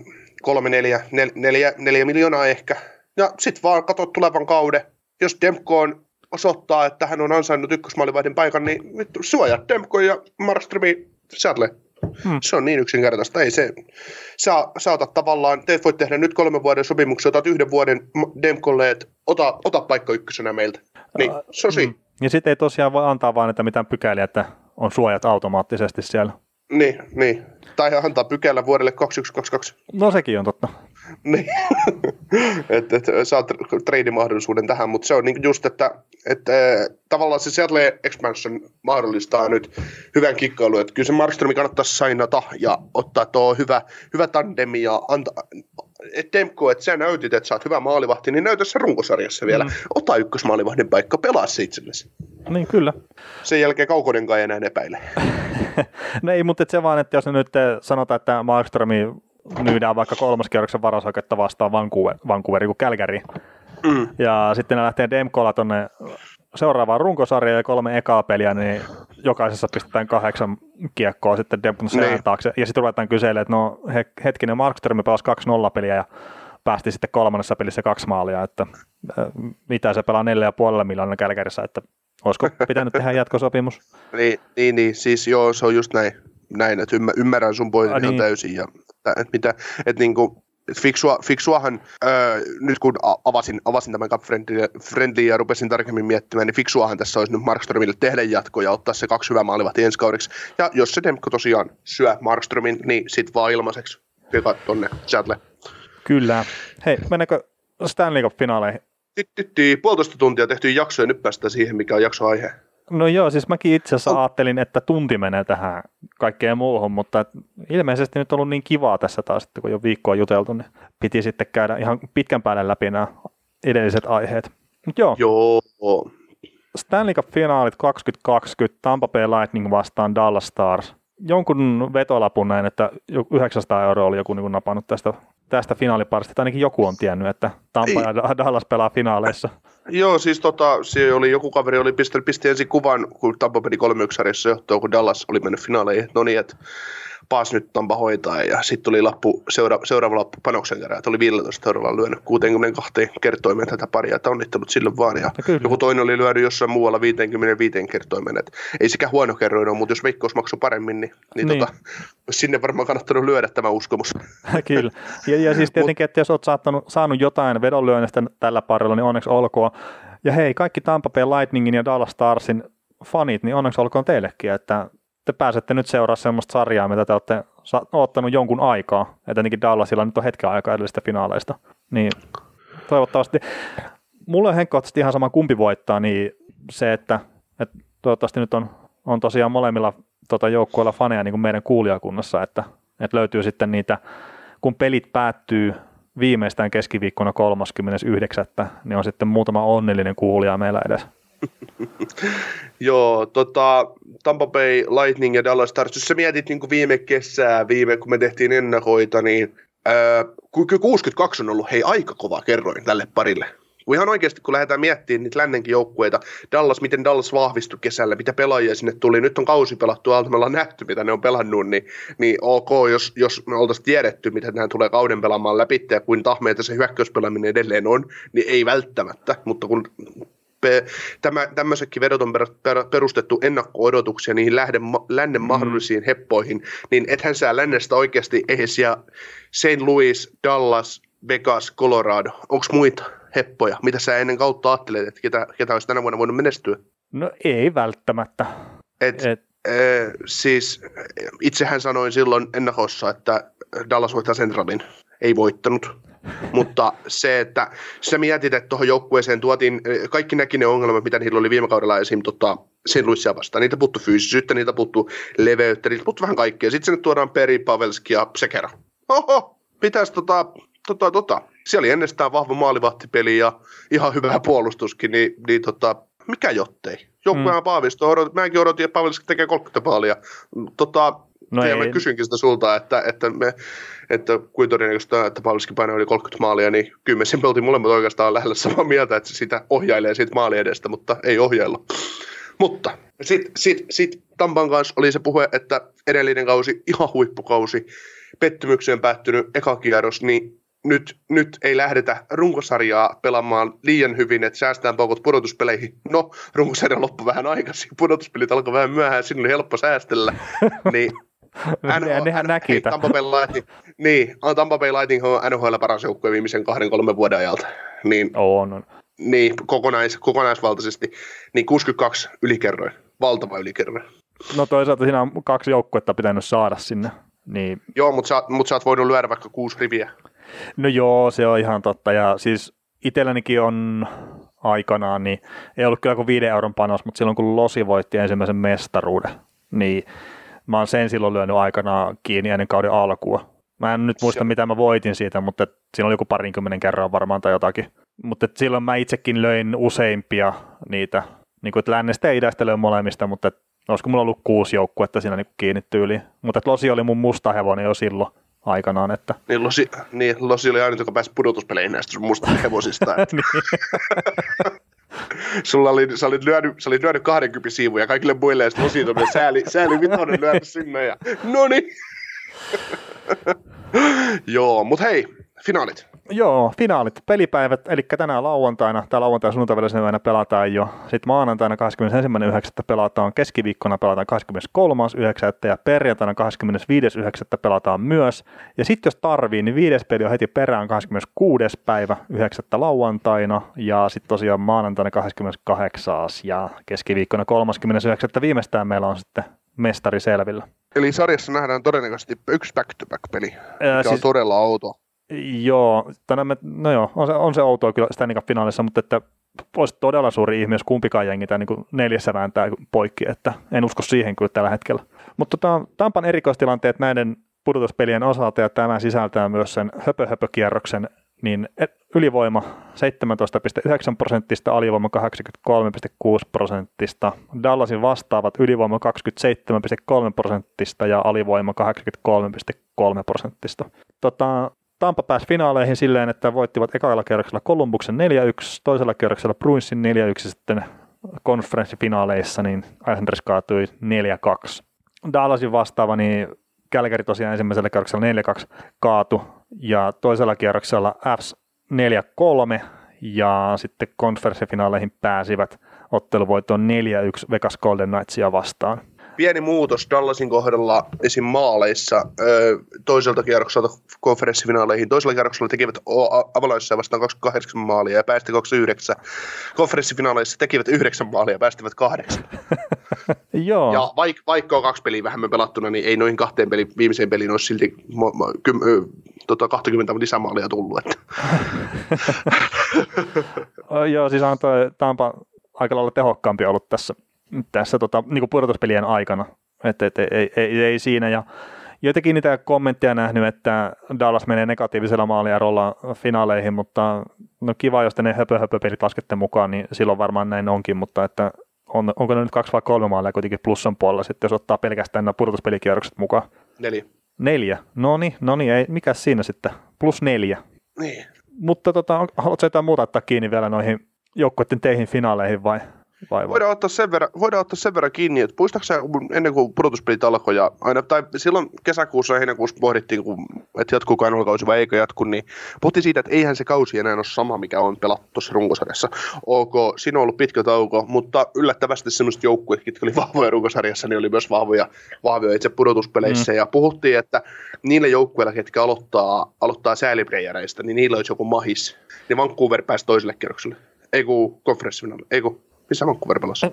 kolme, neljä, nel, neljä, neljä miljoonaa ehkä, ja sitten vaan katsot tulevan kauden, jos Demko on osoittaa, että hän on ansainnut ykkösmaalivahdin paikan, niin suojaa Demko ja Markströmi Seattle. Hmm. Se on niin yksinkertaista. Ei se, sä, sä otat tavallaan, te voit tehdä nyt kolmen vuoden sopimuksen, otat yhden vuoden Demkolle, että ota, ota paikka ykkösenä meiltä. Niin, se on hmm. Ja sitten ei tosiaan voi antaa vaan että mitään pykäliä, että on suojat automaattisesti siellä. Niin, niin. Tai antaa pykälä vuodelle 2122. No sekin on totta. (laughs) niin. että et, saat trade-mahdollisuuden tähän, mutta se on niin just, että et, tavallaan se Seattle Expansion mahdollistaa nyt hyvän kikkailun, että kyllä se Markströmi kannattaisi sainata ja ottaa tuo hyvä, hyvä tandemi ja antaa, että Demko, että sä näytit, että sä oot hyvä maalivahti, niin näytä se runkosarjassa vielä. Mm. Ota ykkösmaalivahdin paikka, pelaa se itsellesi. Niin, kyllä. Sen jälkeen Kaukonenkaan ei enää epäile. (laughs) no ei, mutta se vaan, että jos nyt sanotaan, että Markströmi myydään vaikka kolmoskierroksen varasoiketta vastaan Vancouver, Vancouver kuin Calgary, mm. ja sitten ne lähtee Demkolla tuonne seuraavaan runkosarjaan ja kolme ekaa peliä, niin jokaisessa pistetään kahdeksan kiekkoa sitten Demkon niin. taakse. Ja sitten ruvetaan kyselemään, että no hetkinen, Markström pelasi kaksi nollapeliä ja päästi sitten kolmannessa pelissä kaksi maalia, että mitä se pelaa neljä ja puolella miljoonaa Kälkärissä, että olisiko (laughs) pitänyt tehdä jatkosopimus? niin, niin, niin, siis joo, se on just näin, näin että ymmärrän sun pointin niin. täysin ja että mitä, että niin kuin, fiksua, fiksuahan, öö, nyt kun avasin, avasin tämän Cup Friendly, friendly ja rupesin tarkemmin miettimään, niin fiksuahan tässä olisi nyt Markströmille tehdä jatko ja ottaa se kaksi hyvää maalivahti ensi kaudeksi. Ja jos se Demko tosiaan syö Markströmin, niin sit vaan ilmaiseksi pika tonne Seattle. Kyllä. Hei, mennäänkö Stanley Cup-finaaleihin? Puolitoista tuntia tehty jakso ja nyt päästään siihen, mikä on jakso aihe. No joo, siis mäkin itse asiassa ajattelin, että tunti menee tähän kaikkeen muuhun, mutta ilmeisesti nyt on ollut niin kivaa tässä taas, että kun jo viikkoa juteltu, niin piti sitten käydä ihan pitkän päälle läpi nämä edelliset aiheet. Mut joo. Joo. Stanley Cup-finaalit 2020, Tampa Bay Lightning vastaan Dallas Stars. Jonkun vetolapun näin, että 900 euroa oli joku niin napannut tästä, tästä finaaliparista, ainakin joku on tiennyt, että Tampa ja Dallas pelaa finaaleissa. Joo, siis tota, se oli, joku kaveri oli pistänyt, pisti ensin kuvan, kun Tampa meni 3 1 johtoon, kun Dallas oli mennyt finaaleihin. No niin, että paas nyt Tampa hoitaa ja sitten tuli lappu, seura, seuraava lappu panoksen kerran, että oli 15 eurolla lyönyt 62 kertoimeen tätä paria, että onnittelut sille vaan. Ja no joku toinen oli lyönyt jossain muualla 55 kertoimeen, että ei sekä huono kerroin ole, mutta jos veikkaus maksoi paremmin, niin, niin, niin. Tota, sinne varmaan kannattanut lyödä tämä uskomus. (laughs) Kyllä, ja, ja siis (laughs) tietenkin, että jos olet saattanut, saanut jotain vedonlyönnistä tällä parilla, niin onneksi olkoon. Ja hei, kaikki Tampa Bay Lightningin ja Dallas Starsin fanit, niin onneksi olkoon teillekin, että te pääsette nyt seuraa semmoista sarjaa, mitä te olette ottanut jonkun aikaa, että ainakin Dallasilla nyt on hetken aikaa edellisistä finaaleista, niin toivottavasti, mulle on henkkohtaisesti ihan sama kumpi voittaa, niin se, että, että toivottavasti nyt on, on tosiaan molemmilla tota, joukkueilla faneja niin kuin meidän kuulijakunnassa, että, että löytyy sitten niitä, kun pelit päättyy viimeistään keskiviikkona 39. niin on sitten muutama onnellinen kuulija meillä edes. (laughs) Joo, tota, Tampa Bay Lightning ja Dallas Stars, jos sä mietit niin viime kesää, viime, kun me tehtiin ennakoita, niin ää, 62 on ollut hei aika kova kerroin tälle parille. Kun ihan oikeasti, kun lähdetään miettimään niitä lännenkin joukkueita, Dallas, miten Dallas vahvistui kesällä, mitä pelaajia sinne tuli, nyt on kausi pelattu alta, me ollaan nähty, mitä ne on pelannut, niin, niin ok, jos, jos me oltaisiin tiedetty, mitä nämä tulee kauden pelaamaan läpi, ja kuin tahmeita se hyökkäyspelaaminen edelleen on, niin ei välttämättä, mutta kun tämä, tämmöisetkin vedot on perustettu ennakko-odotuksia niihin lähden, lännen mm. mahdollisiin heppoihin, niin ethän sä lännestä oikeasti ehes ja St. Louis, Dallas, Vegas, Colorado, onko muita heppoja? Mitä sä ennen kautta ajattelet, että ketä, ketä olisi tänä vuonna voinut menestyä? No ei välttämättä. Et, Et... Äh, siis itsehän sanoin silloin ennakossa, että Dallas voittaa Centralin. Ei voittanut. Mutta se, että sä mietit, että tuohon joukkueeseen tuotiin kaikki näki ne ongelmat, mitä niillä oli viime kaudella esim. Tota, sen Luissia vastaan. Niitä puuttu fyysisyyttä, niitä puuttu leveyttä, niitä puuttu vähän kaikkea. Sitten sinne tuodaan Peri, Pavelski ja Sekera. Oho, pitäisi tota, tota, tota. Siellä oli ennestään vahva maalivahtipeli ja ihan hyvä puolustuskin, niin, niin tota, mikä jottei? Joukkueen mm. vahvistuu. Odot, mäkin odotin, että Pavelski tekee 30 maalia. Tota, No ja mä kysynkin sitä sulta, että, että, me, että kuin todennäköistä, että Paulskin paino oli 30 maalia, niin kyllä me oltiin molemmat oikeastaan lähellä samaa mieltä, että se sitä ohjailee siitä maali edestä, mutta ei ohjailla. Mutta sitten sit, sit Tampan kanssa oli se puhe, että edellinen kausi, ihan huippukausi, pettymykseen päättynyt eka kierros, niin nyt, nyt ei lähdetä runkosarjaa pelaamaan liian hyvin, että säästään paukut pudotuspeleihin. No, runkosarja loppui vähän aikaisin, pudotuspelit alkoi vähän myöhään, sinne oli helppo säästellä. (laughs) Niin NHL, nehän näki Tampa Bay Lightning, niin, Tampa Bay Lightning on NHL paras joukkue viimeisen kahden kolmen vuoden ajalta. Niin, on, on. Niin, kokonais, kokonaisvaltaisesti. Niin 62 ylikerroin, valtava ylikerroin. No toisaalta siinä on kaksi joukkuetta pitänyt saada sinne. Niin. Joo, mutta sä, mut sä oot voinut lyödä vaikka kuusi riviä. No joo, se on ihan totta. Ja siis itsellänikin on aikanaan, niin ei ollut kyllä kuin viiden euron panos, mutta silloin kun Losi voitti ensimmäisen mestaruuden, niin mä oon sen silloin lyönyt aikanaan kiinni ennen kauden alkua. Mä en nyt muista, se... mitä mä voitin siitä, mutta siinä oli joku parinkymmenen kerran varmaan tai jotakin. Mutta silloin mä itsekin löin useimpia niitä, niin kuin, että lännestä ja idästä löin molemmista, mutta et, olisiko mulla ollut kuusi joukkuetta siinä niin kiinni tyyliin. Mutta Losi oli mun musta hevonen jo silloin aikanaan. Että... Niin, Losi, niin, Losi oli aina, joka pääsi pudotuspeleihin näistä sun musta hevosista. (laughs) Että... niin. Sulla oli, sä olit lyönyt, sä olit lyönyt 20 siivuja kaikille muille, ja sitten Losi oli sääli, sääli vitonen lyödä sinne, ja no niin. (laughs) Joo, mutta hei, finaalit. Joo, finaalit, pelipäivät, eli tänään lauantaina, tai lauantai sunnuntai pelataan jo. Sitten maanantaina 21.9. pelataan, keskiviikkona pelataan 23.9. ja perjantaina 25.9. pelataan myös. Ja sitten jos tarvii, niin viides peli on heti perään 26. päivä 9. lauantaina ja sitten tosiaan maanantaina 28. ja keskiviikkona 39. viimeistään meillä on sitten mestari selvillä. Eli sarjassa nähdään todennäköisesti yksi back-to-back-peli, mikä siis, on todella outo. Joo, tänään me, no joo, on se, on se outoa kyllä Stanley finaalissa, mutta että olisi todella suuri ihme, jos kumpikaan jengi tämä niin neljässä vääntää poikki, että en usko siihen kyllä tällä hetkellä. Mutta tota, Tampan erikoistilanteet näiden pudotuspelien osalta, ja tämä sisältää myös sen höpö-höpö-kierroksen, niin ylivoima 17,9 prosenttista, alivoima 83,6 prosenttista, Dallasin vastaavat ylivoima 27,3 prosenttista ja alivoima 83,3 prosenttista. Tota, Tampa pääsi finaaleihin silleen, että voittivat ekalla kierroksella Columbuksen 4-1, toisella kierroksella Bruinsin 4-1 sitten konferenssifinaaleissa, niin Islanders kaatui 4-2. Dallasin vastaava, niin Calgary tosiaan ensimmäisellä kierroksella 4-2 kaatu, ja toisella kierroksella Fs 4-3, ja sitten konferenssifinaaleihin pääsivät otteluvoittoon 4-1 Vegas Golden Knightsia vastaan. Pieni muutos Dallasin kohdalla esim. maaleissa toiselta kierrokselta konferenssifinaaleihin. Toisella kierroksella tekivät Avalaisissa vastaan 28 maalia ja päästi 29. Konferenssifinaaleissa tekivät 9 maalia ja päästivät 8. (laughs) Joo. Ja vaik, vaikka on kaksi peliä vähemmän pelattuna, niin ei noihin kahteen peli, viimeiseen peliin olisi silti mo, mo, kym, ö, tota 20 lisämaalia tullut. Että. (laughs) Joo, siis on toi Tampa aika lailla tehokkaampi ollut tässä, tässä tota, niin pudotuspelien aikana. Et, et, ei, ei, ei, ei, siinä. Ja jotenkin niitä kommentteja nähnyt, että Dallas menee negatiivisella maaliarolla finaaleihin, mutta no kiva, jos te ne höpö, höpö pelit laskette mukaan, niin silloin varmaan näin onkin, mutta että on, onko ne nyt kaksi vai kolme maalia kuitenkin plussan puolella sitten, jos ottaa pelkästään nämä pudotuspelikierrokset mukaan? Neljä. Neljä. No niin, no niin, ei, mikä siinä sitten? Plus neljä. Niin. Mutta tota, haluatko jotain muuta ottaa kiinni vielä noihin joukkueiden teihin finaaleihin vai? Vai? Voidaan, ottaa sen verran, voidaan ottaa sen verran kiinni, että muistaakseni ennen kuin pudotuspelit alkoi, ja aina, tai silloin kesäkuussa ja heinäkuussa pohdittiin, kun, että jatkuuko kausi vai eikö jatku, niin puhuttiin siitä, että eihän se kausi enää ole sama, mikä on pelattu tuossa runkosarjassa. Ok, siinä on ollut pitkä tauko, mutta yllättävästi sellaiset joukkueet, jotka oli vahvoja runkosarjassa, niin oli myös vahvoja, vahvoja itse pudotuspeleissä, mm. ja puhuttiin, että niillä joukkueilla, ketkä aloittaa, aloittaa sääliplayereista, niin niillä olisi joku mahis, niin Vancouver pääsi toiselle kierrokselle. Ei kun konferenssifinaali, ei kun missä Vancouver pelasi?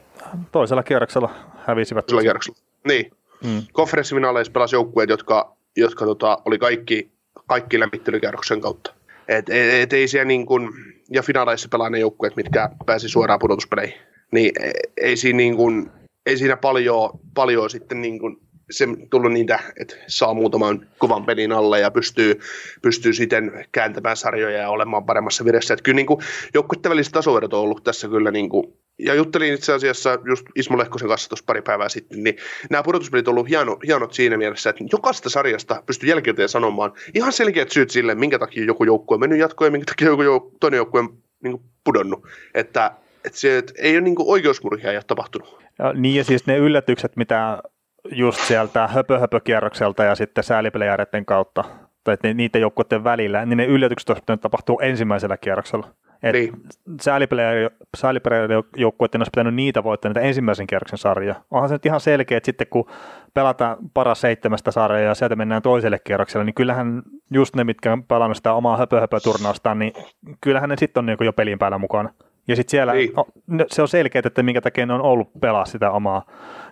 Toisella kierroksella hävisivät. Toisella kierroksella, niin. Mm. Konferenssifinaaleissa pelasi joukkueet, jotka, jotka tota, oli kaikki, kaikki lämmittelykierroksen kautta. Et, et, et ei siellä niin kuin, ja finaaleissa pelaa ne joukkueet, mitkä pääsi suoraan pudotuspeleihin. Niin ei siinä, niin kuin, ei siinä paljon, paljon sitten niin kuin se tullut niitä, että saa muutaman kovan pelin alle ja pystyy, pystyy siten kääntämään sarjoja ja olemaan paremmassa viressä. Että kyllä niin joukkueiden väliset tasoerot on ollut tässä kyllä niin kuin, ja juttelin itse asiassa just Ismo Lehkosen kanssa tuossa pari päivää sitten, niin nämä pudotuspelit on ollut hieno, hienot siinä mielessä, että jokaisesta sarjasta pystyy jälkikäteen sanomaan ihan selkeät syyt sille, minkä takia joku joukkue on mennyt jatkoon ja minkä takia joku jouk- toinen joukkue on niin pudonnut. Että, että se että ei ole niin oikeusmurhia ole tapahtunut. Ja, niin ja siis ne yllätykset, mitä just sieltä höpö-höpö-kierrokselta ja sitten säälipelejärjetten kautta, tai niiden joukkueiden välillä, niin ne yllätykset tapahtua ensimmäisellä kierroksella. Niin. Säälipelejä joukkueiden olisi pitänyt niitä voittaa niitä ensimmäisen kierroksen sarja. Onhan se nyt ihan selkeä, että sitten kun pelataan paras seitsemästä sarjaa ja sieltä mennään toiselle kierrokselle, niin kyllähän just ne, mitkä on pelannut sitä omaa höpö-höpö-turnaustaan, niin kyllähän ne sitten on niin jo pelin päällä mukana. Ja sitten siellä niin. no, se on selkeä, että minkä takia ne on ollut pelaa sitä omaa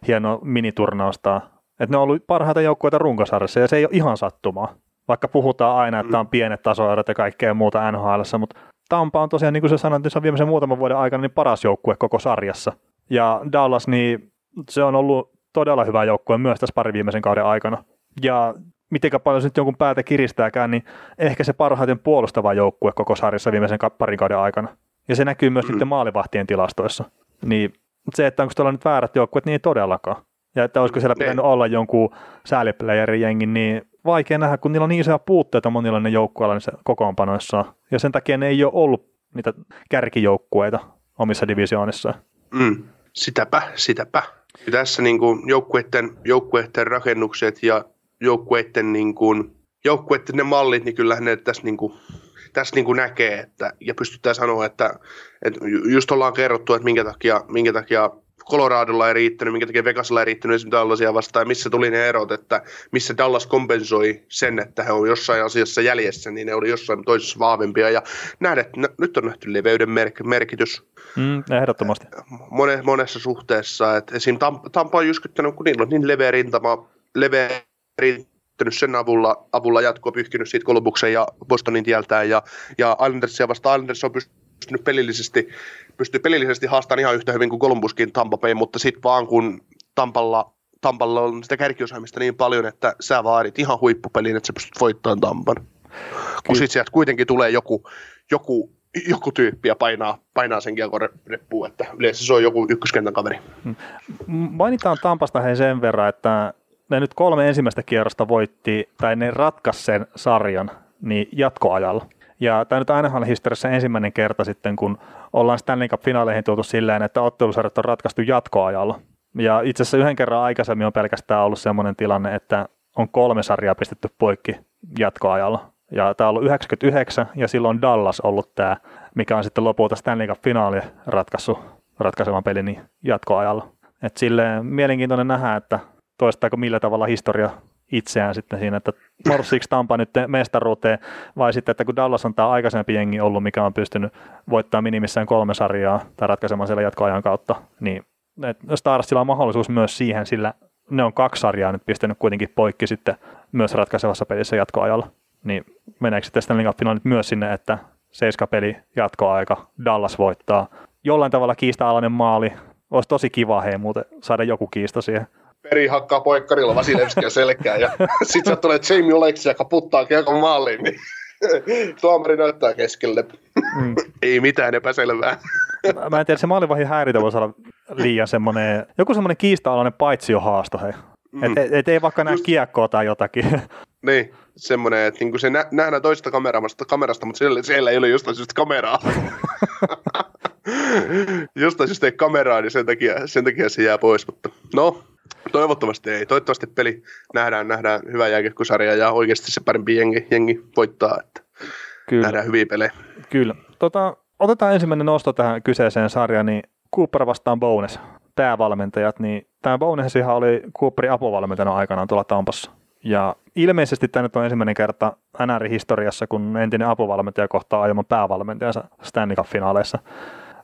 hienoa miniturnausta. Että ne on ollut parhaita joukkueita runkosarjassa ja se ei ole ihan sattumaa. Vaikka puhutaan aina, että mm. on pienet tasoerot ja kaikkea muuta NHL, mutta Tampa on tosiaan, niin kuin sä sanoit, niin se on viimeisen muutaman vuoden aikana niin paras joukkue koko sarjassa. Ja Dallas, niin se on ollut todella hyvä joukkue myös tässä pari viimeisen kauden aikana. Ja mitenkä paljon se nyt jonkun päätä kiristääkään, niin ehkä se parhaiten puolustava joukkue koko sarjassa viimeisen parin kauden aikana. Ja se näkyy myös mm. maalivahtien tilastoissa. Niin se, että onko tuolla nyt väärät joukkueet, niin ei todellakaan. Ja että olisiko siellä pitänyt olla jonkun sääliplayerin jengi, niin vaikea nähdä, kun niillä on niin isoja puutteita monilla ne joukkueilla niissä kokoonpanoissa. Ja sen takia ne ei ole ollut niitä kärkijoukkueita omissa divisioonissa. Mm, sitäpä, sitäpä. Ja tässä niin kuin joukkueiden, joukkueiden rakennukset ja joukkueiden, niin kuin, joukkueiden ne mallit, niin kyllähän ne tässä niin kuin tässä niin kuin näkee, että, ja pystytään sanoa, että, että just ollaan kerrottu, että minkä takia, minkä takia Coloradolla ei riittänyt, minkä takia Vegasilla ei riittänyt esimerkiksi Dallasia vastaan, missä tuli ne erot, että missä Dallas kompensoi sen, että he on jossain asiassa jäljessä, niin ne oli jossain toisessa vahvempia, ja nähdä, nyt on nähty leveyden merkitys. Mm, ehdottomasti. Mone, monessa suhteessa, että esim. Tampa on jyskyttänyt, kun niillä on niin leveä rintama, leveä sen avulla, avulla jatkoa pyyhkinyt siitä Kolumbuksen ja Bostonin tieltään ja, ja Islandersia vasta Islanders on pystynyt pelillisesti, pystyy pelillisesti haastamaan ihan yhtä hyvin kuin Columbuskin Tampa Bay, mutta sitten vaan kun Tampalla, Tampalla on sitä kärkiosaamista niin paljon, että sä vaadit ihan huippupeliin, että sä pystyt voittamaan Tampan. Kun sitten sieltä kuitenkin tulee joku, joku joku tyyppi ja painaa, painaa sen reppuun, että yleensä se on joku ykköskentän kaveri. Mm. Mainitaan Tampasta hei sen verran, että ne nyt kolme ensimmäistä kierrosta voitti, tai ne ratkaisi sen sarjan niin jatkoajalla. Ja tämä nyt aina historiassa ensimmäinen kerta sitten, kun ollaan Stanley Cup-finaaleihin tuotu silleen, että ottelusarjat on ratkaistu jatkoajalla. Ja itse asiassa yhden kerran aikaisemmin on pelkästään ollut sellainen tilanne, että on kolme sarjaa pistetty poikki jatkoajalla. Ja tämä on ollut 99 ja silloin Dallas ollut tämä, mikä on sitten lopulta Stanley Cup-finaali ratkaissut ratkaisevan pelin jatkoajalla. Et silleen mielenkiintoinen nähdä, että toistaako millä tavalla historia itseään sitten siinä, että marssiiko Tampa nyt mestaruuteen, vai sitten, että kun Dallas on tämä aikaisempi jengi ollut, mikä on pystynyt voittamaan minimissään kolme sarjaa tai ratkaisemaan siellä jatkoajan kautta, niin Starsilla on mahdollisuus myös siihen, sillä ne on kaksi sarjaa nyt pistänyt kuitenkin poikki sitten myös ratkaisevassa pelissä jatkoajalla. Niin meneekö sitten Stanley Cup myös sinne, että seiska peli jatkoaika, Dallas voittaa. Jollain tavalla kiista-alainen maali. Olisi tosi kiva hei muuten saada joku kiista siihen. Peri hakkaa poikkarilla Vasilevskia selkää ja (laughs) sitten se tulee Jamie Oleksi, joka puttaa kiekon maaliin, niin (laughs) tuomari näyttää keskelle. Mm. (laughs) Ei mitään epäselvää. Mä en tiedä, se maalivahin häiritä voisi olla liian semmoinen, joku semmoinen kiista-alainen paitsio haasto, hei. Mm. Et, et, et, ei vaikka näe Just... kiekkoa tai jotakin. Niin, semmoinen, että niinku se nä- nähdään toista kamerasta, kamerasta mutta siellä, siellä ei ole jostain syystä kameraa. jostain syystä ei kameraa, niin sen takia, sen takia se jää pois. Mutta no, toivottavasti ei. Toivottavasti peli nähdään, nähdään hyvä jääkiekkosarja ja oikeasti se parempi jengi, jengi voittaa. Että Kyllä. Nähdään hyviä pelejä. Kyllä. Tota, otetaan ensimmäinen nosto tähän kyseiseen sarjaan, niin Cooper vastaan Bones, päävalmentajat, niin tämä Bonesihan oli Cooperin apuvalmentajana aikanaan tuolla Tampassa. Ja ilmeisesti tämä nyt on ensimmäinen kerta NR-historiassa, kun entinen apuvalmentaja kohtaa aiemman päävalmentajansa Stanley Cup-finaaleissa.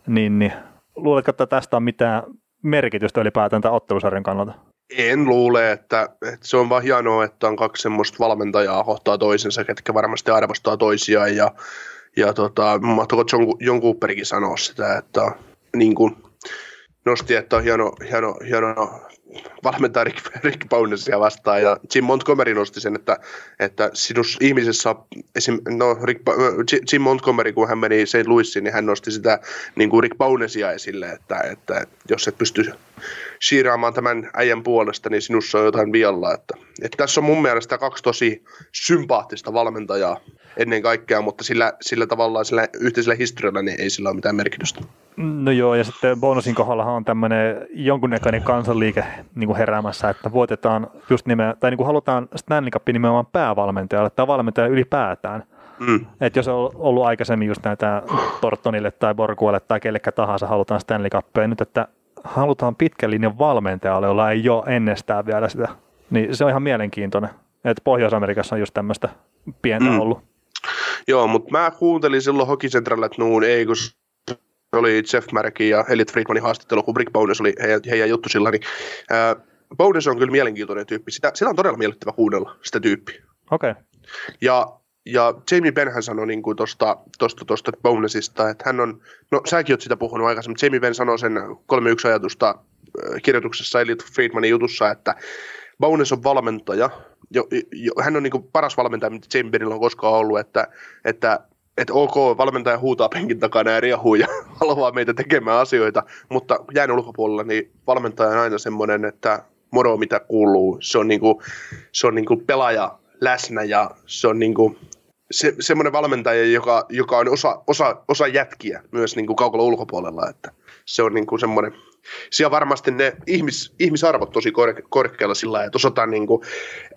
Niin, niin luuletko, että tästä on mitään merkitystä ylipäätään tämän ottelusarjan kannalta? En luule, että, että se on vaan hienoa, että on kaksi semmoista valmentajaa kohtaa toisensa, ketkä varmasti arvostaa toisiaan ja, ja tota, mahtoiko John, John Cooperikin sanoa sitä, että niin kuin nosti, että on hieno, hieno, hieno valmentaa Rick, Rick Bownessa vastaan, ja Jim Montgomery nosti sen, että, että sinus ihmisessä, esim, no Rick, Jim Montgomery, kun hän meni St. Louisiin, niin hän nosti sitä niin kuin Rick Bownesia esille, että, että jos et pysty siiraamaan tämän äijän puolesta, niin sinussa on jotain vialla. Että, että tässä on mun mielestä kaksi tosi sympaattista valmentajaa ennen kaikkea, mutta sillä, sillä tavalla sillä yhteisellä historialla niin ei sillä ole mitään merkitystä. No joo, ja sitten bonusin kohdalla on tämmöinen jonkunnäköinen kansanliike niin kuin heräämässä, että voitetaan just nimeä, tai niin kuin halutaan Stanley Cup nimenomaan päävalmentajalle tai valmentaja ylipäätään. Mm. Että jos on ollut aikaisemmin just näitä Tortonille tai Borguelle tai kellekä tahansa halutaan Stanley Cupia, nyt että halutaan pitkän linjan valmentajalle, jolla ei ole ennestään vielä sitä. Niin se on ihan mielenkiintoinen. Että Pohjois-Amerikassa on just tämmöistä pientä mm. ollut. Joo, mutta mä kuuntelin silloin Hockey Central, että nuun ei, kun oli Jeff Markin ja Elliot Friedmanin haastattelu, kun Brick Bones oli heidän, heidän juttu sillä, niin ää, Bones on kyllä mielenkiintoinen tyyppi. Sitä, sitä on todella miellyttävä kuunnella, sitä tyyppiä. Okei. Okay. Ja, ja Jamie Benhän sanoi niin kuin tosta, tosta, tosta Bonesista, että hän on, no säkin oot sitä puhunut aikaisemmin, Jamie Ben sanoi sen 3-1 ajatusta kirjoituksessa Elliot Friedmanin jutussa, että Bones on valmentaja, jo, jo, hän on niin kuin paras valmentaja, mitä Jamie Benillä on koskaan ollut, että, että että ok, valmentaja huutaa penkin takana ja riehuu ja (laughs) haluaa meitä tekemään asioita, mutta jään ulkopuolella, niin valmentaja on aina semmoinen, että moro mitä kuuluu, se on, niinku, se on niinku pelaaja läsnä ja se on niinku, se, semmoinen valmentaja, joka, joka on osa, osa, osa jätkiä myös niinku kaukalla ulkopuolella, että se on niinku semmoinen, siellä varmasti ne ihmis, ihmisarvot tosi korke, korkealla sillä lailla, että osataan niinku,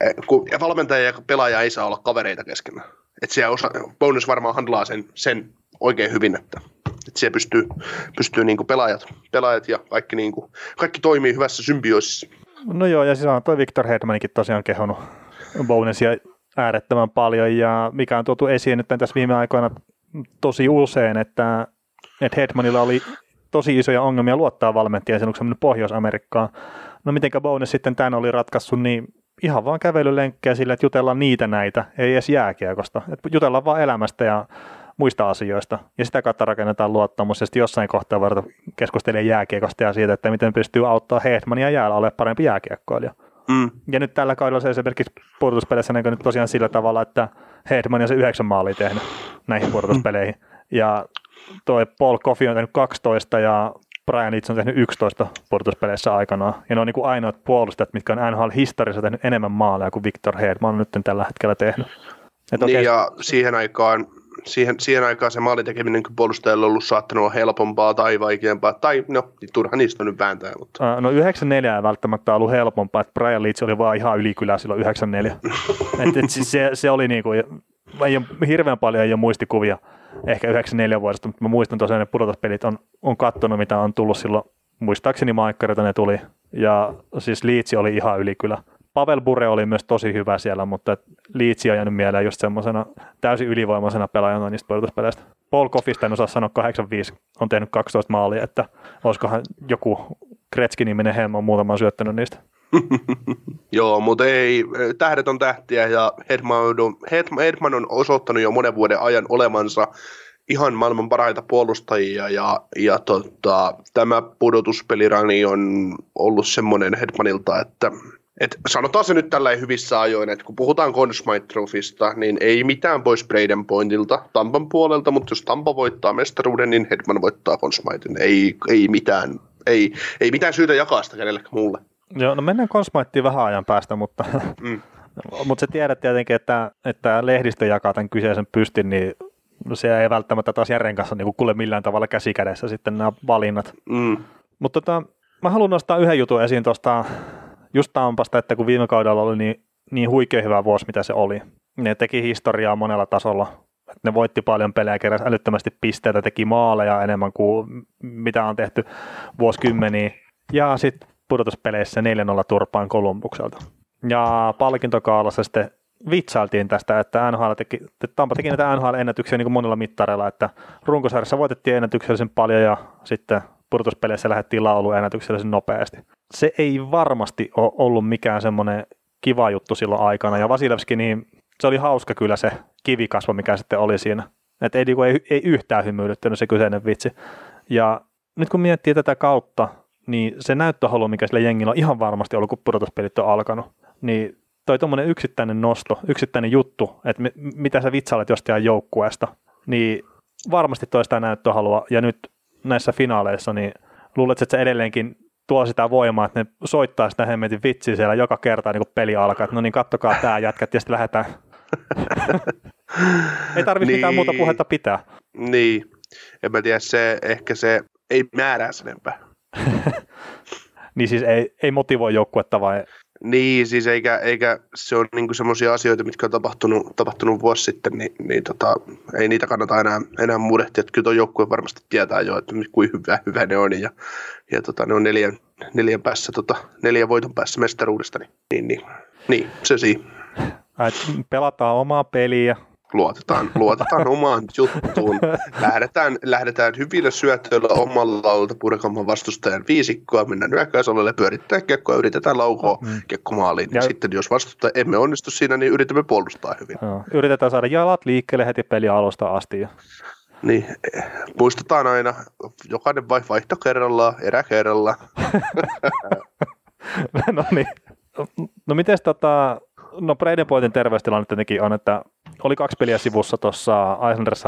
eh, kun valmentaja ja pelaaja ei saa olla kavereita keskenään. Että siellä osa, bonus varmaan handlaa sen, sen oikein hyvin, että, että siellä pystyy, pystyy niinku pelaajat, pelaajat ja kaikki, niinku, kaikki toimii hyvässä symbioosissa. No joo, ja siis on toi Victor Hedmanikin tosiaan kehonut bonusia äärettömän paljon, ja mikä on tuotu esiin nyt tässä viime aikoina tosi usein, että, että Hedmanilla oli tosi isoja ongelmia luottaa valmentajien sen, kun Pohjois-Amerikkaan. No mitenkä Bones sitten tämän oli ratkaissut, niin ihan vaan kävelylenkkejä sille, että jutellaan niitä näitä, ei edes jääkiekosta. Että jutellaan vaan elämästä ja muista asioista. Ja sitä kautta rakennetaan luottamus. Ja sitten jossain kohtaa voidaan keskustella jääkiekosta ja siitä, että miten pystyy auttaa Hedmania jäällä ole parempi jääkiekkoilija. Mm. Ja nyt tällä kaudella se esimerkiksi pudotuspeleissä näkyy nyt tosiaan sillä tavalla, että Hedman on se yhdeksän maalia tehnyt näihin pudotuspeleihin. Mm. Ja toi Paul Coffey on tehnyt 12 ja Brian Leeds on tehnyt 11 pudotuspeleissä aikanaan. Ja ne on niin kuin ainoat puolustajat, mitkä on NHL-historiassa tehnyt enemmän maaleja kuin Victor Hedman on nyt tällä hetkellä tehnyt. Et niin okay. ja siihen aikaan, siihen, siihen aikaan se maalin tekeminen puolustajalla on ollut saattanut olla helpompaa tai vaikeampaa, tai no, niin turha niistä on nyt vääntää. Mutta. No 94 ei välttämättä ollut helpompaa, että Brian Leeds oli vaan ihan ylikylä silloin 94. (laughs) et, et siis se, se oli niin kuin, ei ole, hirveän paljon ei ole muistikuvia ehkä 94 vuodesta, mutta mä muistan tosiaan, että pudotuspelit on, on kattonut, mitä on tullut silloin muistaakseni maikkareita ne tuli, ja siis Liitsi oli ihan yli kyllä. Pavel Bure oli myös tosi hyvä siellä, mutta Liitsi on jäänyt mieleen just semmoisena täysin ylivoimaisena pelaajana niistä pudotuspeleistä. Paul Koffista en osaa sanoa 85, on tehnyt 12 maalia, että olisikohan joku Kretski-niminen hemmo muutaman syöttänyt niistä. (laughs) Joo, mutta ei, tähdet on tähtiä ja Hedman on, Hedman on osoittanut jo monen vuoden ajan olemansa ihan maailman parhaita puolustajia ja, ja tota, tämä pudotuspelirani on ollut semmoinen Hedmanilta, että et sanotaan se nyt tällä hyvissä ajoin, että kun puhutaan Conn Smythe niin ei mitään pois Braden Pointilta Tampan puolelta, mutta jos Tampa voittaa mestaruuden, niin Hedman voittaa Conn Smithen. Ei, ei, mitään, ei, ei mitään syytä jakaa sitä kenellekään muulle. Joo, no mennään Conn vähän ajan päästä, mutta, mm. (laughs) mutta se tiedät tietenkin, että, että lehdistö jakaa tämän kyseisen pystin, niin se ei välttämättä taas Järren kanssa niin kuule millään tavalla käsikädessä sitten nämä valinnat. Mm. Mutta tota, mä haluan nostaa yhden jutun esiin tuosta just Tampasta, että kun viime kaudella oli niin, niin huikea hyvä vuosi, mitä se oli. Ne teki historiaa monella tasolla. Ne voitti paljon pelejä, keräsi älyttömästi pisteitä, teki maaleja enemmän kuin mitä on tehty vuosikymmeniä. Ja sitten pudotuspeleissä 4-0 turpaan Kolumbukselta. Ja palkintokaalassa sitten vitsailtiin tästä, että NHL teki, Tampa teki näitä NHL-ennätyksiä niin kuin monilla mittareilla, että runkosarjassa voitettiin ennätyksellisen paljon ja sitten pudotuspeleissä lähdettiin laulu ennätyksellisen nopeasti. Se ei varmasti ole ollut mikään semmoinen kiva juttu silloin aikana, ja Vasilevski, niin se oli hauska kyllä se kivikasvo, mikä sitten oli siinä. Että ei, niin ei, ei yhtään hymyilyttänyt se kyseinen vitsi. Ja nyt kun miettii tätä kautta, niin se näyttöhalu, mikä sillä jengillä on ihan varmasti ollut, kun pudotuspelit on alkanut, niin toi tuommoinen yksittäinen nosto, yksittäinen juttu, että me, mitä sä vitsailet jostain joukkueesta, niin varmasti toista näyttöhalua, ja nyt näissä finaaleissa, niin luulet, että se edelleenkin tuo sitä voimaa, että ne soittaa sitä hemmetin vitsiä siellä joka kerta, niin kun peli alkaa, että no niin, kattokaa tämä jätkät, ja sitten lähdetään. ei tarvitse niin. mitään muuta niin. puhetta pitää. Niin, en mä tiedä, se, ehkä se ei määrää sen enempää. (laughs) niin siis ei, ei motivoi joukkuetta vai? Niin, siis eikä, eikä se on niinku semmoisia asioita, mitkä on tapahtunut, tapahtunut vuosi sitten, niin, niin tota, ei niitä kannata enää, enää murehtia. Että kyllä tuo joukkue varmasti tietää jo, että kuinka hyvä, hyvä ne on. Ja, ja tota, ne on neljän, neljän, päässä, tota, neljän voiton päässä mestaruudesta, niin, niin, niin, niin se siinä. Pelataan omaa peliä, luotetaan, luotetaan (laughs) omaan juttuun. Lähdetään, lähdetään hyvillä syötöillä omalla alalta purkamaan vastustajan viisikkoa, mennään hyökkäysalalle, pyörittää kekkoa, yritetään laukoa mm. kekkomaaliin. Ja... Sitten jos vastustaja emme onnistu siinä, niin yritämme puolustaa hyvin. Joo. Yritetään saada jalat liikkeelle heti peli alusta asti. Niin, muistetaan aina, jokainen vai vaihto kerrallaan, erä kerrallaan. (laughs) no niin. No miten tota, no Braden Pointin terveystilanne tietenkin on, että oli kaksi peliä sivussa tuossa islanders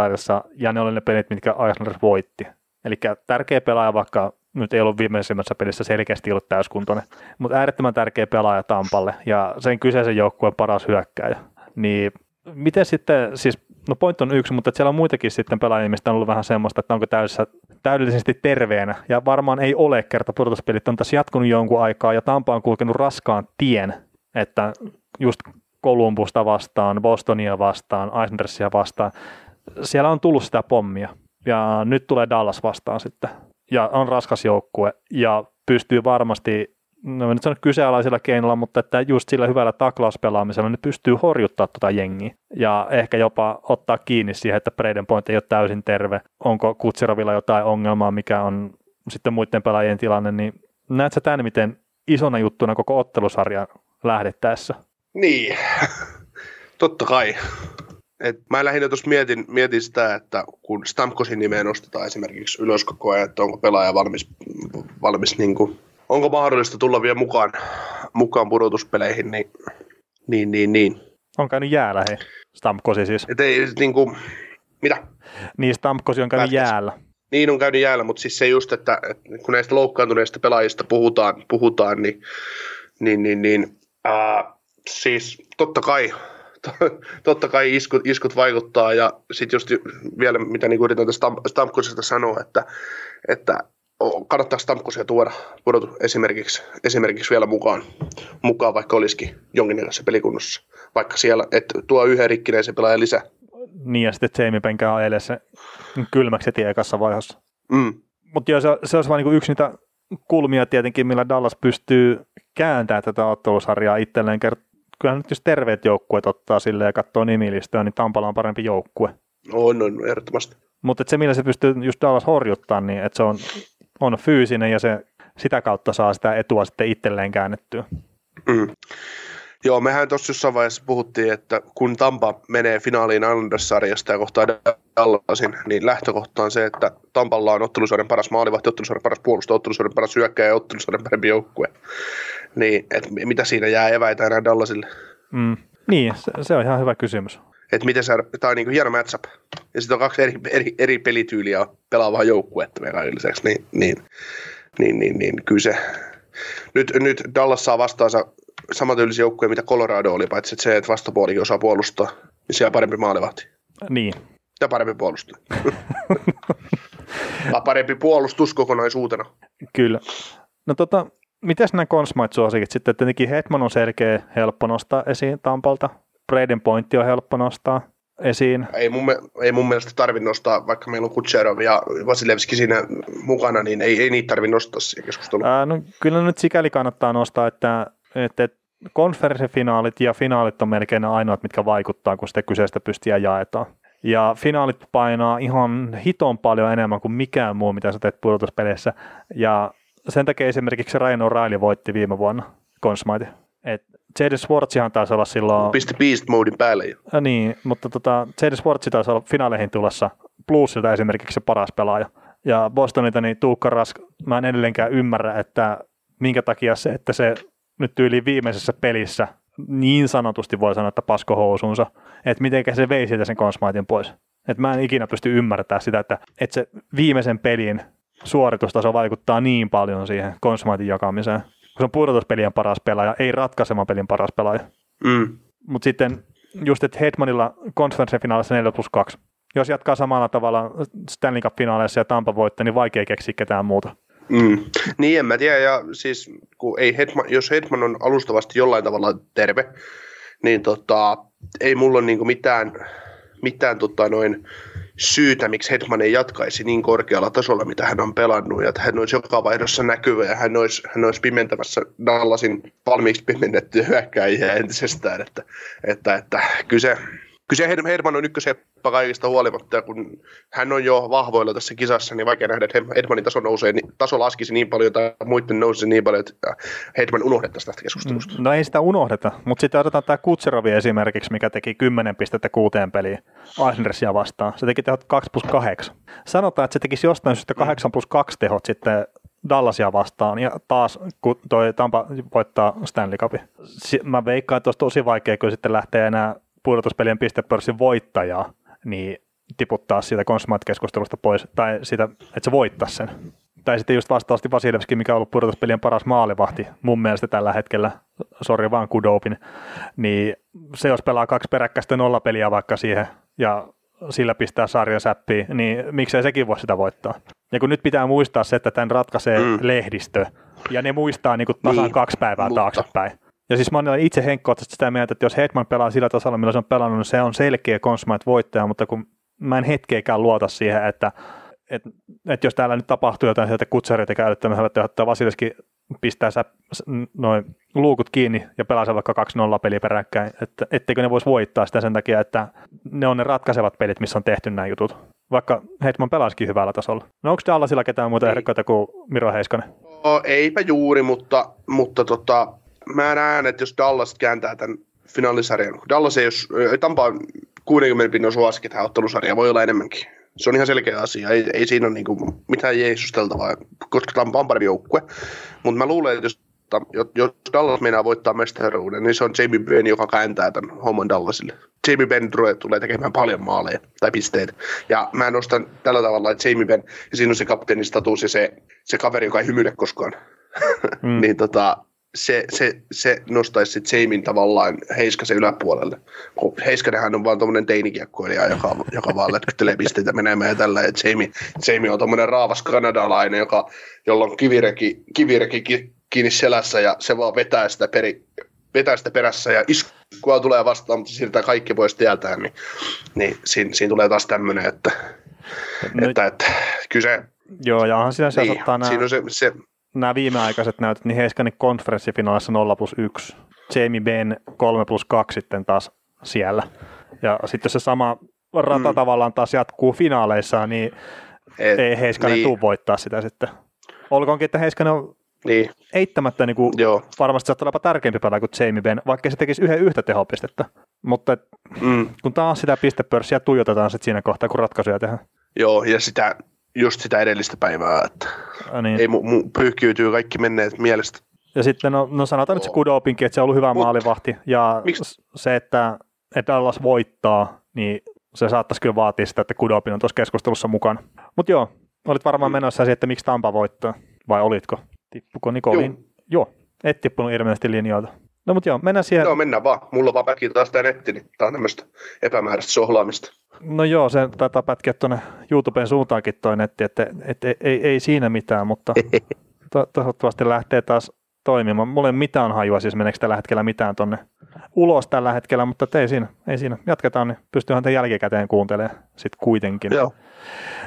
ja ne oli ne pelit, mitkä Islanders voitti. Eli tärkeä pelaaja, vaikka nyt ei ollut viimeisimmässä pelissä selkeästi ollut täyskuntoinen, mutta äärettömän tärkeä pelaaja Tampalle ja sen kyseisen joukkueen paras hyökkääjä. Niin miten sitten, siis no point on yksi, mutta siellä on muitakin sitten pelaajia, mistä on ollut vähän semmoista, että onko täydessä, täydellisesti terveenä, ja varmaan ei ole kerta pudotuspelit on tässä jatkunut jonkun aikaa, ja Tampa on kulkenut raskaan tien, että just Kolumbusta vastaan, Bostonia vastaan, Islandersia vastaan. Siellä on tullut sitä pommia ja nyt tulee Dallas vastaan sitten. Ja on raskas joukkue ja pystyy varmasti, no nyt sanon kyseenalaisilla keinoilla, mutta että just sillä hyvällä taklauspelaamisella ne pystyy horjuttaa tuota jengiä ja ehkä jopa ottaa kiinni siihen, että Braden Point ei ole täysin terve. Onko Kutserovilla jotain ongelmaa, mikä on sitten muiden pelaajien tilanne, niin näet sä tämän, miten isona juttuna koko ottelusarja lähdettäessä? Niin, totta kai. Et mä lähinnä tuossa mietin, mietin sitä, että kun Stamkosin nimeä nostetaan esimerkiksi ylös koko ajan, että onko pelaaja valmis, valmis niin kuin, onko mahdollista tulla vielä mukaan, mukaan pudotuspeleihin, niin, niin, niin, niin. On käynyt jäällä, hei. Stamkosi siis. Et ei, niin kuin, mitä? Niin, Stamkosi on käynyt Päästäs. jäällä. Niin on käynyt jäällä, mutta siis se just, että, että kun näistä loukkaantuneista pelaajista puhutaan, puhutaan niin, niin, niin, niin ää, siis totta kai, (laughs) totta kai iskut, iskut vaikuttaa ja sitten just vielä mitä niin yritän tästä Stamkosesta sanoa, että, että kannattaa Stamkosia tuoda, tuoda esimerkiksi, esimerkiksi vielä mukaan, mukaan, vaikka olisikin jonkinnäköisessä pelikunnossa. Vaikka siellä, että tuo yhden rikkinäisen pelaajan lisää. Niin ja sitten Jamie Penkää ajelee se kylmäksi heti ekassa vaiheessa. Mm. Mutta se, se olisi vain niin yksi niitä kulmia tietenkin, millä Dallas pystyy kääntämään tätä ottelusarjaa itselleen. Kyllähän nyt jos terveet joukkueet ottaa sille ja katsoo nimilistöä, niin Tampala on parempi joukkue. On, on, ehdottomasti. Mutta se, millä se pystyy just Dallas horjuttaa, niin että se on, on fyysinen ja se sitä kautta saa sitä etua sitten itselleen käännettyä. Mm. Joo, mehän tuossa jossain vaiheessa puhuttiin, että kun Tampa menee finaaliin Anders-sarjasta ja kohtaa Dallasin, niin lähtökohta on se, että Tampalla on ottelusarjan paras maalivahti, ottelusarjan paras puolustaja, ottelusarjan paras hyökkäjä ja ottelusarjan parempi joukkue. Niin, että mitä siinä jää eväitä enää Dallasille? Mm. Niin, se, se, on ihan hyvä kysymys. Että miten se, tämä on niin kuin hieno matchup. Ja sitten on kaksi eri, eri, eri pelityyliä pelaavaa joukkuetta meidän lisäksi, niin, niin, niin, niin, niin kyllä se, nyt, nyt Dallas saa vastaansa samantyylisiä joukkueja, mitä Colorado oli, paitsi että se, että vastapuolikin osaa puolustaa, niin siellä parempi maalivahti. Niin. Ja parempi puolustus. (laughs) parempi puolustus kokonaisuutena. Kyllä. No tota, miten nämä Consmite suosikit sitten? Tietenkin Hetman on selkeä, helppo nostaa esiin Tampalta. Braden Pointti on helppo nostaa esiin. Ei mun, ei mun mielestä tarvitse nostaa, vaikka meillä on Kutserov ja Vasilevski siinä mukana, niin ei, ei niitä tarvitse nostaa siihen keskusteluun. Ää, no, kyllä nyt sikäli kannattaa nostaa, että, että konferenssifinaalit ja finaalit on melkein ainoat, mitkä vaikuttaa, kun sitä kyseistä pystiä jaetaan. Ja finaalit painaa ihan hiton paljon enemmän kuin mikään muu, mitä sä teet pudotuspeleissä. Ja sen takia esimerkiksi Ryan O'Reilly voitti viime vuonna Consmite. Et J.D. Swartzihan taisi olla silloin... Pisti Beast Modin päälle jo. Ja niin, mutta tota, J.D. Swartzi taisi olla finaaleihin tulossa Bluesilta esimerkiksi se paras pelaaja. Ja Bostonilta niin Tuukka Rask, mä en edelleenkään ymmärrä, että minkä takia se, että se nyt tyyliin viimeisessä pelissä niin sanotusti voi sanoa, että paskohousuunsa, että miten se vei siitä sen konsmaitin pois. Että mä en ikinä pysty ymmärtämään sitä, että, että se viimeisen pelin suoritustaso vaikuttaa niin paljon siihen konsmaitin jakamiseen. Kun se on pudotuspelien paras pelaaja, ei ratkaiseman pelin paras pelaaja. Mm. Mutta sitten just, että Hetmanilla konferenssifinaalissa 4 plus 2. Jos jatkaa samalla tavalla Stanley Cup-finaaleissa ja Tampa voittaa, niin vaikea keksiä ketään muuta. Mm. Niin, en mä tiedä, ja siis kun ei Hetman, jos Hetman on alustavasti jollain tavalla terve, niin tota, ei mulla ole niinku mitään, mitään tota noin syytä, miksi Hetman ei jatkaisi niin korkealla tasolla, mitä hän on pelannut, ja että hän olisi joka vaihdossa näkyvä, ja hän olisi, hän olisi pimentämässä Dallasin valmiiksi pimennettyä hyökkäjiä entisestään, että, että, että kyse, kyse Herman on ykköseppä kaikista huolimatta, ja kun hän on jo vahvoilla tässä kisassa, niin vaikea nähdä, että Hedmanin taso, nousee, taso laskisi niin paljon tai muiden nousisi niin paljon, että Hedman unohdettaisiin tästä keskustelusta. No ei sitä unohdeta, mutta sitten otetaan tämä Kutserovi esimerkiksi, mikä teki 10 pistettä kuuteen peliin Eisnersia vastaan. Se teki tehot 2 plus 8. Sanotaan, että se tekisi jostain syystä 8 plus 2 tehot sitten Dallasia vastaan ja taas kun toi Tampa voittaa Stanley Cupin. Mä veikkaan, että olisi tosi vaikea, kun sitten lähtee enää pudotuspelien pistepörssin voittajaa, niin tiputtaa siitä Consmite-keskustelusta pois, tai sitä, että se voittaa sen. Tai sitten just vastaavasti Vasilevski, mikä on ollut pudotuspelien paras maalivahti mun mielestä tällä hetkellä, sori vaan Kudopin, niin se jos pelaa kaksi peräkkäistä nollapeliä vaikka siihen ja sillä pistää sarjan säppiin, niin miksei sekin voi sitä voittaa. Ja kun nyt pitää muistaa se, että tämän ratkaisee mm. lehdistö, ja ne muistaa niin kuin tasan niin, kaksi päivää mutta. taaksepäin. Ja siis mä olen itse henkkohtaisesti sitä mieltä, että jos Hetman pelaa sillä tasolla, millä se on pelannut, niin se on selkeä Consmite voittaja, mutta kun mä en hetkeäkään luota siihen, että että et jos täällä nyt tapahtuu jotain sieltä kutsareita käyttämällä, että Vasileskin pistää sä noin luukut kiinni ja pelaa vaikka 2-0 peli peräkkäin, että etteikö ne voisi voittaa sitä sen takia, että ne on ne ratkaisevat pelit, missä on tehty nämä jutut. Vaikka Hetman pelasikin hyvällä tasolla. No onko Dallasilla ketään muuta ehdokkaita kuin Miro Heiskanen? No, eipä juuri, mutta, mutta tota, mä näen, että jos Dallas kääntää tämän finaalisarjan, Dallas ei jos, Tampa on 60 pinnan suosikki tähän ottelusarjaan, voi olla enemmänkin. Se on ihan selkeä asia, ei, ei siinä ole niinku mitään jeesusteltavaa, koska Tampa on parempi joukkue. Mutta mä luulen, että jos, jos Dallas meinaa voittaa mestaruuden, niin se on Jamie Benn, joka kääntää tämän homman Dallasille. Jamie Benn tulee tekemään paljon maaleja tai pisteitä. Ja mä nostan tällä tavalla, että Jamie Benn, ja siinä on se kapteenistatus ja se, se kaveri, joka ei hymyile koskaan. (laughs) Mm. niin tota, se, se, se nostaisi sitten Jamin tavallaan Heiskasen yläpuolelle. Kun Heiskanenhan on vaan tuommoinen teinikiekkoilija, joka, joka vaan letkyttelee pisteitä menemään ja tällä. Ja Jamie, Jamie on tuommoinen raavas kanadalainen, joka, jolla on kivireki, kivireki kiinni selässä ja se vaan vetää sitä, peri, vetää sitä perässä ja iskua tulee vastaan, mutta siirtää kaikki pois tieltään. Niin, niin siinä, siinä, tulee taas tämmöinen, että, no, että, että kyse... Joo, ja onhan siinä se niin, Siinä on se, se nämä viimeaikaiset näytöt, niin Heiskanen konferenssifinaalissa 0 plus 1, Jamie Benn 3 plus 2 sitten taas siellä. Ja sitten se sama rata mm. tavallaan taas jatkuu finaaleissa, niin Et, ei Heiskanen niin. tule voittaa sitä sitten. Olkoonkin, että Heiskanen on niin. eittämättä niin kuin, Joo. varmasti saattaa olla tärkeämpi pelaaja kuin Jamie Benn, vaikka se tekisi yhden yhtä tehopistettä. Mutta mm. kun taas sitä pistepörssiä tuijotetaan sitten siinä kohtaa, kun ratkaisuja tehdään. Joo, ja sitä, just sitä edellistä päivää, että ja niin. ei mu, mu, pyyhkiytyy kaikki menneet mielestä. Ja sitten, no, no sanotaan nyt se Kudopinkin, että se on ollut hyvä Mut, maalivahti, ja miksi? se, että, että Dallas voittaa, niin se saattaisi kyllä vaatia sitä, että Kudopin on tuossa keskustelussa mukana. Mutta joo, olit varmaan mm. menossa siihen, että miksi Tampa voittaa, vai olitko? Tippuko Nikolin? Joo. joo, et tippunut ilmeisesti linjoilta. No mutta joo, mennään siihen. Joo, mennään vaan. Mulla on vaan pätkiä taas tämä netti, niin tää on tämmöistä epämääräistä sohlaamista. No joo, se taitaa pätkiä tuonne YouTuben suuntaankin toi netti, että et, et, ei, ei, siinä mitään, mutta (laughs) to, toivottavasti lähtee taas toimimaan. Mulla ei mitään hajua, siis meneekö tällä hetkellä mitään tonne ulos tällä hetkellä, mutta ei siinä, ei siinä. Jatketaan, niin pystyyhän te jälkikäteen kuuntelemaan sitten kuitenkin. Joo.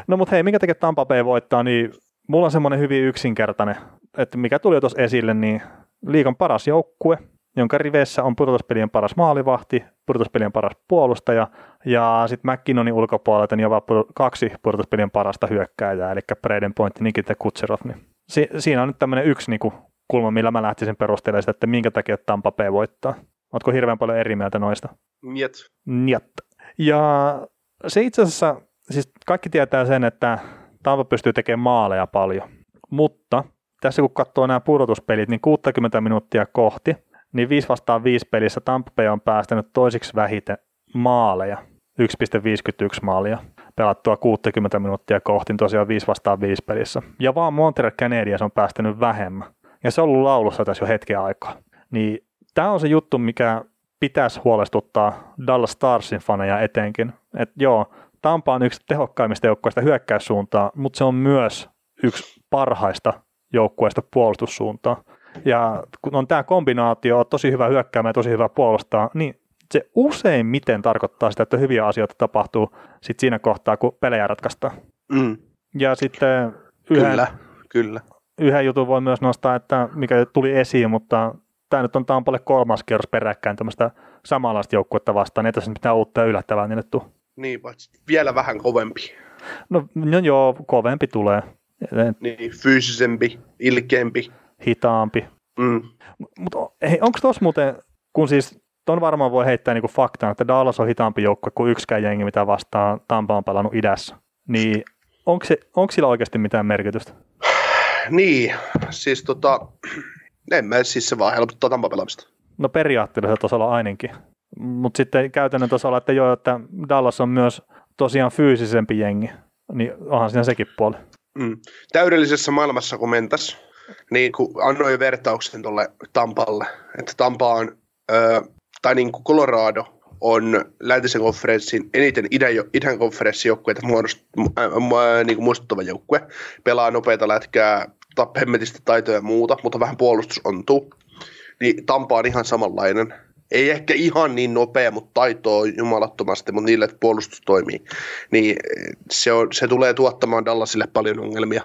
No mutta hei, mikä tekee Tampa Bay voittaa, niin mulla on semmoinen hyvin yksinkertainen, että mikä tuli jo tuossa esille, niin liikan paras joukkue, jonka riveissä on pudotuspelien paras maalivahti, pudotuspelien paras puolustaja ja sitten McKinnonin ulkopuolelta niin jopa kaksi pudotuspelien parasta hyökkääjää, eli Braden Point ja Nikita Kutserov. Niin si- siinä on nyt tämmöinen yksi niinku, kulma, millä mä lähtisin perustelemaan sitä, että minkä takia Tampa Bay voittaa. Oletko hirveän paljon eri mieltä noista? Niet. Niet. Ja se itse asiassa, siis kaikki tietää sen, että Tampa pystyy tekemään maaleja paljon, mutta tässä kun katsoo nämä pudotuspelit, niin 60 minuuttia kohti, niin 5 vastaan 5 pelissä Tampa Bay on päästänyt toisiksi vähiten maaleja, 1,51 maalia pelattua 60 minuuttia kohti, tosiaan 5 vastaan 5 pelissä. Ja vaan Montreal Canadiens on päästänyt vähemmän. Ja se on ollut laulussa tässä jo hetken aikaa. Niin tämä on se juttu, mikä pitäisi huolestuttaa Dallas Starsin faneja etenkin. Että joo, Tampa on yksi tehokkaimmista joukkueista hyökkäyssuuntaa, mutta se on myös yksi parhaista joukkueista puolustussuuntaan. Ja kun on tämä kombinaatio, tosi hyvä hyökkäämään ja tosi hyvä puolustaa, niin se useimmiten tarkoittaa sitä, että hyviä asioita tapahtuu sit siinä kohtaa, kun pelejä ratkaistaan. Mm. Ja sitten yhden, kyllä, kyllä. yhden jutun voi myös nostaa, että mikä tuli esiin, mutta tämä nyt on Tampalle kolmas kierros peräkkäin tämmöistä samanlaista joukkuetta vastaan, ei tässä mitään uutta ja yllättävää niille tule. Niin, paitsi vielä vähän kovempi. No, no joo, kovempi tulee. Niin, fyysisempi, ilkeämpi. Hitaampi. Mm. Mutta onko tuossa muuten, kun siis ton varmaan voi heittää niinku faktaan, että Dallas on hitaampi joukkue kuin yksikään jengi, mitä vastaan Tampa on pelannut idässä, niin onko, se, onko sillä oikeasti mitään merkitystä? Niin, siis tota, en mä, siis se vaan helpottaa Tampa pelaamista. No periaatteessa tasolla ainakin. Mutta sitten käytännön tasolla, että joo, että Dallas on myös tosiaan fyysisempi jengi, niin onhan siinä sekin puoli. Mm. Täydellisessä maailmassa, kun mentäs, niin kun annoin vertauksen tuolle Tampalle, että Tampa on, ö, tai niin kuin Colorado on läntisen konferenssin eniten idän, idän konferenssijoukkueita muodost, äh, niin kuin muistuttava joukkue, pelaa nopeita lätkää, hemmetistä taitoja ja muuta, mutta vähän puolustus ontuu. Niin Tampa on ihan samanlainen ei ehkä ihan niin nopea, mutta taitoa jumalattomasti, mutta niille, puolustus toimii, niin se, on, se tulee tuottamaan Dallasille paljon ongelmia.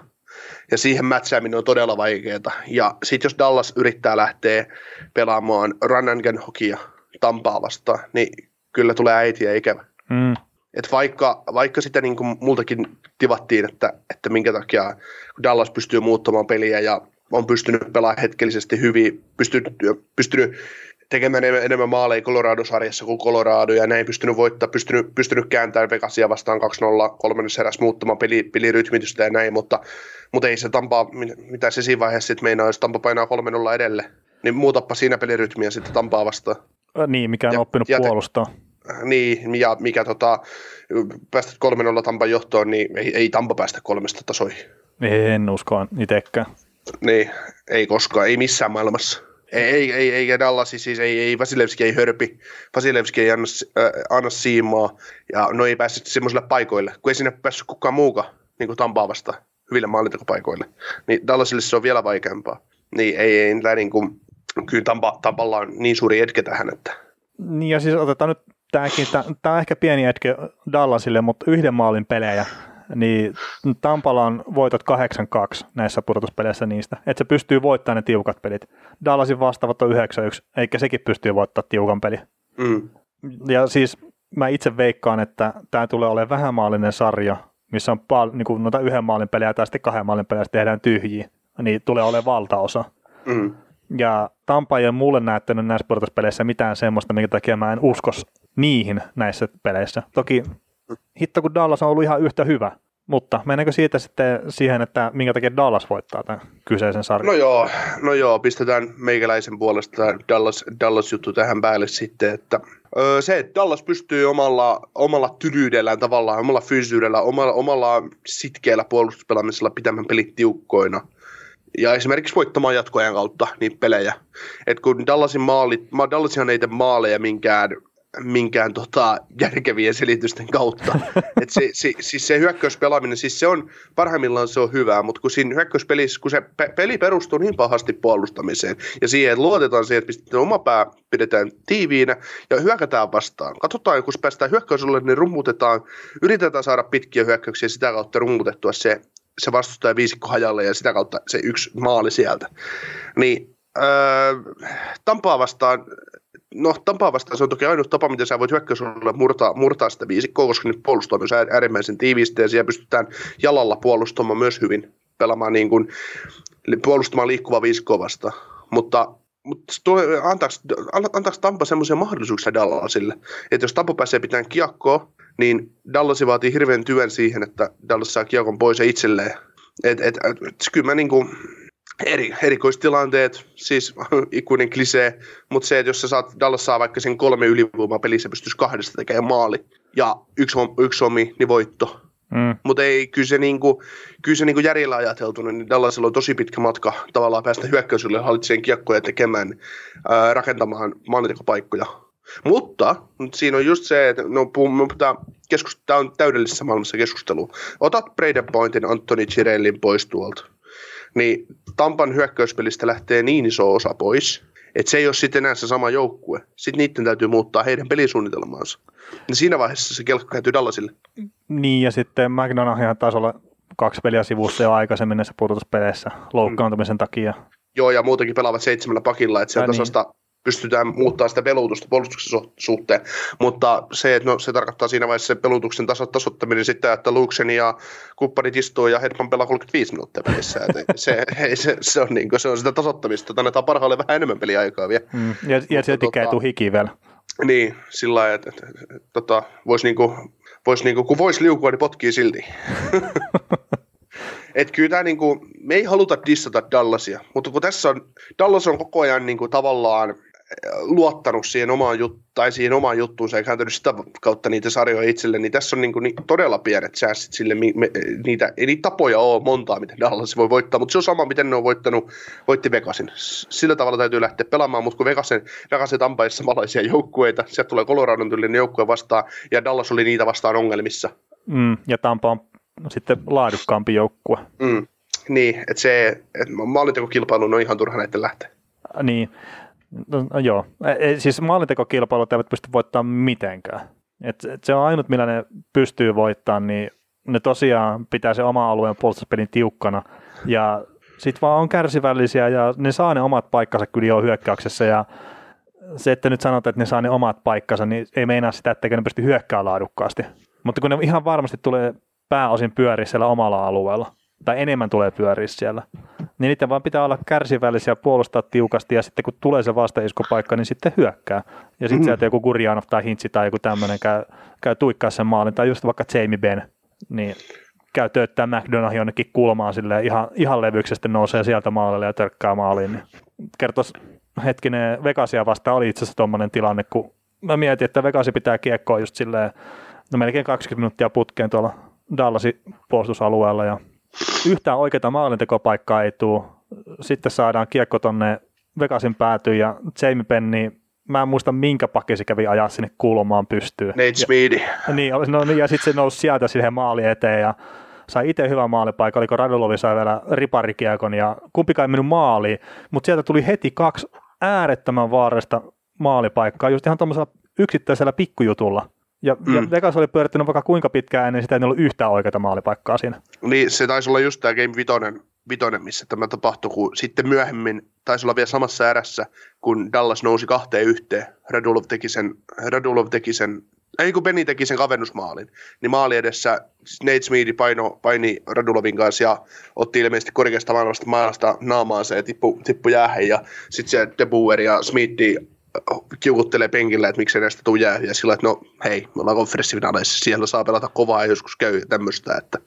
Ja siihen mätsääminen on todella vaikeaa. Ja sitten jos Dallas yrittää lähteä pelaamaan run and hokia Tampaa vastaan, niin kyllä tulee äitiä ikävä. Mm. Et vaikka, vaikka sitä niin kuin multakin tivattiin, että, että minkä takia Dallas pystyy muuttamaan peliä ja on pystynyt pelaamaan hetkellisesti hyvin, pystynyt, pystynyt tekemään enemmän maaleja Colorado-sarjassa kuin Colorado, ja näin pystynyt voittaa, pystynyt, pystynyt kääntämään Vegasia vastaan 2-0 kolmannessa erässä muuttamaan peli, pelirytmitystä ja näin, mutta, mutta ei se Tampa, mitä se siinä vaiheessa sitten meinaa, jos Tampa painaa 3-0 edelle, niin muutappa siinä pelirytmiä sitten Tampaa vastaan. Niin, mikä on ja, oppinut ja puolustaa. Niin, ja mikä tota, päästä 3-0 Tampan johtoon, niin ei, ei Tampa päästä kolmesta tasoihin. En usko itsekään. Niin, ei koskaan, ei missään maailmassa. Ei, ei, ei Dallas, siis ei, ei Vasilevski ei hörpi, Vasilevski ei anna, äh, anna siimaa, ja no ei päässyt semmoisille paikoille, kun ei sinne päässyt kukaan muuka, niin kuin Tampaa vasta hyville maalintekopaikoille. Niin Dallasille se on vielä vaikeampaa. Niin ei, ei niin kuin, kyllä Tampa, Tampalla on niin suuri etke tähän, että... Niin ja siis otetaan nyt tämäkin, tämä on ehkä pieni etke Dallasille, mutta yhden maalin pelejä, niin Tampalla on voitot 8-2 näissä pudotuspeleissä niistä, että se pystyy voittamaan ne tiukat pelit. Dallasin vastaavat on 9-1, eikä sekin pystyy voittamaan tiukan peli. Mm. Ja siis mä itse veikkaan, että tämä tulee olemaan vähämaallinen sarja, missä on pal- niin kuin noita yhden maalin pelejä tai sitten kahden maalin pelejä tehdään tyhjiä, niin tulee olemaan valtaosa. Mm. Ja Tampa ei ole mulle näyttänyt näissä pudotuspeleissä mitään semmoista, minkä takia mä en uskos niihin näissä peleissä. Toki hitto kun Dallas on ollut ihan yhtä hyvä, mutta mennäänkö siitä sitten siihen, että minkä takia Dallas voittaa tämän kyseisen sarjan? No joo, no joo, pistetään meikäläisen puolesta Dallas, Dallas-juttu tähän päälle sitten, että öö, se, että Dallas pystyy omalla, omalla tyryydellään tavallaan, omalla fyysyydellä, omalla, omalla sitkeällä puolustuspelaamisella pitämään pelit tiukkoina – ja esimerkiksi voittamaan jatkoajan kautta niitä pelejä. Et kun Dallasin maalit, Dallasinhan ei tee maaleja minkään, minkään tota, järkevien selitysten kautta. (laughs) Et se, se, siis se hyökkäyspelaaminen, siis se on, parhaimmillaan se on hyvää, mutta kun siinä hyökkäyspelissä, kun se pe- peli perustuu niin pahasti puolustamiseen ja siihen, että luotetaan siihen, että pistetään oma pää, pidetään tiiviinä ja hyökätään vastaan. Katsotaan, kun päästään hyökkäysulle, niin rummutetaan, yritetään saada pitkiä hyökkäyksiä ja sitä kautta rummutettua se se vastustaja viisikko hajalle ja sitä kautta se yksi maali sieltä. Niin öö, Tampaa vastaan, no Tampaa vastaan se on toki ainut tapa, miten sä voit hyökkäysuudella murtaa, murtaa sitä viisikkoa, koska nyt puolustaa myös äärimmäisen tiiviisti ja siellä pystytään jalalla puolustamaan myös hyvin, pelaamaan niin kuin, puolustamaan liikkuvaa viisikkoa vastaan. Mutta mutta antaako, Tampa semmoisia mahdollisuuksia Dallasille, että jos Tampa pääsee pitämään kiekkoa, niin Dallas vaatii hirveän työn siihen, että Dallas saa kiekon pois itselleen. Et, et, et, et, kyllä mä niinku, eri, erikoistilanteet, siis (laughs) ikuinen klisee, mutta se, että jos sä saat, Dallas saa vaikka sen kolme ylivoimaa pelissä, se pystyisi kahdesta tekemään maali, ja yksi, yksi omi, niin voitto. Mm. Mutta ei, kyllä se, niinku, kyllä se niinku järjellä ajateltuna, niin Dallasilla on tosi pitkä matka tavallaan päästä hyökkäysylle hallitseen kiekkoja tekemään, ää, rakentamaan maalintekopaikkoja. Mutta siinä on just se, että no, tämä on täydellisessä maailmassa keskustelu. Otat Braden Pointin Anthony Girellin pois tuolta, niin Tampan hyökkäyspelistä lähtee niin iso osa pois, että se ei ole sitten enää se sama joukkue. Sitten niiden täytyy muuttaa heidän pelisuunnitelmaansa. Ja siinä vaiheessa se kelkka kääntyy Dallasille. Niin, ja sitten McDonaghan taisi olla kaksi peliä sivussa jo aikaisemmin näissä pudotuspeleissä loukkaantumisen mm. takia. Joo, ja muutenkin pelaavat seitsemällä pakilla, että sieltä niin pystytään muuttaa sitä pelutusta puolustuksen suhteen, mutta se, että no, se tarkoittaa siinä vaiheessa se pelutuksen taso, tasottaminen sitä, että Luuksen ja kumppanit istuu ja Hedman pelaa 35 minuuttia pelissä. se, (laughs) ei, se, se, on niin kuin, se on sitä tasottamista, että annetaan parhaalle vähän enemmän peliaikaa vielä. Mm, ja, ja siltikään tota, hiki vielä. Niin, sillä lailla, että, että, että, että tota, voisi niinku, vois niinku, kun voisi liukua, niin potkii silti. (laughs) että kyllä tämä niinku, me ei haluta dissata Dallasia, mutta kun tässä on, Dallas on koko ajan niinku tavallaan luottanut siihen omaan, jut- tai siihen omaan juttuunsa ja kääntänyt sitä kautta niitä sarjoja itselle, niin tässä on niin kuin, niin todella pienet säästit sille, me, me, niitä, ei niitä tapoja ole montaa, miten Dallas voi voittaa, mutta se on sama, miten ne on voittanut, voitti Vegasin. Sillä tavalla täytyy lähteä pelaamaan, mutta kun Vegasen, Vegasen Tampaissa samanlaisia joukkueita, sieltä tulee Coloradon tyylinen joukkue vastaan, ja Dallas oli niitä vastaan ongelmissa. Mm, ja Tampa on sitten laadukkaampi joukkue. Mm, niin, että se, että maalintekokilpailu on ihan turha näiden lähteä. Niin, No, no joo, e, siis maalintekokilpailut eivät pysty voittamaan mitenkään. Et, et se on ainut, millä ne pystyy voittamaan, niin ne tosiaan pitää se oma alueen puolustuspelin tiukkana ja sitten vaan on kärsivällisiä ja ne saa ne omat paikkansa kyllä jo hyökkäyksessä ja se, että nyt sanotaan, että ne saa ne omat paikkansa, niin ei meinaa sitä, että ne pysty hyökkäämään laadukkaasti. Mutta kun ne ihan varmasti tulee pääosin pyöriä siellä omalla alueella, tai enemmän tulee pyöriä siellä, niin niiden vaan pitää olla kärsivällisiä, puolustaa tiukasti ja sitten kun tulee se vastaiskupaikka, niin sitten hyökkää. Ja sitten mm-hmm. sieltä joku Gurjanov tai Hintsi tai joku tämmöinen käy, käy tuikkaa sen maalin, tai just vaikka Jamie Ben, niin käy tööttää McDonough jonnekin kulmaan sille ihan, ihan levyksestä nousee sieltä maalille ja törkkää maaliin. Niin kertos hetkinen, Vegasia vastaan oli itse asiassa tuommoinen tilanne, kun mä mietin, että Vegasi pitää kiekkoa just silleen, no melkein 20 minuuttia putkeen tuolla Dallasin puolustusalueella ja yhtään oikeaa maalintekopaikkaa ei tule. Sitten saadaan kiekko tonne Vegasin päätyyn ja Jamie Penny, mä en muista minkä pakki se kävi ajaa sinne kulmaan pystyyn. Nate Smeedy. Ja, niin, no, niin, ja sitten se nousi sieltä siihen maali eteen ja sai itse hyvän maalipaikka, oliko Radulovi sai vielä riparikiekon ja kumpikaan ei mennyt maaliin, mutta sieltä tuli heti kaksi äärettömän vaarasta maalipaikkaa just ihan tuommoisella yksittäisellä pikkujutulla. Ja, mm. ja Vegas oli pyörittänyt vaikka kuinka pitkään ennen sitä, ei ollut yhtään oikeaa maalipaikkaa siinä. Niin, se taisi olla just tämä Game Vitoinen, Vitoinen, missä tämä tapahtui, kun sitten myöhemmin taisi olla vielä samassa erässä, kun Dallas nousi kahteen yhteen. Radulov teki sen, Radulov teki sen ei kun Benny teki sen kavennusmaalin, niin maali edessä Nate Smeedi paino, paini Radulovin kanssa ja otti ilmeisesti korkeasta maailmasta maalasta naamaansa ja tippu, tippu jäähän ja sitten se De Boer ja Smeedi kiukuttelee penkillä, että miksei näistä tule jää. Ja sillä että no hei, me ollaan konferenssifinaaleissa, siellä saa pelata kovaa ja joskus käy tämmöistä, että,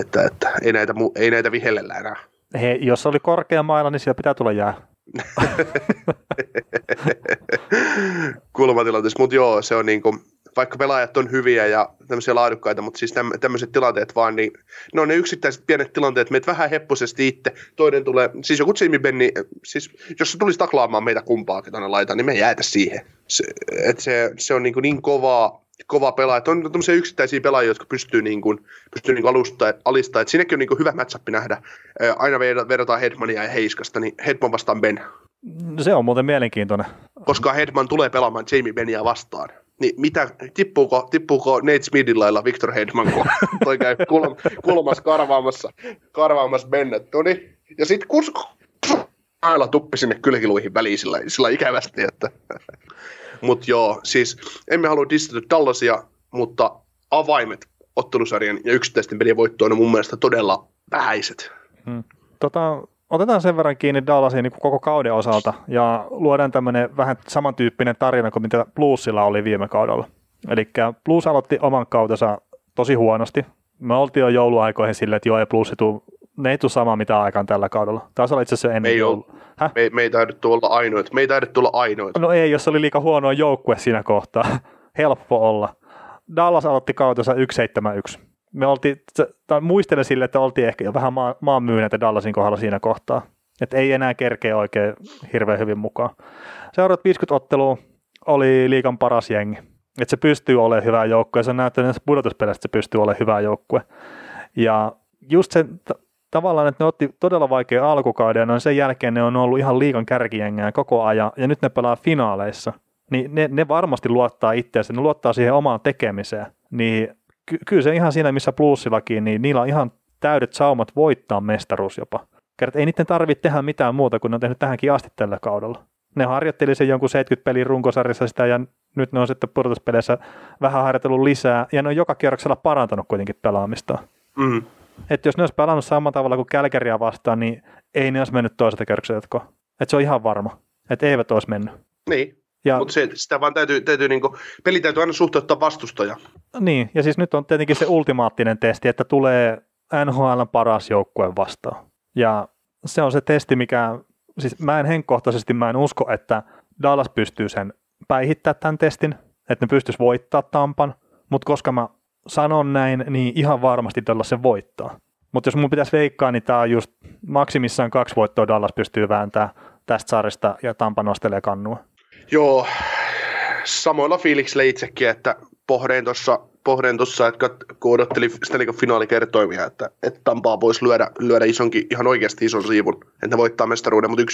että, että ei, näitä, ei näitä vihellellä enää. Hei, jos oli korkea mailla, niin siellä pitää tulla jää. (laughs) Kulmatilanteessa, mutta joo, se on niin kuin, vaikka pelaajat on hyviä ja tämmöisiä laadukkaita, mutta siis tämmöiset tilanteet vaan, niin ne on ne yksittäiset pienet tilanteet, meitä vähän hepposesti itse, toinen tulee, siis joku Jimmy Benni, siis jos se tulisi taklaamaan meitä kumpaakin tuonne laitaan, niin me jäätä siihen. Se, et se, se on niin, kuin niin kovaa, kova pelaaja. On tämmöisiä yksittäisiä pelaajia, jotka pystyy, niin kuin, pystyy niin kuin alusta, alistaa. Et siinäkin on niin kuin hyvä matchup nähdä. Aina verrataan Hedmania ja Heiskasta, niin Hedman vastaan Ben. Se on muuten mielenkiintoinen. Koska Hedman tulee pelaamaan Jamie Benia vastaan niin mitä, tippuuko, tippuuko Nate Smithin lailla Victor Hedman, kun toi käy kulm, kulmassa karvaamassa, karvaamassa Bennettoni. Ja sitten kus, aina tuppi sinne kylkiluihin väliin sillä, sillä ikävästi, että mutta joo, siis emme halua distata Dallasia, mutta avaimet ottelusarjan ja yksittäisten pelien voittoon on mun mielestä todella vähäiset. Hmm. Tota, otetaan sen verran kiinni Dallasin niin koko kauden osalta ja luodaan tämmöinen vähän samantyyppinen tarina kuin mitä Bluesilla oli viime kaudella. Eli Blues aloitti oman kautensa tosi huonosti. Me oltiin jo jouluaikoihin silleen, että joo, ei Blues tuu, ne ei tule samaa mitä aikaan tällä kaudella. Taisi olla itse asiassa ennen ei joulua. Me, me ei taidettu olla ainoita. Me ei taidettu olla ainoita. No ei, jos oli liika huono joukkue siinä kohtaa. (laughs) Helppo olla. Dallas aloitti kautensa 171 me oltiin, tai muistelen sille, että oltiin ehkä jo vähän maa, maan myyneitä Dallasin kohdalla siinä kohtaa. Että ei enää kerkeä oikein hirveän hyvin mukaan. Seuraavat 50 ottelua oli liikan paras jengi. Että se pystyy olemaan hyvä joukkue, se on näyttänyt näissä että se pystyy olemaan hyvä joukkue. Ja just se t- tavallaan, että ne otti todella vaikea alkukauden, ja noin sen jälkeen ne on ollut ihan liikan kärkijengää koko ajan, ja nyt ne pelaa finaaleissa. Niin ne, ne varmasti luottaa itseensä, ne luottaa siihen omaan tekemiseen. Niin ky- kyllä se ihan siinä, missä plussillakin, niin niillä on ihan täydet saumat voittaa mestaruus jopa. Kerta ei niiden tarvitse tehdä mitään muuta kuin ne on tehnyt tähänkin asti tällä kaudella. Ne harjoitteli sen jonkun 70 pelin runkosarjassa sitä ja nyt ne on sitten pudotuspeleissä vähän harjoitellut lisää ja ne on joka kierroksella parantanut kuitenkin pelaamista. Mm. Että jos ne olisi pelannut samalla tavalla kuin Kälkäriä vastaan, niin ei ne olisi mennyt toiselta kierrokselta. Että se on ihan varma, että eivät olisi mennyt. Niin, ja, Mutta sitä vaan täytyy, täytyy niinku, peli täytyy aina suhteuttaa vastustaja. Niin, ja siis nyt on tietenkin se ultimaattinen testi, että tulee NHL paras joukkue vastaan. Ja se on se testi, mikä, siis mä en henkkohtaisesti, mä en usko, että Dallas pystyy sen päihittämään tämän testin, että ne pystyisi voittaa Tampan, mutta koska mä sanon näin, niin ihan varmasti Dallas sen voittaa. Mutta jos mun pitäisi veikkaa, niin tämä on just maksimissaan kaksi voittoa Dallas pystyy vääntämään tästä saarista ja Tampa nostelee kannua. Joo, samoilla fiiliksillä itsekin, että pohdin tuossa, pohdin tossa, että kun odotteli Stanley finaalikertoimia, että, että Tampaa voisi lyödä, lyödä isonkin, ihan oikeasti ison siivun, että ne voittaa mestaruuden, mutta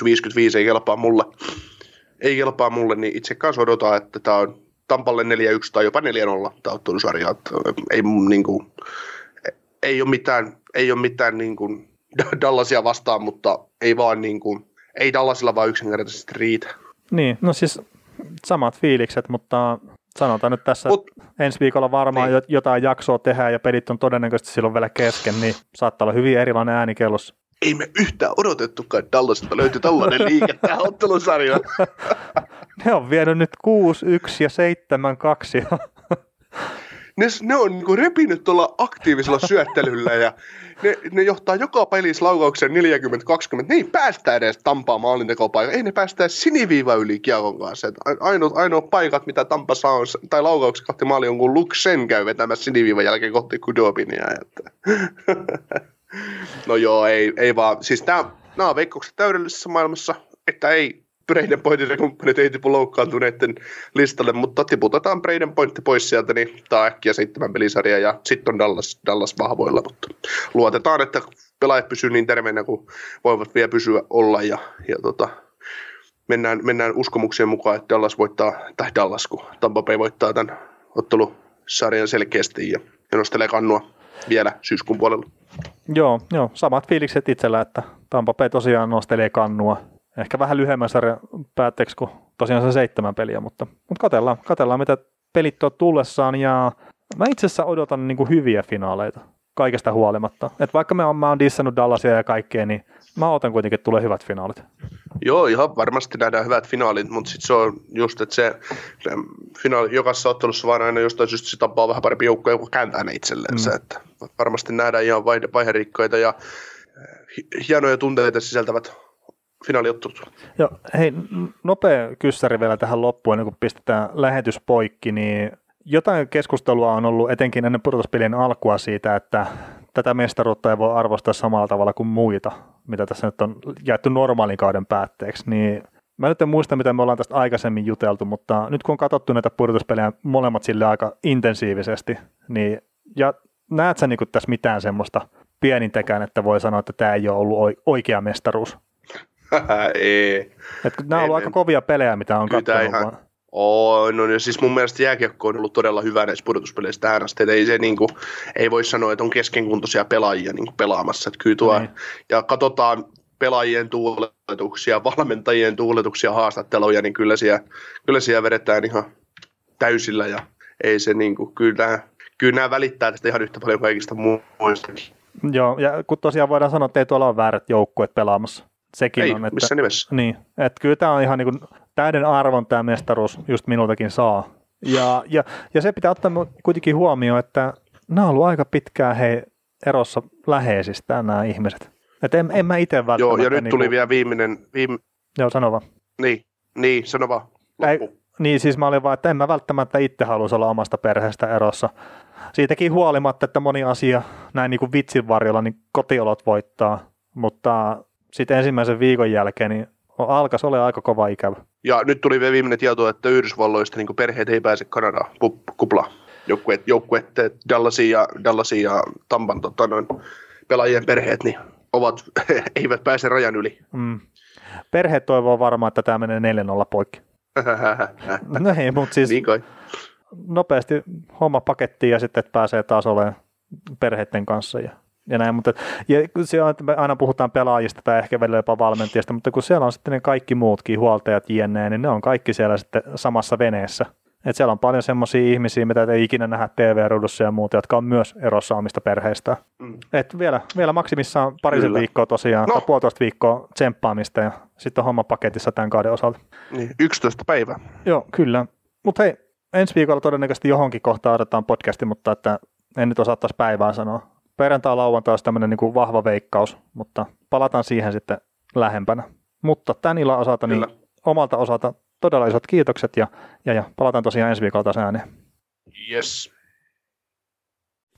1.55 ei kelpaa mulle. Ei kelpaa mulle, niin itse kanssa odotan, että tämä on Tampalle 4-1 tai jopa 4-0 tämä ottelusarja. Ei, niin kuin, ei ole mitään, ei ole mitään niin kuin Dallasia vastaan, mutta ei vaan niin kuin, ei Dallasilla vaan yksinkertaisesti riitä. Niin, no siis samat fiilikset, mutta sanotaan nyt tässä, Mut, ensi viikolla varmaan niin. jotain jaksoa tehdään ja pelit on todennäköisesti silloin vielä kesken, niin saattaa olla hyvin erilainen ääni kellossa. Ei me yhtään odotettukaan, että Dallasista löytyi tällainen liike tähän ottelusarjaan. (laughs) ne on vienyt nyt 6, 1 ja 7, 2 ne, ne on niin repinyt tuolla aktiivisella syöttelyllä ja ne, ne johtaa joka pelissä laukauksen 40-20. Ne ei päästä edes Tampaa maalintekopaikka. Ei ne päästä edes siniviiva yli kiekon kanssa. Ainoat, ainoat paikat, mitä Tampa saa, on, tai laukauksen kohti maali on, kun Luxen käy vetämässä siniviivan jälkeen kohti Kudobinia. Että. (laughs) no joo, ei, ei vaan. Siis nämä on veikkaukset täydellisessä maailmassa, että ei Braden Pointin kumppanit ei tipu loukkaantuneiden listalle, mutta tiputetaan Braden Pointti pois sieltä, niin tämä äkkiä seitsemän pelisarja ja sitten on Dallas, Dallas vahvoilla, mutta luotetaan, että pelaajat pysyvät niin terveenä kuin voivat vielä pysyä olla ja, ja tota, mennään, mennään uskomuksien mukaan, että Dallas voittaa, tai Dallas, kun Tampa Bay voittaa tämän ottelu sarjan selkeästi ja, ja nostelee kannua vielä syyskuun puolella. Joo, joo, samat fiilikset itsellä, että Tampa Bay tosiaan nostelee kannua. Ehkä vähän lyhyemmän sarjan päätteeksi kuin tosiaan se seitsemän peliä, mutta, mutta katellaan, katellaan mitä pelit on tullessaan ja mä itse asiassa odotan niin kuin hyviä finaaleita kaikesta huolimatta. Et vaikka me on, mä oon dissannut Dallasia ja kaikkea, niin mä otan kuitenkin, että tulee hyvät finaalit. Joo, ihan varmasti nähdään hyvät finaalit, mutta sitten se on just, että se, finaali, jokaisessa ottelussa vaan aina jostain syystä se tapaa vähän parempi joukkoja, kun kääntää ne itselleensä. Mm. Että varmasti nähdään ihan vaiherikkoita ja eh, hienoja tunteita sisältävät finaaliottelut. Joo, hei, nopea kyssäri vielä tähän loppuun, ennen kuin pistetään lähetys poikki, niin jotain keskustelua on ollut etenkin ennen pudotuspelien alkua siitä, että tätä mestaruutta ei voi arvostaa samalla tavalla kuin muita, mitä tässä nyt on jaettu normaalin kauden päätteeksi, niin Mä nyt en muista, mitä me ollaan tästä aikaisemmin juteltu, mutta nyt kun on katsottu näitä pudotuspelejä molemmat sille aika intensiivisesti, niin ja näet sä niin tässä mitään semmoista pienintäkään, että voi sanoa, että tämä ei ole ollut oikea mestaruus? (laughs) ei. Et nämä on ollut aika kovia pelejä, mitä on katsonut. Ihan, on, no, ja siis mun mielestä jääkiekko on ollut todella hyvä näissä pudotuspeleissä tähän asti, ei, se, niin kuin, ei voi sanoa, että on keskenkuntoisia pelaajia niin kuin pelaamassa, että kyllä tuo, niin. ja katsotaan pelaajien tuuletuksia, valmentajien tuuletuksia, haastatteluja, niin kyllä siellä, kyllä siellä vedetään ihan täysillä, ja ei se niin kuin, kyllä, nämä, kyllä nämä välittää tästä ihan yhtä paljon kaikista muistakin. Joo, ja kun tosiaan voidaan sanoa, että ei tuolla ole väärät joukkueet pelaamassa. Sekin ei, on, että, missä nimessä. Niin, että kyllä tämä on ihan niin kuin täyden arvon tämä mestaruus just minultakin saa. Ja, ja, ja se pitää ottaa kuitenkin huomioon, että nämä on ollut aika pitkään he erossa läheisistä nämä ihmiset. Että en, en mä itse välttämättä... Joo, ja nyt niin tuli kuin... vielä viimeinen... Viime... Joo, sano vaan. Niin, niin sano vaan. Ei, niin, siis mä olin vaan, että en mä välttämättä itse haluaisi olla omasta perheestä erossa. Siitäkin huolimatta, että moni asia näin niin kuin vitsin varjolla, niin kotiolot voittaa, mutta sitten ensimmäisen viikon jälkeen niin alkaisi olla aika kova ikävä. Ja nyt tuli vielä viimeinen tieto, että Yhdysvalloista niin perheet ei pääse Kanadaan kuplaan. Joukkueet, joukkueet Dallasin ja, Dallasin ja Tampan tota, noin, pelaajien perheet niin ovat, (laughs) eivät pääse rajan yli. Mm. Perheet toivoo varmaan, että tämä menee 4-0 poikki. (laughs) no ei, mutta siis niin nopeasti homma pakettiin ja sitten pääsee taas olemaan perheiden kanssa ja ja näin, mutta ja se on, että me aina puhutaan pelaajista tai ehkä välillä jopa valmentajista, mutta kun siellä on sitten ne kaikki muutkin huoltajat jne, niin ne on kaikki siellä sitten samassa veneessä. Et siellä on paljon semmoisia ihmisiä, mitä ei ikinä nähdä TV-ruudussa ja muuta, jotka on myös erossa omista perheistä. Mm. Et vielä, vielä maksimissaan parisen Kyllä. viikkoa tosiaan, no. tai puolitoista viikkoa tsemppaamista ja sitten on homma paketissa tämän kauden osalta. Niin, 11 päivää. Joo, kyllä. Mutta hei, ensi viikolla todennäköisesti johonkin kohtaan otetaan podcasti, mutta että en nyt osaa taas päivää sanoa perjantai lauantai olisi tämmöinen niin vahva veikkaus, mutta palataan siihen sitten lähempänä. Mutta tämän illan osalta, niin omalta osalta todella isot kiitokset ja, ja, ja palataan tosiaan ensi viikolla taas ääneen. Yes.